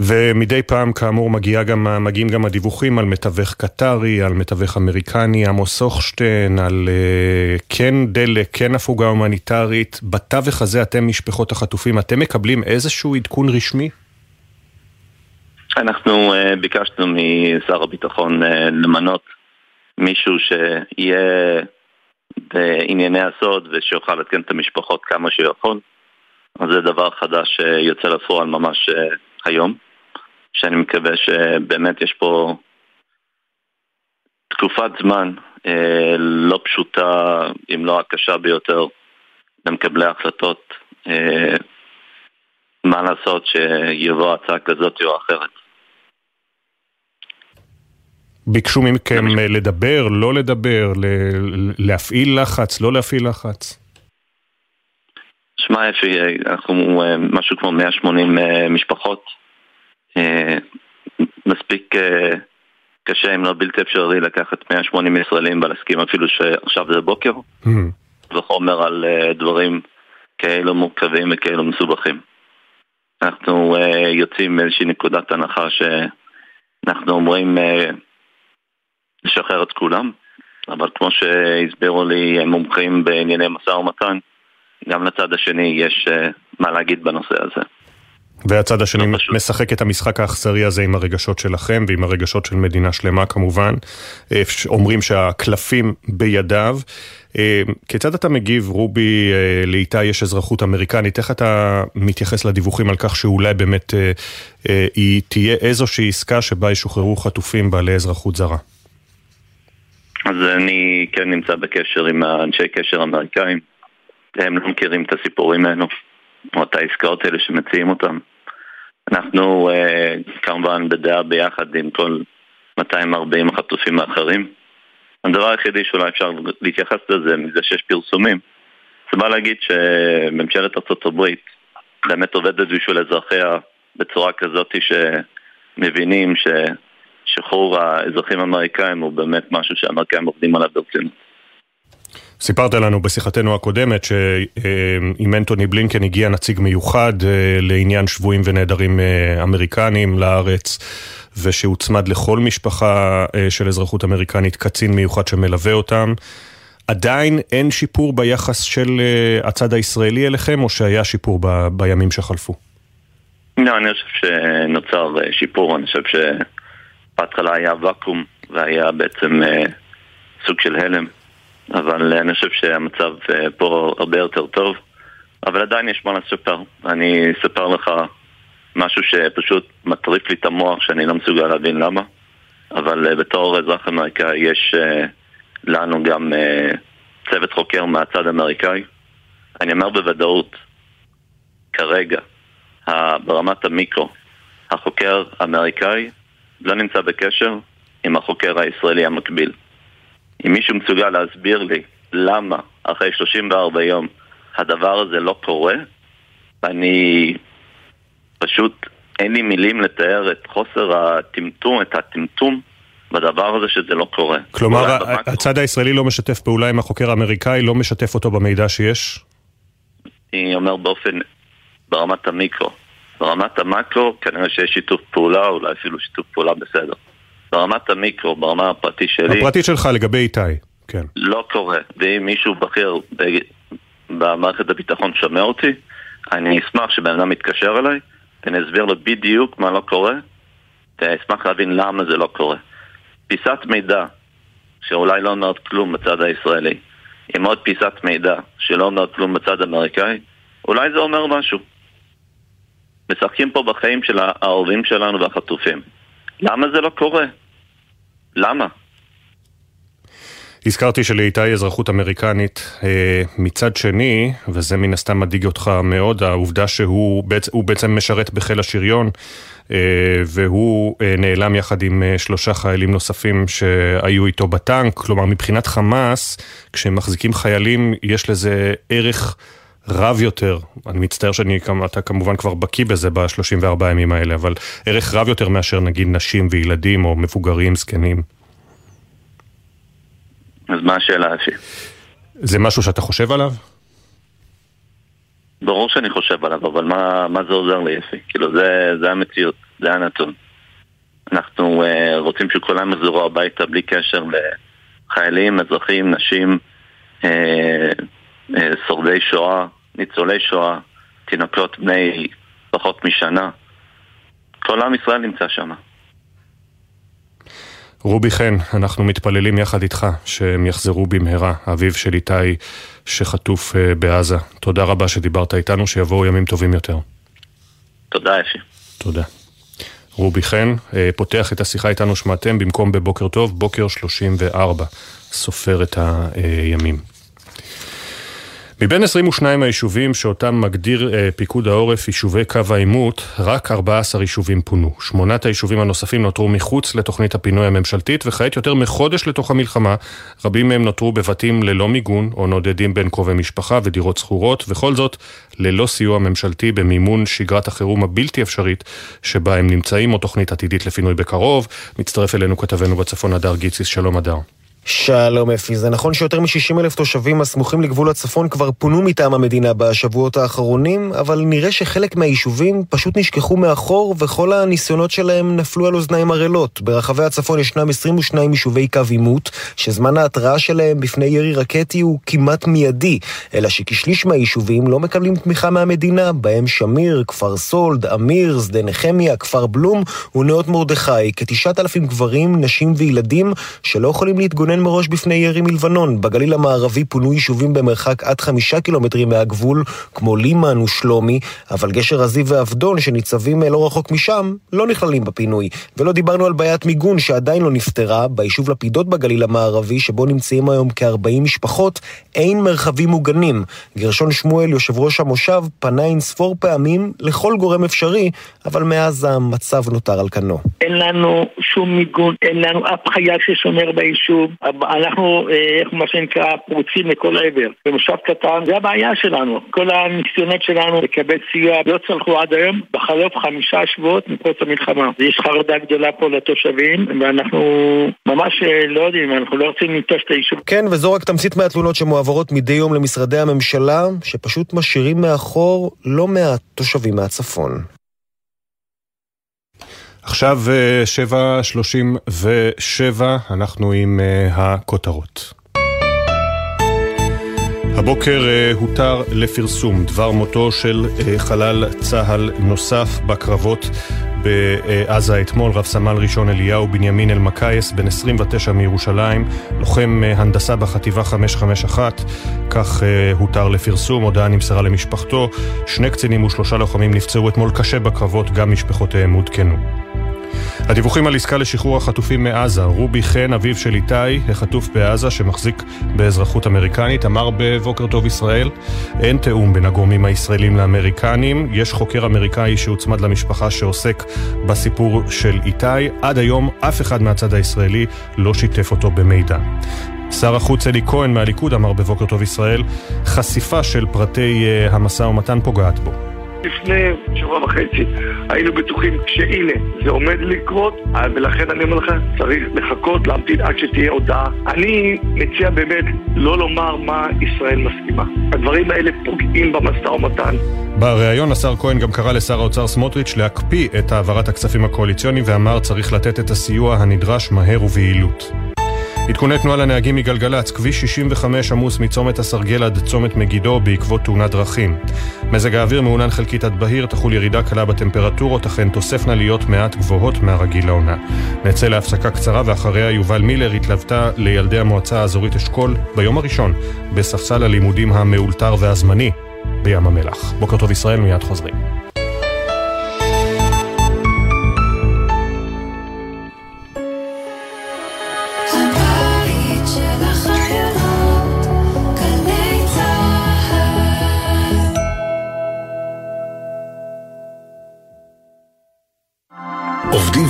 ומדי פעם כאמור מגיע גם, מגיעים גם הדיווחים על מתווך קטרי, על מתווך אמריקני, עמוס הוכשטיין, על uh, כן דלק, כן הפוגה הומניטרית. בתווך הזה אתם, משפחות החטופים, אתם מקבלים איזשהו עדכון רשמי? אנחנו uh, ביקשנו משר הביטחון uh, למנות מישהו שיהיה בענייני הסוד ושיוכל לעדכן את המשפחות כמה שיכול. אז זה דבר חדש שיוצא לפועל ממש היום. שאני מקווה שבאמת יש פה תקופת זמן אה, לא פשוטה, אם לא הקשה ביותר, למקבלי החלטות. אה, מה לעשות שיבוא הצעה כזאת או אחרת. ביקשו מכם לדבר, לא לדבר, להפעיל לחץ, לא להפעיל לחץ? שמע, אפי, אנחנו אה, משהו כמו 180 אה, משפחות אה, מספיק אה, קשה, אם לא בלתי אפשרי, לקחת 180 ישראלים ולהסכים אפילו שעכשיו זה בוקר, mm. וחומר על אה, דברים כאלו מורכבים וכאלו מסובכים. אנחנו יוצאים מאיזושהי נקודת הנחה שאנחנו אומרים לשחרר את כולם, אבל כמו שהסבירו לי מומחים בענייני משא ומתן, גם לצד השני יש מה להגיד בנושא הזה. והצד השני לא משחק את המשחק האכזרי הזה עם הרגשות שלכם ועם הרגשות של מדינה שלמה כמובן. אה, אומרים שהקלפים בידיו. אה, כיצד אתה מגיב, רובי, לאיתי יש אזרחות אמריקנית? איך אתה מתייחס לדיווחים על כך שאולי באמת היא תהיה איזושהי עסקה שבה ישוחררו חטופים בעלי אזרחות זרה? אז אני כן נמצא בקשר עם האנשי קשר האמריקאים. הם לא מכירים את הסיפורים האלו, או את העסקאות האלה שמציעים אותם. אנחנו uh, כמובן בדעה ביחד עם כל 240 החטופים האחרים. הדבר היחידי שאולי אפשר להתייחס לזה מזה שיש פרסומים זה בא להגיד שממשלת ארה"ב באמת עובדת בשביל אזרחיה בצורה כזאת שמבינים ששחרור האזרחים האמריקאים הוא באמת משהו שהאמריקאים עובדים עליו ברצינות. סיפרת לנו בשיחתנו הקודמת שעם אנטוני בלינקן הגיע נציג מיוחד אה, לעניין שבויים ונעדרים אה, אמריקנים לארץ ושהוצמד לכל משפחה אה, של אזרחות אמריקנית קצין מיוחד שמלווה אותם. עדיין אין שיפור ביחס של הצד הישראלי אליכם או שהיה שיפור ב, בימים שחלפו? לא, אני חושב שנוצר שיפור, אני חושב שבהתחלה היה ואקום והיה בעצם סוג של הלם אבל אה, אני חושב שהמצב אה, פה הרבה יותר טוב, אבל עדיין יש מה לספר. אני אספר לך משהו שפשוט מטריף לי את המוח שאני לא מסוגל להבין למה, אבל אה, בתור אזרח אמריקאי יש לנו גם צוות חוקר מהצד האמריקאי. אני אומר בוודאות, כרגע, ברמת המיקרו, החוקר האמריקאי לא נמצא בקשר עם החוקר הישראלי המקביל. אם מישהו מסוגל להסביר לי למה אחרי 34 יום הדבר הזה לא קורה, אני פשוט, אין לי מילים לתאר את חוסר הטמטום, את הטמטום בדבר הזה שזה לא קורה. כלומר, הצד הישראלי לא משתף פעולה עם החוקר האמריקאי, לא משתף אותו במידע שיש? אני אומר באופן, ברמת המיקרו. ברמת המקרו, כנראה שיש שיתוף פעולה, אולי אפילו שיתוף פעולה בסדר. ברמת המיקרו, ברמה הפרטית שלי... הפרטית שלך לגבי איתי, כן. לא קורה. ואם מישהו בכיר במערכת הביטחון שומע אותי, אני אשמח שבן אדם יתקשר אליי, ואני אסביר לו בדיוק מה לא קורה, ואני אשמח להבין למה זה לא קורה. פיסת מידע, שאולי לא אומרת כלום בצד הישראלי, עם עוד פיסת מידע שלא אומרת כלום בצד האמריקאי, אולי זה אומר משהו. משחקים פה בחיים של האהובים שלנו והחטופים. למה זה לא קורה? למה? הזכרתי שלאיתי אזרחות אמריקנית. אה, מצד שני, וזה מן הסתם מדאיג אותך מאוד, העובדה שהוא בעצ... בעצם משרת בחיל השריון, אה, והוא אה, נעלם יחד עם שלושה חיילים נוספים שהיו איתו בטנק. כלומר, מבחינת חמאס, כשמחזיקים חיילים, יש לזה ערך... רב יותר, אני מצטער שאני, אתה כמובן כבר בקיא בזה ב-34 הימים האלה, אבל ערך רב יותר מאשר נגיד נשים וילדים או מבוגרים, זקנים. אז מה השאלה, אפי? זה משהו שאתה חושב עליו? ברור שאני חושב עליו, אבל מה, מה זה עוזר לי, אפי? כאילו, זה, זה המציאות, זה הנתון. אנחנו uh, רוצים שכולם יחזרו הביתה בלי קשר לחיילים, אזרחים, נשים, uh, שורדי שואה, ניצולי שואה, תינוקות בני פחות משנה. כל עם ישראל נמצא שם. רובי חן, אנחנו מתפללים יחד איתך שהם יחזרו במהרה, אביו של איתי שחטוף אה, בעזה. תודה רבה שדיברת איתנו, שיבואו ימים טובים יותר. תודה, אפי. תודה. רובי חן אה, פותח את השיחה איתנו שמעתם במקום בבוקר טוב, בוקר 34, סופר את הימים. מבין 22 היישובים שאותם מגדיר אה, פיקוד העורף יישובי קו העימות, רק 14 יישובים פונו. שמונת היישובים הנוספים נותרו מחוץ לתוכנית הפינוי הממשלתית, וכעת יותר מחודש לתוך המלחמה, רבים מהם נותרו בבתים ללא מיגון, או נודדים בין קרובי משפחה ודירות שכורות, וכל זאת ללא סיוע ממשלתי במימון שגרת החירום הבלתי אפשרית שבה הם נמצאים, או תוכנית עתידית לפינוי בקרוב. מצטרף אלינו כתבנו בצפון הדר גיציס, שלום הדר. שלום אפי, זה נכון שיותר מ-60 אלף תושבים הסמוכים לגבול הצפון כבר פונו מטעם המדינה בשבועות האחרונים, אבל נראה שחלק מהיישובים פשוט נשכחו מאחור וכל הניסיונות שלהם נפלו על אוזניים ערלות. ברחבי הצפון ישנם 22 יישובי קו עימות, שזמן ההתראה שלהם בפני ירי רקטי הוא כמעט מיידי, אלא שכשליש מהיישובים לא מקבלים תמיכה מהמדינה, בהם שמיר, כפר סולד, אמיר, שדה נחמיה, כפר בלום ונאות מרדכי, כתשעת אלפים גברים, נשים וילדים שלא יכולים להתגונן להתכונן מראש בפני ירי מלבנון. בגליל המערבי פונו יישובים במרחק עד חמישה קילומטרים מהגבול, כמו לימן ושלומי, אבל גשר הזיו ועבדון, שניצבים לא רחוק משם, לא נכללים בפינוי. ולא דיברנו על בעיית מיגון שעדיין לא נפתרה. ביישוב לפידות בגליל המערבי, שבו נמצאים היום כ-40 משפחות, אין מרחבים מוגנים. גרשון שמואל, יושב ראש המושב, פנה אין ספור פעמים לכל גורם אפשרי, אבל מאז המצב נותר על כנו. אין לנו שום מיגון, אין לנו אף חייל ששומר ביישוב. אנחנו, אה, איך מה שנקרא, פרוצים לכל עבר. במושב קטן, זה הבעיה שלנו. כל הניסיונות שלנו לקבל סיוע לא צלחו עד היום, בחלוף חמישה שבועות מפרוץ המלחמה. יש חרדה גדולה פה לתושבים, ואנחנו ממש אה, לא יודעים, אנחנו לא רוצים לנטוש את היישוב. כן, וזו רק תמצית מהתלונות שמועברות מדי יום למשרדי הממשלה, שפשוט משאירים מאחור לא מעט תושבים מהצפון. עכשיו 7.37, אה, אנחנו עם אה, הכותרות. הבוקר אה, הותר לפרסום דבר מותו של חלל צה"ל נוסף בקרבות בעזה אתמול, רב סמל ראשון אליהו בנימין אלמקייס, בן 29 מירושלים, לוחם הנדסה בחטיבה 551, כך הותר לפרסום, הודעה נמסרה למשפחתו. שני קצינים ושלושה לוחמים נפצעו אתמול קשה בקרבות, גם משפחותיהם עודכנו. הדיווחים על עסקה לשחרור החטופים מעזה, רובי חן, אביו של איתי, החטוף בעזה שמחזיק באזרחות אמריקנית, אמר בבוקר טוב ישראל, אין תיאום בין הגורמים הישראלים לאמריקנים, יש חוקר אמריקאי שהוצמד למשפחה שעוסק בסיפור של איתי, עד היום אף אחד מהצד הישראלי לא שיתף אותו במידע. שר החוץ אלי כהן מהליכוד אמר בבוקר טוב ישראל, חשיפה של פרטי uh, המשא ומתן פוגעת בו. לפני שבוע וחצי היינו בטוחים שהנה, זה עומד לקרות, ולכן אני אומר לך, צריך לחכות, להמתין עד שתהיה הודעה. אני מציע באמת לא לומר מה ישראל מסכימה. הדברים האלה פוגעים במשא ומתן. בריאיון השר כהן גם קרא לשר האוצר סמוטריץ' להקפיא את העברת הכספים הקואליציוניים ואמר צריך לתת את הסיוע הנדרש מהר וביעילות. עדכוני תנועה לנהגים מגלגלצ, כביש 65 עמוס מצומת הסרגל עד צומת מגידו בעקבות תאונת דרכים. מזג האוויר מעונן חלקית עד בהיר, תחול ירידה קלה בטמפרטורות, אכן תוספנה להיות מעט גבוהות מהרגיל לעונה. נצא להפסקה קצרה ואחריה יובל מילר התלוותה לילדי המועצה האזורית אשכול ביום הראשון בספסל הלימודים המאולתר והזמני בים המלח. בוקר טוב ישראל, מיד חוזרים.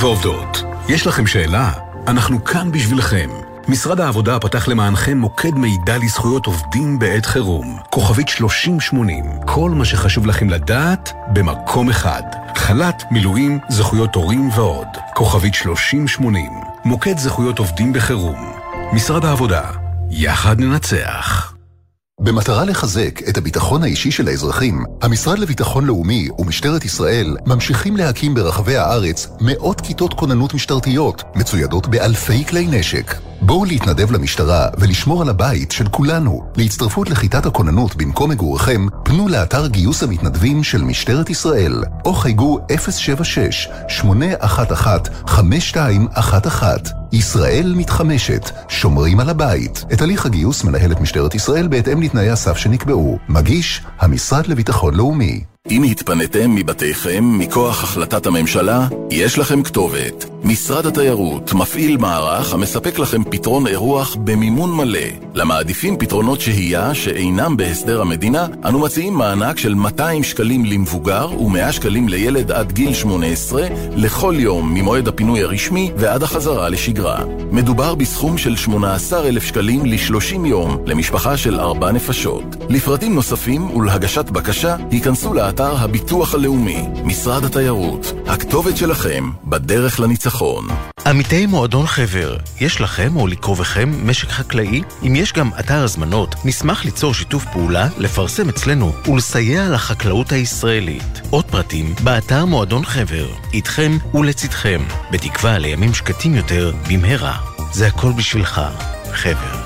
ועובדות, יש לכם שאלה? אנחנו כאן בשבילכם. משרד העבודה פתח למענכם מוקד מידע לזכויות עובדים בעת חירום. כוכבית 3080. כל מה שחשוב לכם לדעת במקום אחד. חל"ת, מילואים, זכויות הורים ועוד. כוכבית 3080. מוקד זכויות עובדים בחירום. משרד העבודה. יחד ננצח. במטרה לחזק את הביטחון האישי של האזרחים, המשרד לביטחון לאומי ומשטרת ישראל ממשיכים להקים ברחבי הארץ מאות כיתות כוננות משטרתיות, מצוידות באלפי כלי נשק. בואו להתנדב למשטרה ולשמור על הבית של כולנו. להצטרפות לכיתת הכוננות במקום מגוריכם, פנו לאתר גיוס המתנדבים של משטרת ישראל, או חייגו 076-811-5211. ישראל מתחמשת, שומרים על הבית. את הליך הגיוס מנהלת משטרת ישראל בהתאם לתנאי הסף שנקבעו. מגיש, המשרד לביטחון לאומי. אם התפניתם מבתיכם מכוח החלטת הממשלה, יש לכם כתובת. משרד התיירות מפעיל מערך המספק לכם פתרון אירוח במימון מלא. למעדיפים פתרונות שהייה שאינם בהסדר המדינה, אנו מציעים מענק של 200 שקלים למבוגר ו-100 שקלים לילד עד גיל 18 לכל יום ממועד הפינוי הרשמי ועד החזרה לשגרה. מדובר בסכום של 18,000 שקלים ל-30 יום למשפחה של 4 נפשות. לפרטים נוספים ולהגשת בקשה, היכנסו לאתר הביטוח הלאומי, משרד התיירות. הכתובת שלכם בדרך לניצחון. עמיתי מועדון חבר, יש לכם או לקרובכם משק חקלאי? אם יש גם אתר הזמנות, נשמח ליצור שיתוף פעולה, לפרסם אצלנו ולסייע לחקלאות הישראלית. עוד פרטים, באתר מועדון חבר. איתכם ולצדכם, בתקווה לימים שקטים יותר במהרה. זה הכל בשבילך, חבר.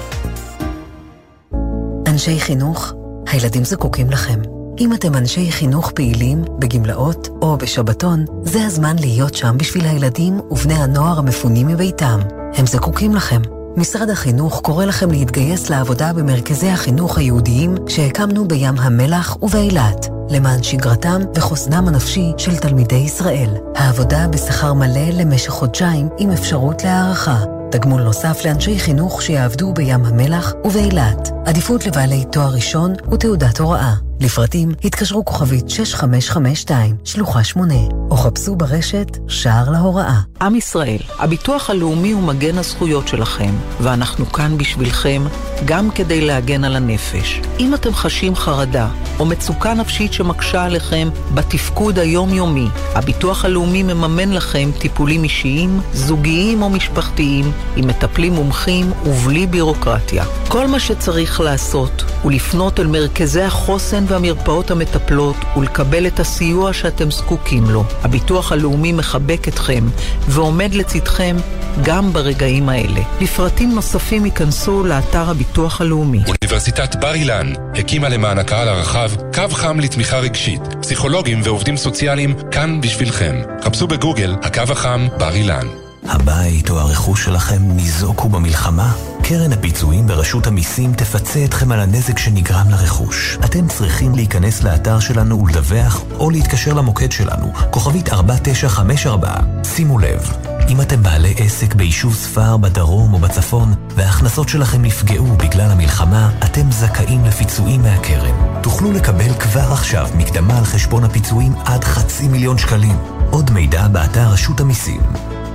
אנשי חינוך, הילדים זקוקים לכם. אם אתם אנשי חינוך פעילים, בגמלאות או בשבתון, זה הזמן להיות שם בשביל הילדים ובני הנוער המפונים מביתם. הם זקוקים לכם. משרד החינוך קורא לכם להתגייס לעבודה במרכזי החינוך היהודיים שהקמנו בים המלח ובאילת, למען שגרתם וחוסנם הנפשי של תלמידי ישראל. העבודה בשכר מלא למשך חודשיים עם אפשרות להערכה. תגמול נוסף לאנשי חינוך שיעבדו בים המלח ובאילת. עדיפות לבעלי תואר ראשון ותעודת הוראה. לפרטים התקשרו כוכבית 6552, שלוחה 8, או חפשו ברשת שער להוראה. עם ישראל, הביטוח הלאומי הוא מגן הזכויות שלכם, ואנחנו כאן בשבילכם, גם כדי להגן על הנפש. אם אתם חשים חרדה או מצוקה נפשית שמקשה עליכם בתפקוד היומיומי, הביטוח הלאומי מממן לכם טיפולים אישיים, זוגיים או משפחתיים, עם מטפלים מומחים ובלי בירוקרטיה. כל מה שצריך לעשות הוא לפנות אל מרכזי החוסן והמרפאות המטפלות ולקבל את הסיוע שאתם זקוקים לו. הביטוח הלאומי מחבק אתכם ועומד לצדכם גם ברגעים האלה. לפרטים נוספים ייכנסו לאתר הביטוח הלאומי. אוניברסיטת בר אילן הקימה למען הקהל הרחב קו חם לתמיכה רגשית. פסיכולוגים ועובדים סוציאליים כאן בשבילכם. חפשו בגוגל הקו החם בר אילן. הבית או הרכוש שלכם ניזוקו במלחמה? קרן הפיצויים ברשות המיסים תפצה אתכם על הנזק שנגרם לרכוש. אתם צריכים להיכנס לאתר שלנו ולדווח, או להתקשר למוקד שלנו, כוכבית 4954. שימו לב, אם אתם בעלי עסק ביישוב ספר בדרום או בצפון, וההכנסות שלכם נפגעו בגלל המלחמה, אתם זכאים לפיצויים מהקרן. תוכלו לקבל כבר עכשיו מקדמה על חשבון הפיצויים עד חצי מיליון שקלים. עוד מידע באתר רשות המיסים.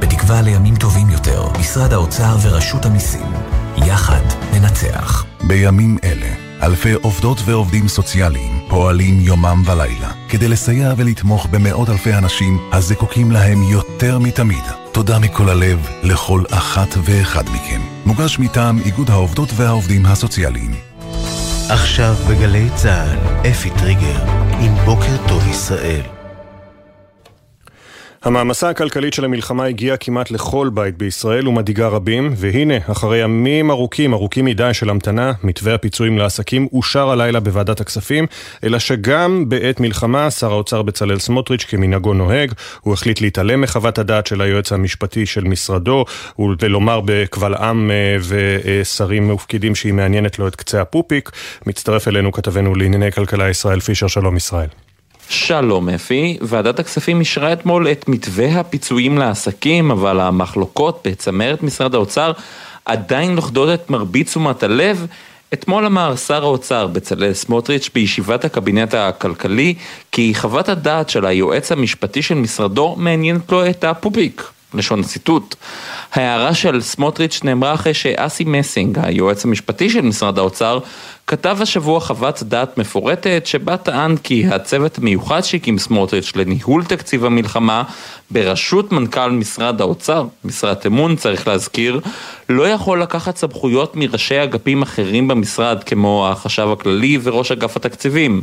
בתקווה לימים טובים יותר, משרד האוצר ורשות המיסים. יחד ננצח. בימים אלה, אלפי עובדות ועובדים סוציאליים פועלים יומם ולילה כדי לסייע ולתמוך במאות אלפי אנשים הזקוקים להם יותר מתמיד. תודה מכל הלב לכל אחת ואחד מכם. מוגש מטעם איגוד העובדות והעובדים הסוציאליים. עכשיו בגלי צה"ל, אפי טריגר, עם בוקר טוב ישראל. המעמסה הכלכלית של המלחמה הגיעה כמעט לכל בית בישראל ומדאיגה רבים, והנה, אחרי ימים ארוכים, ארוכים מדי של המתנה, מתווה הפיצויים לעסקים אושר הלילה בוועדת הכספים, אלא שגם בעת מלחמה, שר האוצר בצלאל סמוטריץ' כמנהגו נוהג, הוא החליט להתעלם מחוות הדעת של היועץ המשפטי של משרדו, ולומר בקבל עם אה, ושרים ופקידים שהיא מעניינת לו את קצה הפופיק. מצטרף אלינו כתבנו לענייני כלכלה ישראל פישר, שלום ישראל. שלום אפי, ועדת הכספים אישרה אתמול את מתווה הפיצויים לעסקים, אבל המחלוקות בצמרת משרד האוצר עדיין לוכדות את מרבית תשומת הלב. אתמול אמר שר האוצר בצלאל סמוטריץ' בישיבת הקבינט הכלכלי כי חוות הדעת של היועץ המשפטי של משרדו מעניינת לו את הפוביק. לשון הציטוט. ההערה של סמוטריץ' נאמרה אחרי שאסי מסינג, היועץ המשפטי של משרד האוצר, כתב השבוע חוות דעת מפורטת שבה טען כי הצוות המיוחד שהקים סמוטריץ' לניהול תקציב המלחמה בראשות מנכ"ל משרד האוצר, משרת אמון צריך להזכיר, לא יכול לקחת סמכויות מראשי אגפים אחרים במשרד כמו החשב הכללי וראש אגף התקציבים.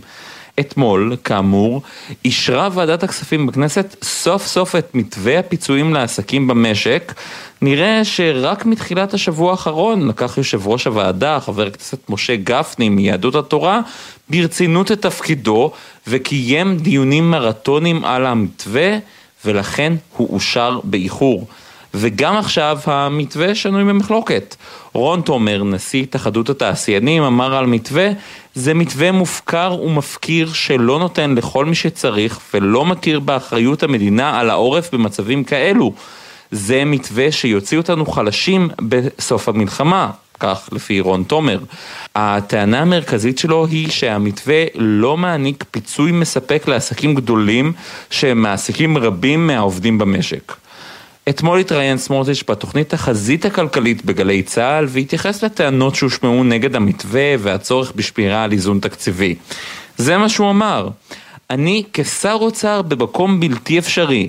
אתמול, כאמור, אישרה ועדת הכספים בכנסת סוף סוף את מתווה הפיצויים לעסקים במשק. נראה שרק מתחילת השבוע האחרון לקח יושב ראש הוועדה, חבר הכנסת משה גפני מיהדות התורה, ברצינות את תפקידו וקיים דיונים מרתונים על המתווה ולכן הוא אושר באיחור. וגם עכשיו המתווה שנוי במחלוקת. רון תומר, נשיא התאחדות התעשיינים, אמר על מתווה, זה מתווה מופקר ומפקיר שלא נותן לכל מי שצריך ולא מכיר באחריות המדינה על העורף במצבים כאלו. זה מתווה שיוציא אותנו חלשים בסוף המלחמה. כך לפי רון תומר. הטענה המרכזית שלו היא שהמתווה לא מעניק פיצוי מספק לעסקים גדולים שמעסיקים רבים מהעובדים במשק. אתמול התראיין סמוטריץ' בתוכנית החזית הכלכלית בגלי צה"ל והתייחס לטענות שהושמעו נגד המתווה והצורך בשמירה על איזון תקציבי. זה מה שהוא אמר. אני כשר אוצר במקום בלתי אפשרי.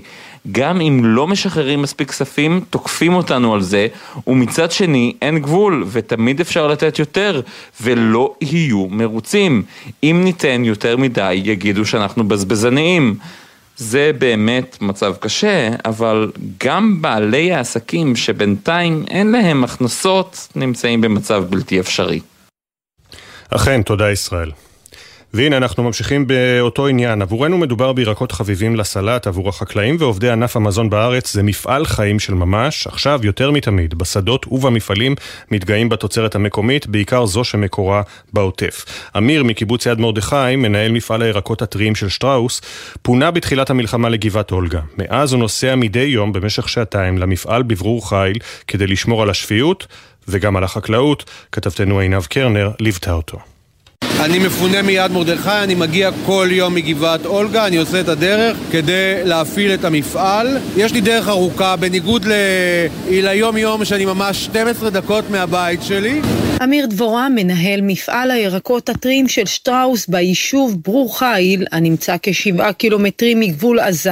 גם אם לא משחררים מספיק כספים, תוקפים אותנו על זה, ומצד שני אין גבול, ותמיד אפשר לתת יותר, ולא יהיו מרוצים. אם ניתן יותר מדי, יגידו שאנחנו בזבזניים. זה באמת מצב קשה, אבל גם בעלי העסקים שבינתיים אין להם הכנסות נמצאים במצב בלתי אפשרי. אכן, תודה ישראל. והנה אנחנו ממשיכים באותו עניין. עבורנו מדובר בירקות חביבים לסלט, עבור החקלאים ועובדי ענף המזון בארץ זה מפעל חיים של ממש. עכשיו יותר מתמיד, בשדות ובמפעלים מתגאים בתוצרת המקומית, בעיקר זו שמקורה בעוטף. אמיר מקיבוץ יד מרדכי, מנהל מפעל הירקות הטריים של שטראוס, פונה בתחילת המלחמה לגבעת אולגה. מאז הוא נוסע מדי יום במשך שעתיים למפעל בברור חיל כדי לשמור על השפיות וגם על החקלאות. כתבתנו עינב קרנר ליוותה אותו. אני מפונה מיד מרדכי, אני מגיע כל יום מגבעת אולגה, אני עושה את הדרך כדי להפעיל את המפעל. יש לי דרך ארוכה, בניגוד ל... ליום יום שאני ממש 12 דקות מהבית שלי. אמיר דבורה מנהל מפעל הירקות הטריים של שטראוס ביישוב ברור חיל, הנמצא כשבעה קילומטרים מגבול עזה,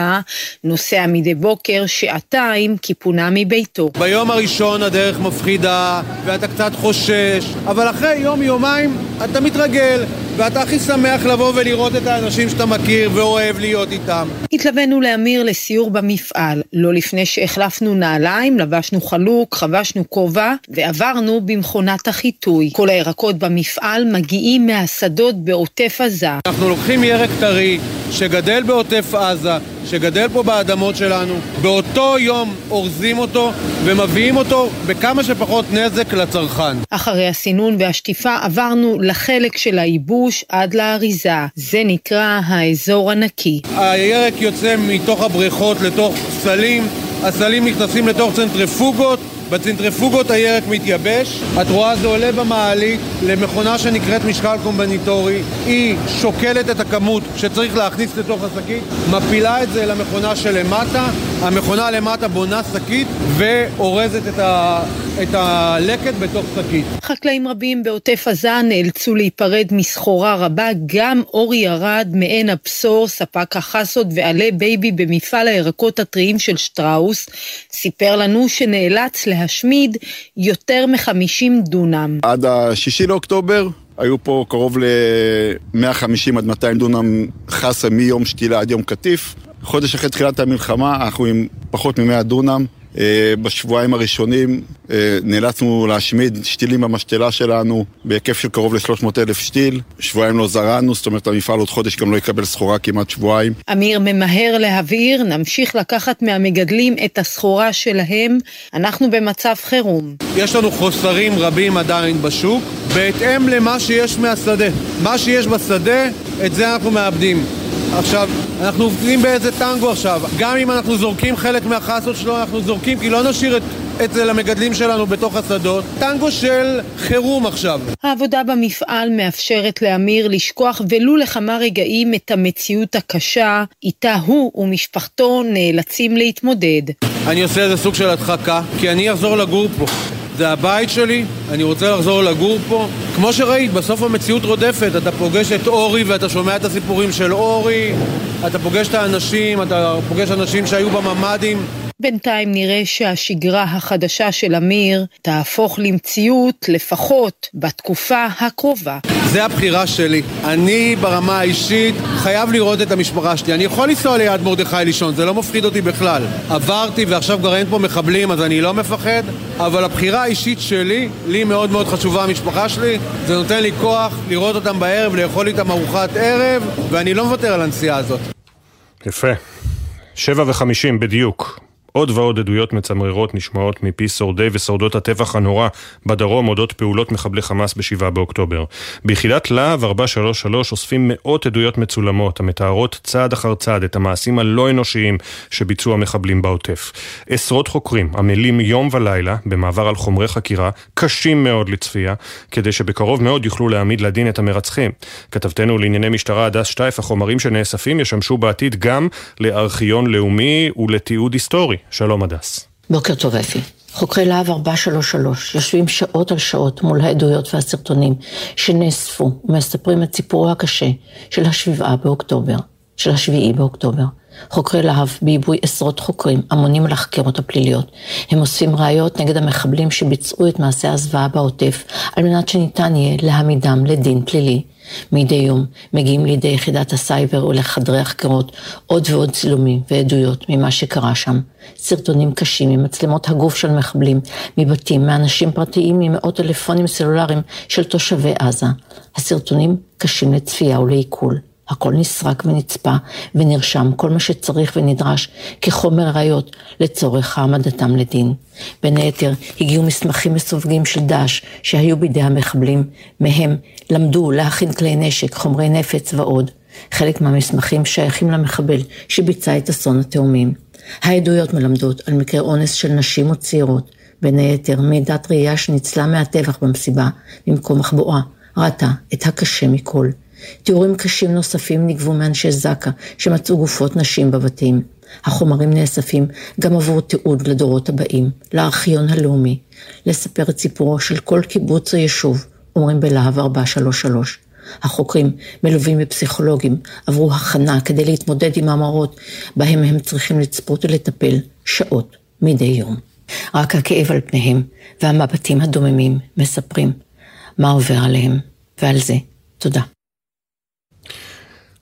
נוסע מדי בוקר שעתיים כי פונה מביתו. ביום הראשון הדרך מפחידה ואתה קצת חושש, אבל אחרי יום-יומיים אתה מתרגל. ואתה הכי שמח לבוא ולראות את האנשים שאתה מכיר ואוהב להיות איתם. התלווינו לאמיר לסיור במפעל. לא לפני שהחלפנו נעליים, לבשנו חלוק, חבשנו כובע ועברנו במכונת החיטוי. כל הירקות במפעל מגיעים מהשדות בעוטף עזה. אנחנו לוקחים ירק טרי שגדל בעוטף עזה, שגדל פה באדמות שלנו, באותו יום אורזים אותו ומביאים אותו בכמה שפחות נזק לצרכן. אחרי הסינון והשטיפה עברנו לחלק של הייבוש עד לאריזה. זה נקרא האזור הנקי. הירק יוצא מתוך הבריכות לתוך סלים, הסלים נכנסים לתוך צנטריפוגות בצנטריפוגות הירק מתייבש, את רואה זה עולה במעלית למכונה שנקראת משקל קומבניטורי, היא שוקלת את הכמות שצריך להכניס לתוך השקית, מפילה את זה למכונה שלמטה, המכונה למטה בונה שקית ואורזת את, ה... את הלקט בתוך שקית. חקלאים רבים בעוטף עזה נאלצו להיפרד מסחורה רבה, גם אורי ארד מעין הבשור, ספק החסות ועלי בייבי במפעל הירקות הטריים של שטראוס, סיפר לנו שנאלץ לה... להשמיד יותר מ-50 דונם. עד השישי לאוקטובר היו פה קרוב ל-150 עד 200 דונם חסה מיום שתילה עד יום קטיף. חודש אחרי תחילת המלחמה אנחנו עם פחות מ-100 דונם. אה, בשבועיים הראשונים אה, נאלצנו להשמיד שתילים במשתלה שלנו בהיקף של קרוב ל-300 אלף שתיל. שבועיים לא זרענו, זאת אומרת המפעל עוד חודש גם לא יקבל סחורה כמעט שבועיים. אמיר ממהר להבהיר, נמשיך לקחת מהמגדלים את הסחורה שלהם, אנחנו במצב חירום. יש לנו חוסרים רבים עדיין בשוק, בהתאם למה שיש מהשדה. מה שיש בשדה, את זה אנחנו מאבדים. עכשיו, אנחנו עובדים באיזה טנגו עכשיו. גם אם אנחנו זורקים חלק מהחסות שלו, אנחנו זורקים, כי לא נשאיר את... אצל המגדלים שלנו בתוך השדות, טנגו של חירום עכשיו. העבודה במפעל מאפשרת לאמיר לשכוח ולו לכמה רגעים את המציאות הקשה איתה הוא ומשפחתו נאלצים להתמודד. אני עושה איזה סוג של הדחקה, כי אני אחזור לגור פה. זה הבית שלי, אני רוצה לחזור לגור פה. כמו שראית, בסוף המציאות רודפת, אתה פוגש את אורי ואתה שומע את הסיפורים של אורי, אתה פוגש את האנשים, אתה פוגש אנשים שהיו בממ"דים. בינתיים נראה שהשגרה החדשה של אמיר תהפוך למציאות לפחות בתקופה הקרובה. זה הבחירה שלי. אני ברמה האישית חייב לראות את המשפחה שלי. אני יכול לנסוע ליד מרדכי לישון, זה לא מפחיד אותי בכלל. עברתי ועכשיו כבר אין פה מחבלים אז אני לא מפחד, אבל הבחירה האישית שלי, לי מאוד מאוד חשובה המשפחה שלי, זה נותן לי כוח לראות אותם בערב, לאכול איתם ארוחת ערב, ואני לא מוותר על הנסיעה הזאת. יפה. שבע וחמישים בדיוק. עוד ועוד עדויות מצמררות נשמעות מפי שורדי ושורדות הטבח הנורא בדרום אודות פעולות מחבלי חמאס ב-7 באוקטובר. ביחידת להב 433 אוספים מאות עדויות מצולמות המתארות צעד אחר צעד את המעשים הלא אנושיים שביצעו המחבלים בעוטף. עשרות חוקרים עמלים יום ולילה במעבר על חומרי חקירה קשים מאוד לצפייה, כדי שבקרוב מאוד יוכלו להעמיד לדין את המרצחים. כתבתנו לענייני משטרה הדס שטייף, החומרים שנאספים ישמשו בעתיד גם לארכיון לאומי ולתיעוד היסטורי. שלום הדס. בוקר טוב אפי. חוקרי להב 433 יושבים שעות על שעות מול העדויות והסרטונים שנאספו ומספרים את סיפורו הקשה של השבעה באוקטובר, של השביעי באוקטובר. חוקרי להב בעיבוי עשרות חוקרים אמונים על החקירות הפליליות. הם אוספים ראיות נגד המחבלים שביצעו את מעשי הזוועה בעוטף על מנת שניתן יהיה להעמידם לדין פלילי. מדי יום מגיעים לידי יחידת הסייבר ולחדרי החקירות עוד ועוד צילומים ועדויות ממה שקרה שם. סרטונים קשים ממצלמות הגוף של מחבלים, מבתים, מאנשים פרטיים, ממאות טלפונים סלולריים של תושבי עזה. הסרטונים קשים לצפייה ולעיכול. הכל נסרק ונצפה ונרשם כל מה שצריך ונדרש כחומר ראיות לצורך העמדתם לדין. בין היתר הגיעו מסמכים מסווגים של דאעש שהיו בידי המחבלים, מהם למדו להכין כלי נשק, חומרי נפץ ועוד. חלק מהמסמכים שייכים למחבל שביצע את אסון התאומים. העדויות מלמדות על מקרי אונס של נשים וצעירות, בין היתר מידת ראייה שניצלה מהטבח במסיבה, במקום מחבואה, ראתה את הקשה מכל. תיאורים קשים נוספים נגבו מאנשי זק"א שמצאו גופות נשים בבתים. החומרים נאספים גם עבור תיעוד לדורות הבאים, לארכיון הלאומי, לספר את סיפורו של כל קיבוץ או יישוב, אומרים בלהב 433. החוקרים, מלווים בפסיכולוגים, עברו הכנה כדי להתמודד עם המראות בהם הם צריכים לצפות ולטפל שעות מדי יום. רק הכאב על פניהם והמבטים הדוממים מספרים מה עובר עליהם, ועל זה תודה.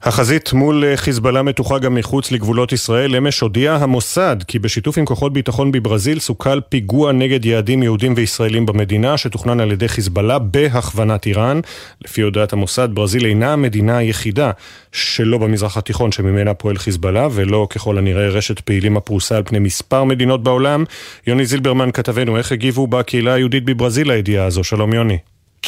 החזית מול אה, חיזבאללה מתוחה גם מחוץ לגבולות ישראל. אמש הודיע המוסד כי בשיתוף עם כוחות ביטחון בברזיל סוכל פיגוע נגד יעדים יהודים וישראלים במדינה שתוכנן על ידי חיזבאללה בהכוונת איראן. לפי הודעת המוסד, ברזיל אינה המדינה היחידה שלא במזרח התיכון שממנה פועל חיזבאללה ולא ככל הנראה רשת פעילים הפרוסה על פני מספר מדינות בעולם. יוני זילברמן כתבנו, איך הגיבו בקהילה היהודית בברזיל לידיעה הזו? שלום יוני.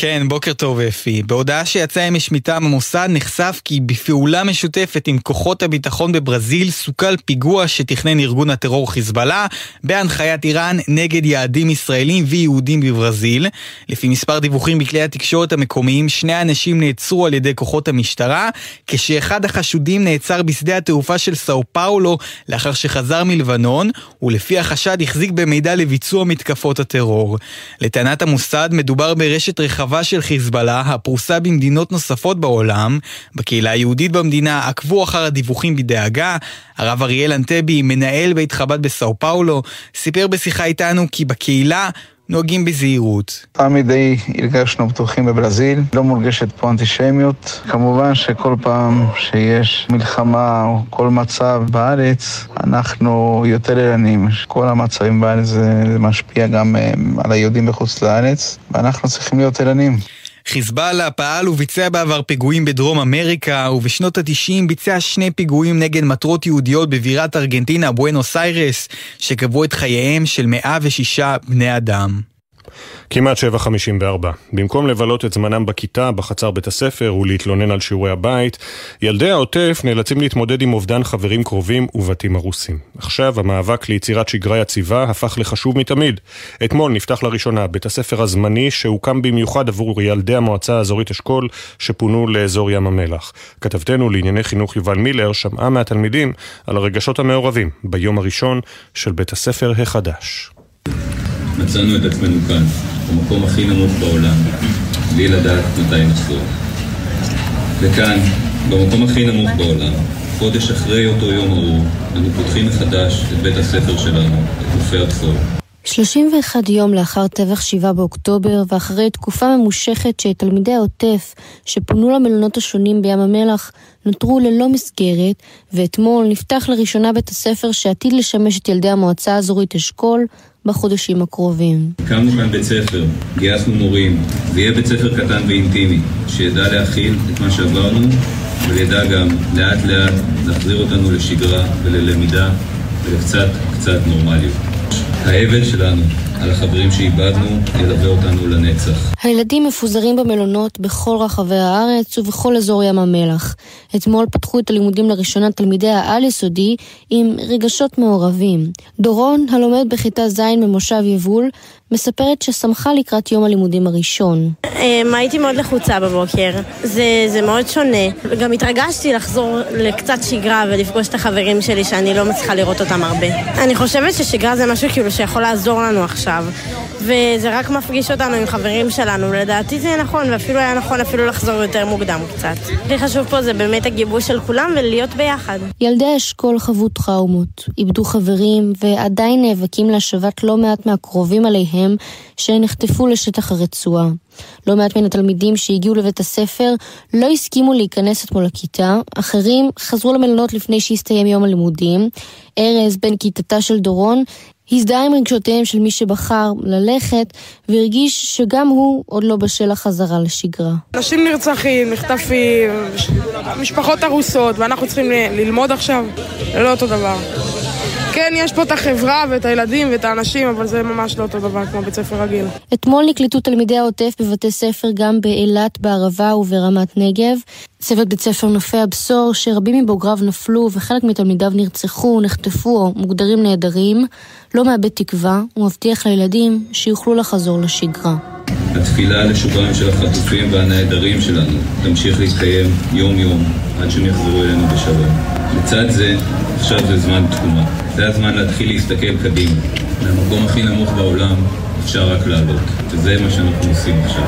כן, בוקר טוב אפי. בהודעה שיצאה אמש מטעם המוסד נחשף כי בפעולה משותפת עם כוחות הביטחון בברזיל סוכל פיגוע שתכנן ארגון הטרור חיזבאללה בהנחיית איראן נגד יעדים ישראלים ויהודים בברזיל. לפי מספר דיווחים בכלי התקשורת המקומיים, שני אנשים נעצרו על ידי כוחות המשטרה, כשאחד החשודים נעצר בשדה התעופה של סאו פאולו לאחר שחזר מלבנון, ולפי החשד החזיק במידע לביצוע מתקפות הטרור. לטענת המוסד מדובר ברשת רחבה רחבה של חיזבאללה, הפרוסה במדינות נוספות בעולם. בקהילה היהודית במדינה עקבו אחר הדיווחים בדאגה. הרב אריאל אנטבי, מנהל בית חב"ד בסאו פאולו, סיפר בשיחה איתנו כי בקהילה נוהגים בזהירות. תמיד די הרגשנו בטוחים בברזיל, לא מורגשת פה אנטישמיות. כמובן שכל פעם שיש מלחמה או כל מצב בארץ, אנחנו יותר ערניים. כל המצבים בארץ זה משפיע גם אה, על היהודים בחוץ לארץ, ואנחנו צריכים להיות ערניים. חיזבאללה פעל וביצע בעבר פיגועים בדרום אמריקה, ובשנות ה-90 ביצע שני פיגועים נגד מטרות יהודיות בבירת ארגנטינה, בואנוס איירס, שקבעו את חייהם של 106 בני אדם. כמעט 7.54. במקום לבלות את זמנם בכיתה, בחצר בית הספר ולהתלונן על שיעורי הבית, ילדי העוטף נאלצים להתמודד עם אובדן חברים קרובים ובתים הרוסים. עכשיו המאבק ליצירת שגרה יציבה הפך לחשוב מתמיד. אתמול נפתח לראשונה בית הספר הזמני שהוקם במיוחד עבור ילדי המועצה האזורית אשכול שפונו לאזור ים המלח. כתבתנו לענייני חינוך יובל מילר שמעה מהתלמידים על הרגשות המעורבים ביום הראשון של בית הספר החדש. מצאנו את עצמנו כאן, במקום הכי נמוך בעולם, בלי לדעת מתי נחזור. וכאן, במקום הכי נמוך בעולם, חודש אחרי אותו יום ארור, אנו פותחים מחדש את בית הספר שלנו, את חופי הבשור. 31 יום לאחר טבח 7 באוקטובר, ואחרי תקופה ממושכת שתלמידי העוטף, שפונו למלונות השונים בים המלח, נותרו ללא מסגרת, ואתמול נפתח לראשונה בית הספר שעתיד לשמש את ילדי המועצה האזורית אשכול בחודשים הקרובים. הקמנו כאן בית ספר, גייסנו מורים, זה יהיה בית ספר קטן ואינטימי, שידע להכיל את מה שעברנו, וידע גם לאט לאט להחזיר אותנו לשגרה וללמידה ולקצת קצת נורמליות. האבל שלנו על החברים שאיבדנו ילווה אותנו לנצח. הילדים מפוזרים במלונות בכל רחבי הארץ ובכל אזור ים המלח. אתמול פתחו את הלימודים לראשונה תלמידי העל-יסודי עם רגשות מעורבים. דורון, הלומד בכיתה ז' במושב יבול, מספרת ששמחה לקראת יום הלימודים הראשון. אמ, הייתי מאוד לחוצה בבוקר, זה, זה מאוד שונה. גם התרגשתי לחזור לקצת שגרה ולפגוש את החברים שלי שאני לא מצליחה לראות אותם הרבה. אני חושבת ששגרה זה משהו כאילו שיכול לעזור לנו עכשיו, וזה רק מפגיש אותנו עם חברים שלנו. לדעתי זה נכון, ואפילו היה נכון אפילו לחזור יותר מוקדם קצת. הכי חשוב פה זה באמת הגיבוש של כולם ולהיות ביחד. ילדי האשכול חוו טראומות, איבדו חברים ועדיין נאבקים להשבת לא מעט מהקרובים עליהם בניהם שנחטפו לשטח הרצועה. לא מעט מן התלמידים שהגיעו לבית הספר לא הסכימו להיכנס אתמול לכיתה, אחרים חזרו למלונות לפני שהסתיים יום הלימודים. ארז, בן כיתתה של דורון, הזדהה עם רגשותיהם של מי שבחר ללכת, והרגיש שגם הוא עוד לא בשל החזרה לשגרה. אנשים נרצחים, נחטפים, משפחות הרוסות, ואנחנו צריכים ללמוד עכשיו, זה לא אותו דבר. כן, יש פה את החברה ואת הילדים ואת האנשים, אבל זה ממש לא אותו דבר כמו בית ספר רגיל. אתמול נקלטו תלמידי העוטף בבתי ספר גם באילת, בערבה וברמת נגב. צוות בית ספר נופי הבשור, שרבים מבוגריו נפלו וחלק מתלמידיו נרצחו, נחטפו או מוגדרים נעדרים, לא מאבד תקווה ומבטיח לילדים שיוכלו לחזור לשגרה. התפילה לשובם של החטופים והנעדרים שלנו תמשיך להתקיים יום-יום עד שהם יחזרו אלינו בשלום. לצד זה, עכשיו זה זמן תקומה. זה הזמן להתחיל להסתכל קדימה. מהמקום הכי נמוך בעולם אפשר רק לעלות, וזה מה שאנחנו עושים עכשיו.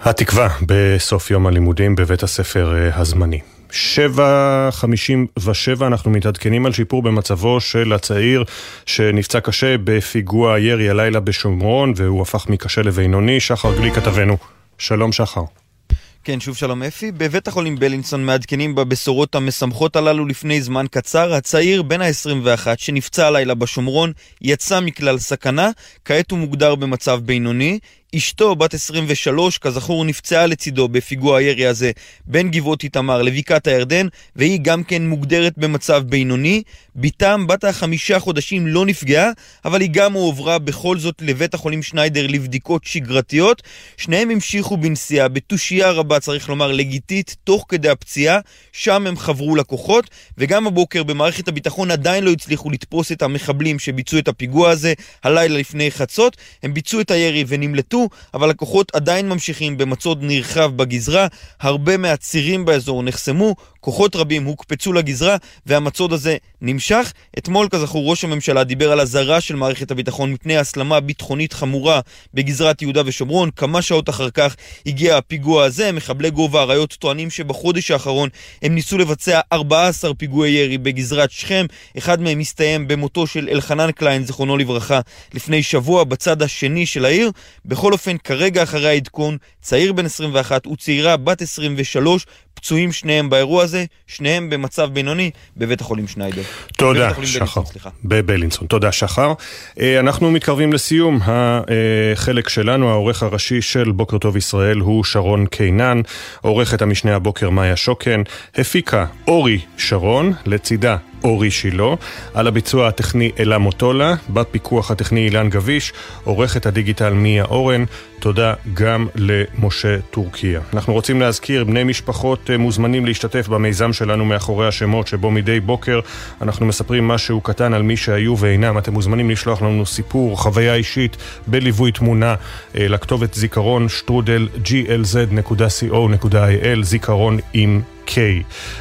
התקווה בסוף יום הלימודים בבית הספר אה, הזמני. 7.57 אנחנו מתעדכנים על שיפור במצבו של הצעיר שנפצע קשה בפיגוע ירי הלילה בשומרון והוא הפך מקשה לבינוני. שחר גלי כתבנו. שלום שחר. כן, שוב שלום אפי. בבית החולים בלינסון מעדכנים בבשורות המשמחות הללו לפני זמן קצר. הצעיר בן ה-21 שנפצע הלילה בשומרון יצא מכלל סכנה, כעת הוא מוגדר במצב בינוני. אשתו, בת 23, כזכור נפצעה לצידו בפיגוע הירי הזה בין גבעות איתמר לבקעת הירדן, והיא גם כן מוגדרת במצב בינוני. בתם, בת החמישה חודשים, לא נפגעה, אבל היא גם הועברה בכל זאת לבית החולים שניידר לבדיקות שגרתיות. שניהם המשיכו בנסיעה בתושייה רבה, צריך לומר, לגיטית, תוך כדי הפציעה. שם הם חברו לקוחות, וגם הבוקר במערכת הביטחון עדיין לא הצליחו לתפוס את המחבלים שביצעו את הפיגוע הזה הלילה לפני חצות. הם ביצעו את הירי ונמלטו. אבל הכוחות עדיין ממשיכים במצוד נרחב בגזרה, הרבה מהצירים באזור נחסמו, כוחות רבים הוקפצו לגזרה, והמצוד הזה נמשך. אתמול, כזכור, ראש הממשלה דיבר על אזהרה של מערכת הביטחון מפני הסלמה ביטחונית חמורה בגזרת יהודה ושומרון. כמה שעות אחר כך הגיע הפיגוע הזה. מחבלי גובה האריות טוענים שבחודש האחרון הם ניסו לבצע 14 פיגועי ירי בגזרת שכם. אחד מהם הסתיים במותו של אלחנן קליין, זיכרונו לברכה, לפני שבוע בצד השני של העיר. בכל אופן, כרגע אחרי העדכון, צעיר בן 21 וצעירה בת 23 פצועים שניהם באירוע הזה, שניהם במצב בינוני בבית החולים שניידר. תודה, שחר. בבלינסון. תודה, שחר. אה, אנחנו מתקרבים לסיום. החלק שלנו, העורך הראשי של בוקר טוב ישראל הוא שרון קינן, עורכת המשנה הבוקר מאיה שוקן, הפיקה אורי שרון, לצידה אורי שילה, על הביצוע הטכני אלה מוטולה, בפיקוח הטכני אילן גביש, עורכת הדיגיטל מיה אורן, תודה גם למשה טורקיה. אנחנו רוצים להזכיר, בני משפחות אה, מוזמנים להשתתף במיזם שלנו מאחורי השמות, שבו מדי בוקר אנחנו מספרים משהו קטן על מי שהיו ואינם. אתם מוזמנים לשלוח לנו סיפור, חוויה אישית, בליווי תמונה, אה, לכתובת זיכרון שטרודל glz.co.il, זיכרון עם K.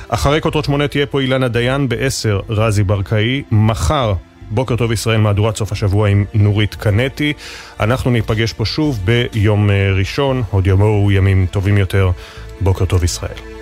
אחרי כותרות שמונה תהיה פה אילנה דיין, בעשר רזי ברקאי, מחר בוקר טוב ישראל, מהדורת סוף השבוע עם נורית קנטי. אנחנו ניפגש פה שוב ביום אה, ראשון, עוד יבואו ימים טובים יותר. בוקר טוב ישראל.